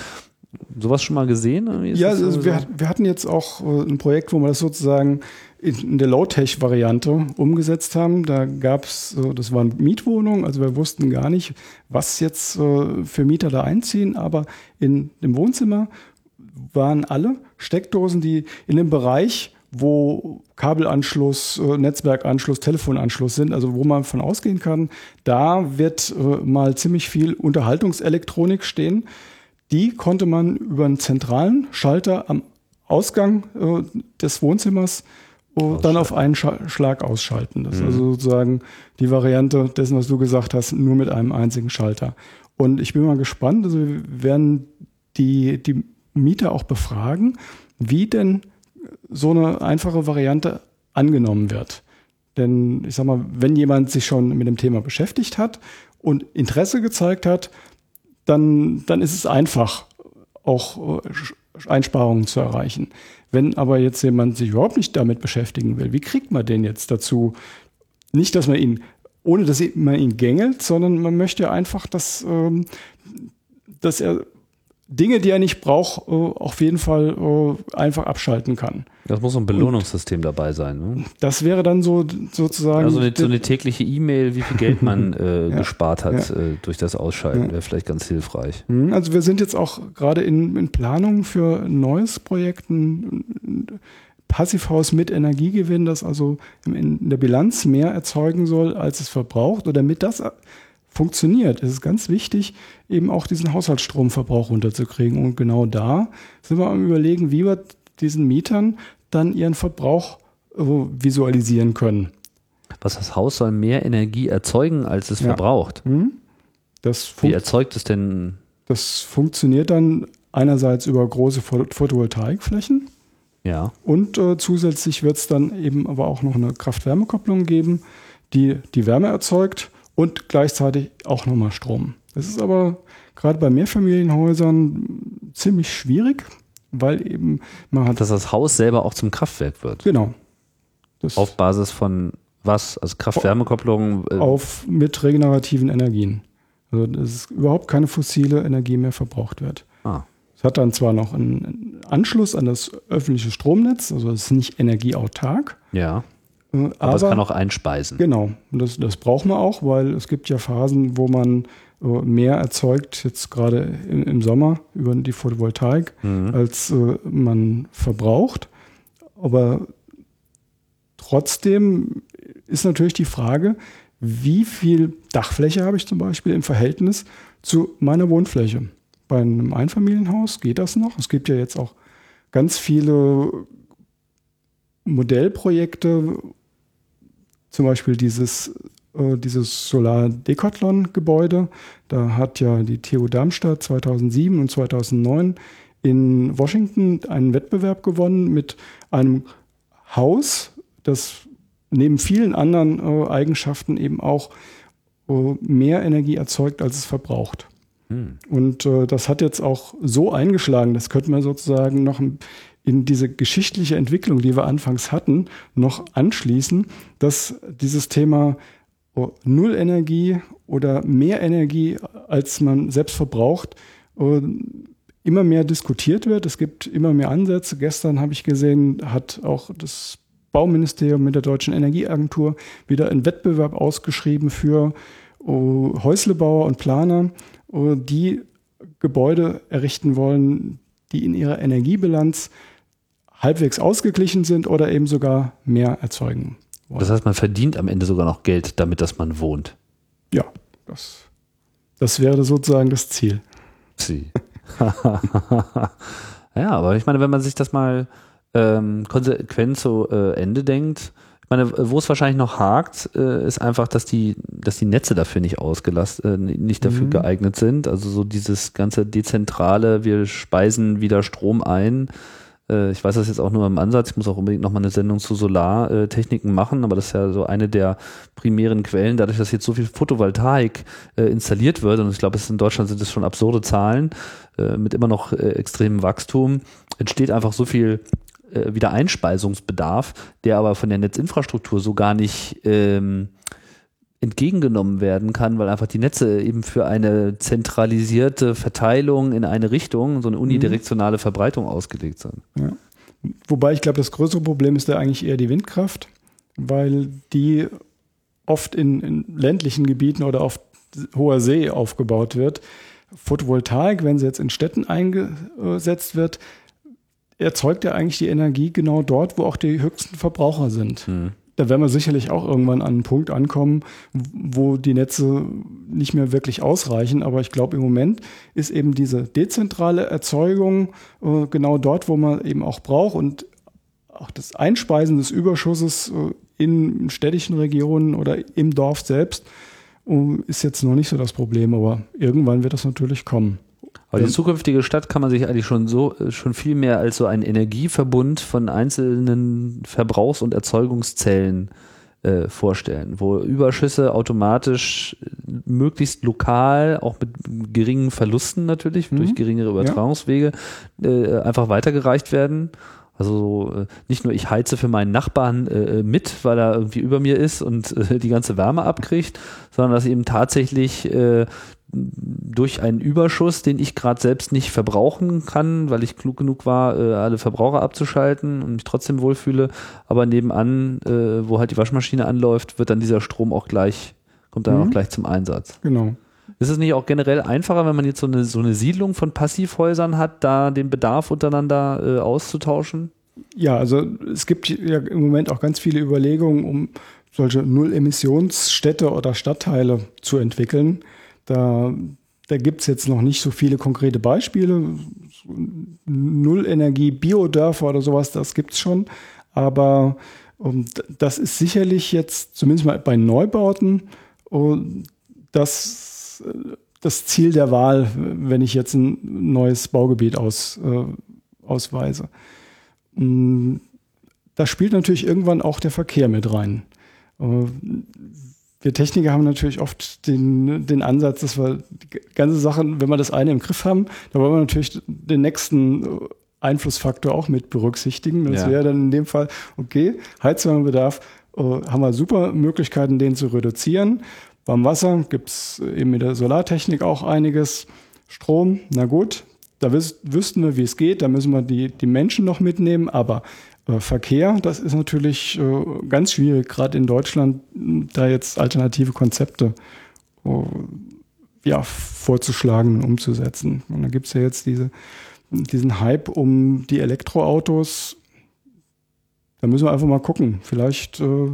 Sowas schon mal gesehen? Ja, also so- wir, wir hatten jetzt auch äh, ein Projekt, wo wir das sozusagen in, der Low-Tech-Variante umgesetzt haben. Da gab es, das waren Mietwohnungen, also wir wussten gar nicht, was jetzt äh, für Mieter da einziehen, aber in dem Wohnzimmer waren alle Steckdosen, die in dem Bereich, wo Kabelanschluss, äh, Netzwerkanschluss, Telefonanschluss sind, also wo man von ausgehen kann, da wird äh, mal ziemlich viel Unterhaltungselektronik stehen. Die konnte man über einen zentralen Schalter am Ausgang des Wohnzimmers dann auf einen Scha Schlag ausschalten. Das ist also sozusagen die Variante dessen, was du gesagt hast, nur mit einem einzigen Schalter. Und ich bin mal gespannt, also wir werden die, die Mieter auch befragen, wie denn so eine einfache Variante angenommen wird. Denn ich sag mal, wenn jemand sich schon mit dem Thema beschäftigt hat und Interesse gezeigt hat, dann, dann ist es einfach, auch äh, Einsparungen zu erreichen. Wenn aber jetzt jemand sich überhaupt nicht damit beschäftigen will, wie kriegt man den jetzt dazu? Nicht, dass man ihn, ohne dass man ihn gängelt, sondern man möchte einfach, dass, ähm, dass er Dinge, die er nicht braucht, äh, auf jeden Fall äh, einfach abschalten kann. Das muss so ein Belohnungssystem dabei sein. Ne? Das wäre dann so sozusagen. Also eine, so eine tägliche E-Mail, wie viel Geld man äh, Ja. gespart hat Ja. äh, durch das Ausschalten, Ja. wäre vielleicht ganz hilfreich. Mhm, Also wir sind jetzt auch gerade in, in Planung für ein neues Projekt, ein Passivhaus mit Energiegewinn, das also in- der Bilanz mehr erzeugen soll, als es verbraucht. Und damit das funktioniert, ist es ganz wichtig, eben auch diesen Haushaltsstromverbrauch runterzukriegen. Und genau da sind wir am überlegen, wie wir diesen Mietern dann ihren Verbrauch äh, visualisieren können. Was das Haus soll mehr Energie erzeugen, als es Ja. verbraucht. Das Wie erzeugt es denn? Das funktioniert dann einerseits über große Pho- Photovoltaikflächen Ja, und äh, zusätzlich wird es dann eben aber auch noch eine Kraft-Wärme-Kopplung geben, die die Wärme erzeugt und gleichzeitig auch nochmal Strom. Das ist aber gerade bei Mehrfamilienhäusern ziemlich schwierig, weil eben man hat dass das Haus selber auch zum Kraftwerk wird. genau das, Auf Basis von was? Also Kraft-Wärme-Kopplung? Äh auf mit regenerativen Energien. Also dass überhaupt keine fossile Energie mehr verbraucht wird. Ah. Es hat dann zwar noch einen Anschluss an das öffentliche Stromnetz, also es ist nicht energieautark. Ja. Aber, aber, es kann auch einspeisen. Genau, das, das braucht man auch, weil es gibt ja Phasen, wo man äh, mehr erzeugt, jetzt gerade im, im, Sommer über die Photovoltaik, mhm. als äh, man verbraucht. Aber trotzdem ist natürlich die Frage, wie viel Dachfläche habe ich zum Beispiel im Verhältnis zu meiner Wohnfläche? Bei einem Einfamilienhaus geht das noch. Es gibt ja jetzt auch ganz viele Modellprojekte, zum Beispiel dieses, äh, dieses Solar-Decathlon-Gebäude. Da hat ja die TU Darmstadt 2007 und 2009 in Washington einen Wettbewerb gewonnen mit einem Haus, das neben vielen anderen äh, Eigenschaften eben auch äh, mehr Energie erzeugt, als es verbraucht. Hm. Und äh, das hat jetzt auch so eingeschlagen, das könnte man sozusagen noch in diese geschichtliche Entwicklung, die wir anfangs hatten, noch anschließen, dass dieses Thema oh, Null Energie oder mehr Energie, als man selbst verbraucht, äh, immer mehr diskutiert wird. Es gibt immer mehr Ansätze. Gestern habe ich gesehen, hat auch das Bauministerium mit der Deutschen Energieagentur wieder einen Wettbewerb ausgeschrieben für uh, Häuslebauer und Planer, die Gebäude errichten wollen, die in ihrer Energiebilanz halbwegs ausgeglichen sind oder eben sogar mehr erzeugen. Wollen. Das heißt, man verdient am Ende sogar noch Geld damit, dass man wohnt. Ja, das, das wäre sozusagen das Ziel. Sie. ja, aber ich meine, wenn man sich das mal ähm, konsequent zu äh, Ende denkt. Ich meine, wo es wahrscheinlich noch hakt, äh, ist einfach, dass die, dass die Netze dafür nicht ausgelastet, äh, nicht dafür mhm. geeignet sind. Also so dieses ganze dezentrale, wir speisen wieder Strom ein. Äh, ich weiß das jetzt auch nur im Ansatz. Ich muss auch unbedingt nochmal eine Sendung zu Solartechniken machen, aber das ist ja so eine der primären Quellen. Dadurch, dass jetzt so viel Photovoltaik äh, installiert wird, und ich glaube, in Deutschland sind es schon absurde Zahlen, äh, mit immer noch extremem Wachstum, entsteht einfach so viel äh, wieder Einspeisungsbedarf, der aber von der Netzinfrastruktur so gar nicht ähm, entgegengenommen werden kann, weil einfach die Netze eben für eine zentralisierte Verteilung in eine Richtung, so eine unidirektionale Verbreitung ausgelegt sind. Ja. Wobei ich glaube, das größere Problem ist da eigentlich eher die Windkraft, weil die oft in, in ländlichen Gebieten oder auf hoher See aufgebaut wird. Photovoltaik, wenn sie jetzt in Städten eingesetzt wird, erzeugt er eigentlich die Energie genau dort, wo auch die höchsten Verbraucher sind. Mhm. Da werden wir sicherlich auch irgendwann an einen Punkt ankommen, wo die Netze nicht mehr wirklich ausreichen. Aber ich glaube, im Moment ist eben diese dezentrale Erzeugung äh, genau dort, wo man eben auch braucht. Und auch das Einspeisen des Überschusses äh, in städtischen Regionen oder im Dorf selbst äh, ist jetzt noch nicht so das Problem. Aber irgendwann wird das natürlich kommen. Aber die zukünftige Stadt kann man sich eigentlich schon so schon viel mehr als so ein Energieverbund von einzelnen Verbrauchs- und Erzeugungszellen äh, vorstellen, wo Überschüsse automatisch möglichst lokal, auch mit geringen Verlusten natürlich, mhm. durch geringere Übertragungswege, ja. äh, einfach weitergereicht werden. Also äh, nicht nur ich heize für meinen Nachbarn äh, mit, weil er irgendwie über mir ist und äh, die ganze Wärme abkriegt, sondern dass eben tatsächlich äh, durch einen Überschuss, den ich gerade selbst nicht verbrauchen kann, weil ich klug genug war, äh, alle Verbraucher abzuschalten und mich trotzdem wohlfühle. Aber nebenan, äh, wo halt die Waschmaschine anläuft, wird dann dieser Strom auch gleich, kommt dann mhm. auch gleich zum Einsatz. Genau. Ist es nicht auch generell einfacher, wenn man jetzt so eine, so eine Siedlung von Passivhäusern hat, da den Bedarf untereinander äh, auszutauschen? Ja, also es gibt ja im Moment auch ganz viele Überlegungen, um solche Null-Emissionsstädte oder Stadtteile zu entwickeln. Da, da gibt es jetzt noch nicht so viele konkrete Beispiele. Nullenergie, Biodörfer oder sowas, das gibt es schon. Aber um, ähm, das ist sicherlich jetzt, zumindest mal bei Neubauten, uh, das, das Ziel der Wahl, wenn ich jetzt ein neues Baugebiet aus, uh, ausweise. Um, da spielt natürlich irgendwann auch der Verkehr mit rein. Wir Techniker haben natürlich oft den, den Ansatz, dass wir die ganze Sache, wenn wir das eine im Griff haben, dann wollen wir natürlich den nächsten Einflussfaktor auch mit berücksichtigen. Das ja. wäre dann in dem Fall, okay, Heizwärmebedarf äh, haben wir super Möglichkeiten, den zu reduzieren. Beim Wasser gibt es eben mit der Solartechnik auch einiges. Strom, na gut, da wüs wüssten wir, wie es geht, da müssen wir die, die Menschen noch mitnehmen, aber Verkehr, das ist natürlich äh, ganz schwierig, gerade in Deutschland, da jetzt alternative Konzepte äh, ja, vorzuschlagen und umzusetzen. Und da gibt es ja jetzt diese, diesen Hype um die Elektroautos. Da müssen wir einfach mal gucken. Vielleicht äh,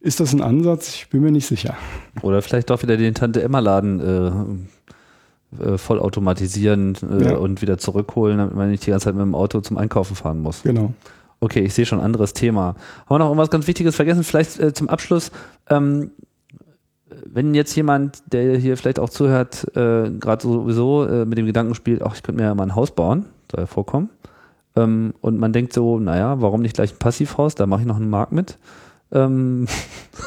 ist das ein Ansatz, ich bin mir nicht sicher. Oder vielleicht doch wieder den Tante-Emma-Laden äh, äh, vollautomatisieren äh, ja. und wieder zurückholen, damit man nicht die ganze Zeit mit dem Auto zum Einkaufen fahren muss. Genau. Okay, ich sehe schon anderes Thema. Haben wir noch irgendwas ganz Wichtiges vergessen? Vielleicht äh, zum Abschluss. Ähm, wenn jetzt jemand, der hier vielleicht auch zuhört, äh, gerade sowieso äh, mit dem Gedanken spielt, ach, ich könnte mir ja mal ein Haus bauen, soll ja vorkommen. Ähm, und man denkt so, naja, warum nicht gleich ein Passivhaus? Da mache ich noch einen Markt mit. Ähm,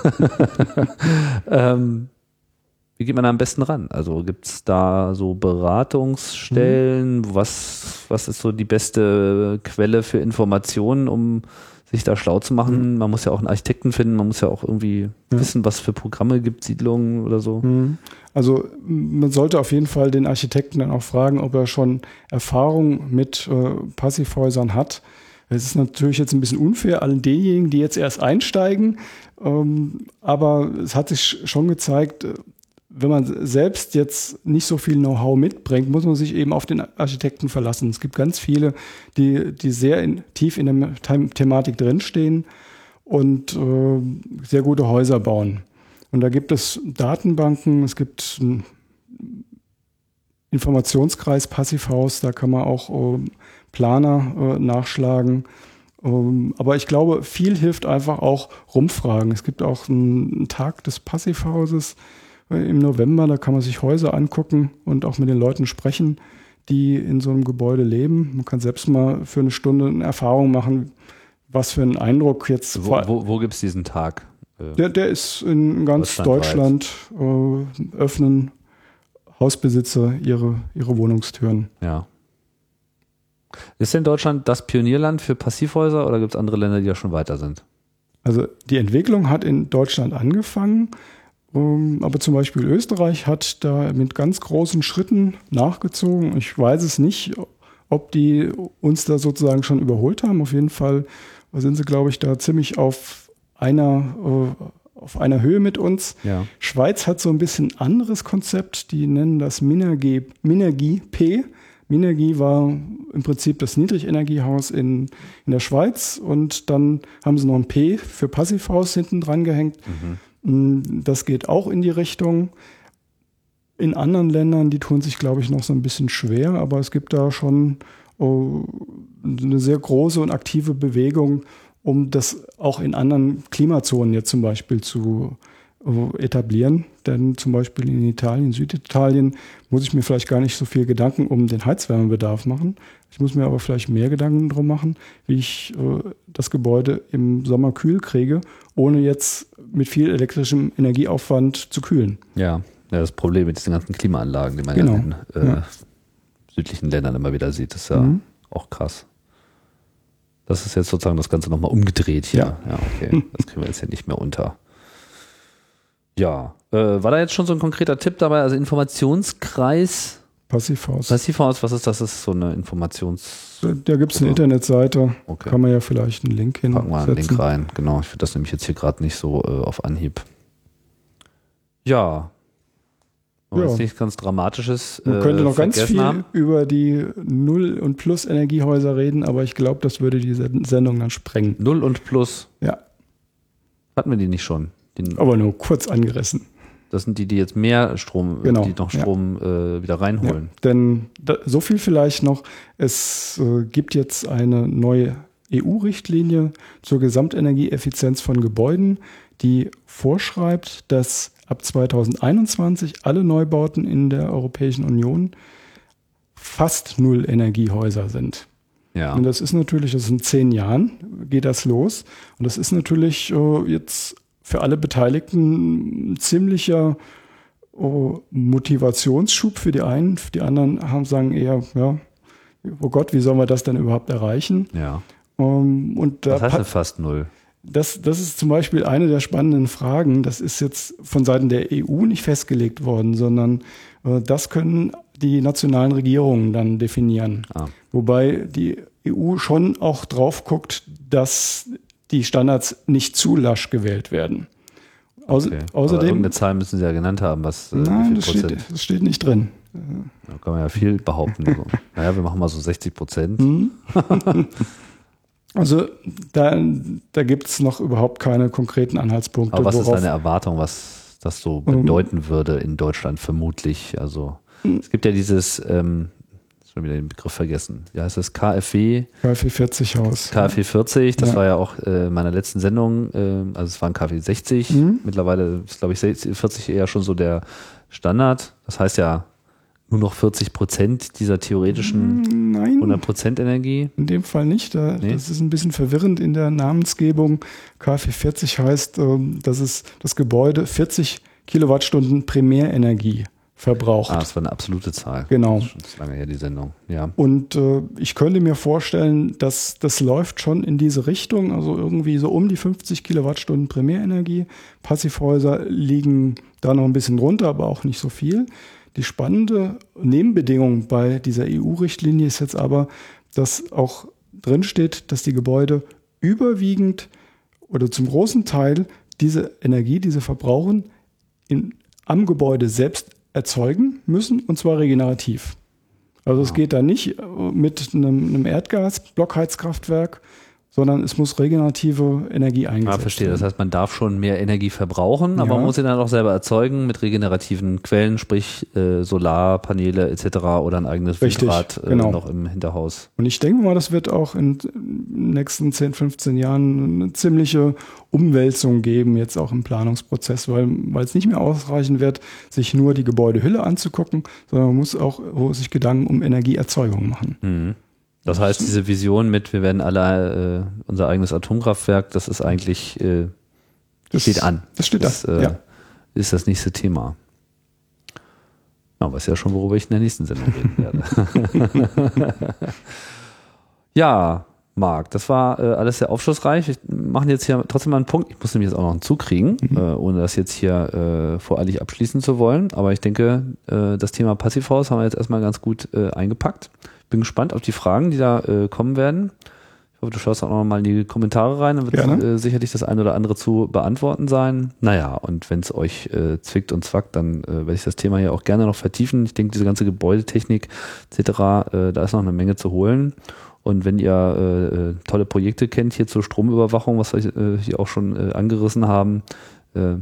ähm, wie geht man da am besten ran? Also gibt es da so Beratungsstellen? Mhm. Was, was ist so die beste Quelle für Informationen, um sich da schlau zu machen. Mhm. Man muss ja auch einen Architekten finden, man muss ja auch irgendwie ja. wissen, was für Programme gibt, Siedlungen oder so. Mhm. Also man sollte auf jeden Fall den Architekten dann auch fragen, ob er schon Erfahrung mit äh, Passivhäusern hat. Es ist natürlich jetzt ein bisschen unfair allen denjenigen, die jetzt erst einsteigen, ähm, aber es hat sich schon gezeigt, äh, wenn man selbst jetzt nicht so viel Know-how mitbringt, muss man sich eben auf den Architekten verlassen. Es gibt ganz viele, die, die sehr in, tief in der The Thematik drinstehen und äh, sehr gute Häuser bauen. Und da gibt es Datenbanken, es gibt einen Informationskreis Passivhaus, da kann man auch äh, Planer äh, nachschlagen. Ähm, aber ich glaube, viel hilft einfach auch rumfragen. Es gibt auch einen Tag des Passivhauses im November. Da kann man sich Häuser angucken und auch mit den Leuten sprechen, die in so einem Gebäude leben. Man kann selbst mal für eine Stunde eine Erfahrung machen, was für einen Eindruck jetzt. Wo, wo, wo gibt es diesen Tag? Äh, der, der ist in ganz Deutschland, äh, öffnen Hausbesitzer ihre, ihre Wohnungstüren. Ja. Ist denn Deutschland das Pionierland für Passivhäuser oder gibt es andere Länder, die ja schon weiter sind? Also die Entwicklung hat in Deutschland angefangen. Ähm, aber zum Beispiel Österreich hat da mit ganz großen Schritten nachgezogen. Ich weiß es nicht, ob die uns da sozusagen schon überholt haben. Auf jeden Fall sind sie, glaube ich, da ziemlich auf einer, äh, auf einer Höhe mit uns. Ja. Schweiz hat so ein bisschen anderes Konzept. Die nennen das Minergie, Minergie P. Minergie war im Prinzip das Niedrigenergiehaus in, in der Schweiz und dann haben sie noch ein P für Passivhaus hinten dran gehängt. Mhm. Mm, das geht auch in die Richtung. In anderen Ländern, die tun sich, glaube ich, noch so ein bisschen schwer, aber es gibt da schon oh, eine sehr große und aktive Bewegung, um das auch in anderen Klimazonen jetzt zum Beispiel zu oh, etablieren. Denn zum Beispiel in Italien, Süditalien, muss ich mir vielleicht gar nicht so viel Gedanken um den Heizwärmebedarf machen. Ich muss mir aber vielleicht mehr Gedanken darum machen, wie ich äh, das Gebäude im Sommer kühl kriege, ohne jetzt mit viel elektrischem Energieaufwand zu kühlen. Ja, ja das Problem mit diesen ganzen Klimaanlagen, die man genau. ja in äh, ja. südlichen Ländern immer wieder sieht, ist ja mhm. auch krass. Das ist jetzt sozusagen das Ganze nochmal umgedreht hier. Ja, ja okay. Das kriegen wir jetzt hier nicht mehr unter. Ja, äh, war da jetzt schon so ein konkreter Tipp dabei? Also Informationskreis Passivhaus. Passivhaus, was ist das? Das ist so eine Informations... Da gibt es eine Internetseite, okay. kann man ja vielleicht einen Link hin. Packen wir einen Link rein, genau. Ich finde das nämlich jetzt hier gerade nicht so äh, auf Anhieb. Ja. Ja. jetzt nichts ganz Dramatisches. Man äh, könnte noch ganz viel haben. über die Null- und Plus-Energiehäuser reden, aber ich glaube, das würde die Sendung dann sprengen. Null und Plus? Ja. Hatten wir die nicht schon? Den aber nur kurz angerissen. Das sind die, die jetzt mehr Strom, genau, die noch Strom ja. äh, wieder reinholen. Ja, denn da, so viel vielleicht noch. Es äh, gibt jetzt eine neue EU-Richtlinie zur Gesamtenergieeffizienz von Gebäuden, die vorschreibt, dass ab 2021 alle Neubauten in der Europäischen Union fast null Energiehäuser sind. Ja. Und das ist natürlich, das in zehn Jahren geht das los. Und das ist natürlich äh, jetzt für alle Beteiligten ein ziemlicher oh, Motivationsschub für die einen. Für die anderen haben sagen eher, ja, oh Gott, wie sollen wir das denn überhaupt erreichen? Ja. Um, und Was heißt denn fast null? das, das ist zum Beispiel eine der spannenden Fragen. Das ist jetzt von Seiten der EU nicht festgelegt worden, sondern äh, das können die nationalen Regierungen dann definieren. Ah. Wobei die EU schon auch drauf guckt, dass die Standards nicht zu lasch gewählt werden. Außer, okay. Außerdem. eine Zahl müssen Sie ja genannt haben, was. Äh, nein, das steht, das steht, nicht drin. Da kann man ja viel behaupten. naja, wir machen mal so 60 Prozent. Mhm. Also da, da gibt es noch überhaupt keine konkreten Anhaltspunkte. Aber was ist deine Erwartung, was das so bedeuten um, würde in Deutschland vermutlich? Also hm. es gibt ja dieses, ähm, schon wieder den Begriff vergessen, wie heißt das, KfW? KfW 40 Haus. KfW 40, das ja. war ja auch äh, meiner letzten Sendung, äh, also es war ein KfW 60, mhm. mittlerweile ist glaube ich 40 eher schon so der Standard. Das heißt ja, nur noch 40 Prozent dieser theoretischen Nein, 100 Prozent Energie? In dem Fall nicht. Da, nee. Das ist ein bisschen verwirrend in der Namensgebung. KfW 40 heißt, ähm, dass es das Gebäude 40 Kilowattstunden Primärenergie verbraucht. Ah, das war eine absolute Zahl. Genau. Das ist lange her die Sendung. Ja. Und äh, ich könnte mir vorstellen, dass das läuft schon in diese Richtung, also irgendwie so um die 50 Kilowattstunden Primärenergie. Passivhäuser liegen da noch ein bisschen drunter, aber auch nicht so viel. Die spannende Nebenbedingung bei dieser EU-Richtlinie ist jetzt aber, dass auch drin steht, dass die Gebäude überwiegend oder zum großen Teil diese Energie, diese verbrauchen, in, am Gebäude selbst erzeugen müssen und zwar regenerativ. Also es geht da nicht mit einem, einem Erdgas-Blockheizkraftwerk, sondern es muss regenerative Energie eingesetzt werden. Ah, verstehe. Das heißt, man darf schon mehr Energie verbrauchen, aber ja. man muss sie dann auch selber erzeugen mit regenerativen Quellen, sprich äh, Solarpaneele etc. oder ein eigenes Richtig, Windrad äh, genau. noch im Hinterhaus. Und ich denke mal, das wird auch in den nächsten 10, 15 Jahren eine ziemliche Umwälzung geben, jetzt auch im Planungsprozess, weil, weil es nicht mehr ausreichen wird, sich nur die Gebäudehülle anzugucken, sondern man muss auch sich Gedanken um Energieerzeugung machen. Mhm. Das heißt, diese Vision mit, wir werden alle äh, unser eigenes Atomkraftwerk, das ist eigentlich, äh, das steht an. Das steht das, äh, ja. Ist das nächste Thema. Ja, weiß ja schon, worüber ich in der nächsten Sendung reden werde. ja, Marc, das war äh, alles sehr aufschlussreich. Wir machen jetzt hier trotzdem mal einen Punkt. Ich muss nämlich jetzt auch noch einen Zug kriegen, mhm. äh, ohne das jetzt hier äh, voreilig abschließen zu wollen. Aber ich denke, äh, das Thema Passivhaus haben wir jetzt erstmal ganz gut äh, eingepackt. Bin gespannt auf die Fragen, die da äh, kommen werden. Ich hoffe, du schaust auch noch mal in die Kommentare rein. Dann wird äh, sicherlich das eine oder andere zu beantworten sein. Naja, und wenn es euch äh, zwickt und zwackt, dann äh, werde ich das Thema hier auch gerne noch vertiefen. Ich denke, diese ganze Gebäudetechnik etc., äh, da ist noch eine Menge zu holen. Und wenn ihr äh, äh, tolle Projekte kennt hier zur Stromüberwachung, was wir äh, hier auch schon äh, angerissen haben, äh,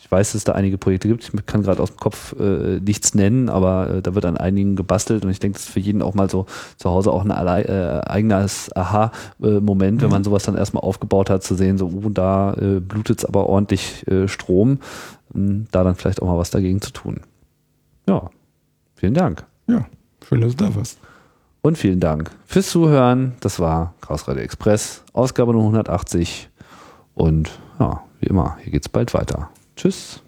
ich weiß, dass es da einige Projekte gibt. Ich kann gerade aus dem Kopf äh, nichts nennen, aber äh, da wird an einigen gebastelt und ich denke, das ist für jeden auch mal so zu Hause auch ein äh, eigenes Aha-Moment, wenn man sowas dann erstmal aufgebaut hat, zu sehen, so, uh, da äh, blutet es aber ordentlich äh, Strom, ähm, da dann vielleicht auch mal was dagegen zu tun. Ja, vielen Dank. Ja, schön, dass du da warst. Und vielen Dank fürs Zuhören. Das war Chaos Radio Express, Ausgabe Nummer 180. Und ja, wie immer, hier geht's bald weiter. Tschüss.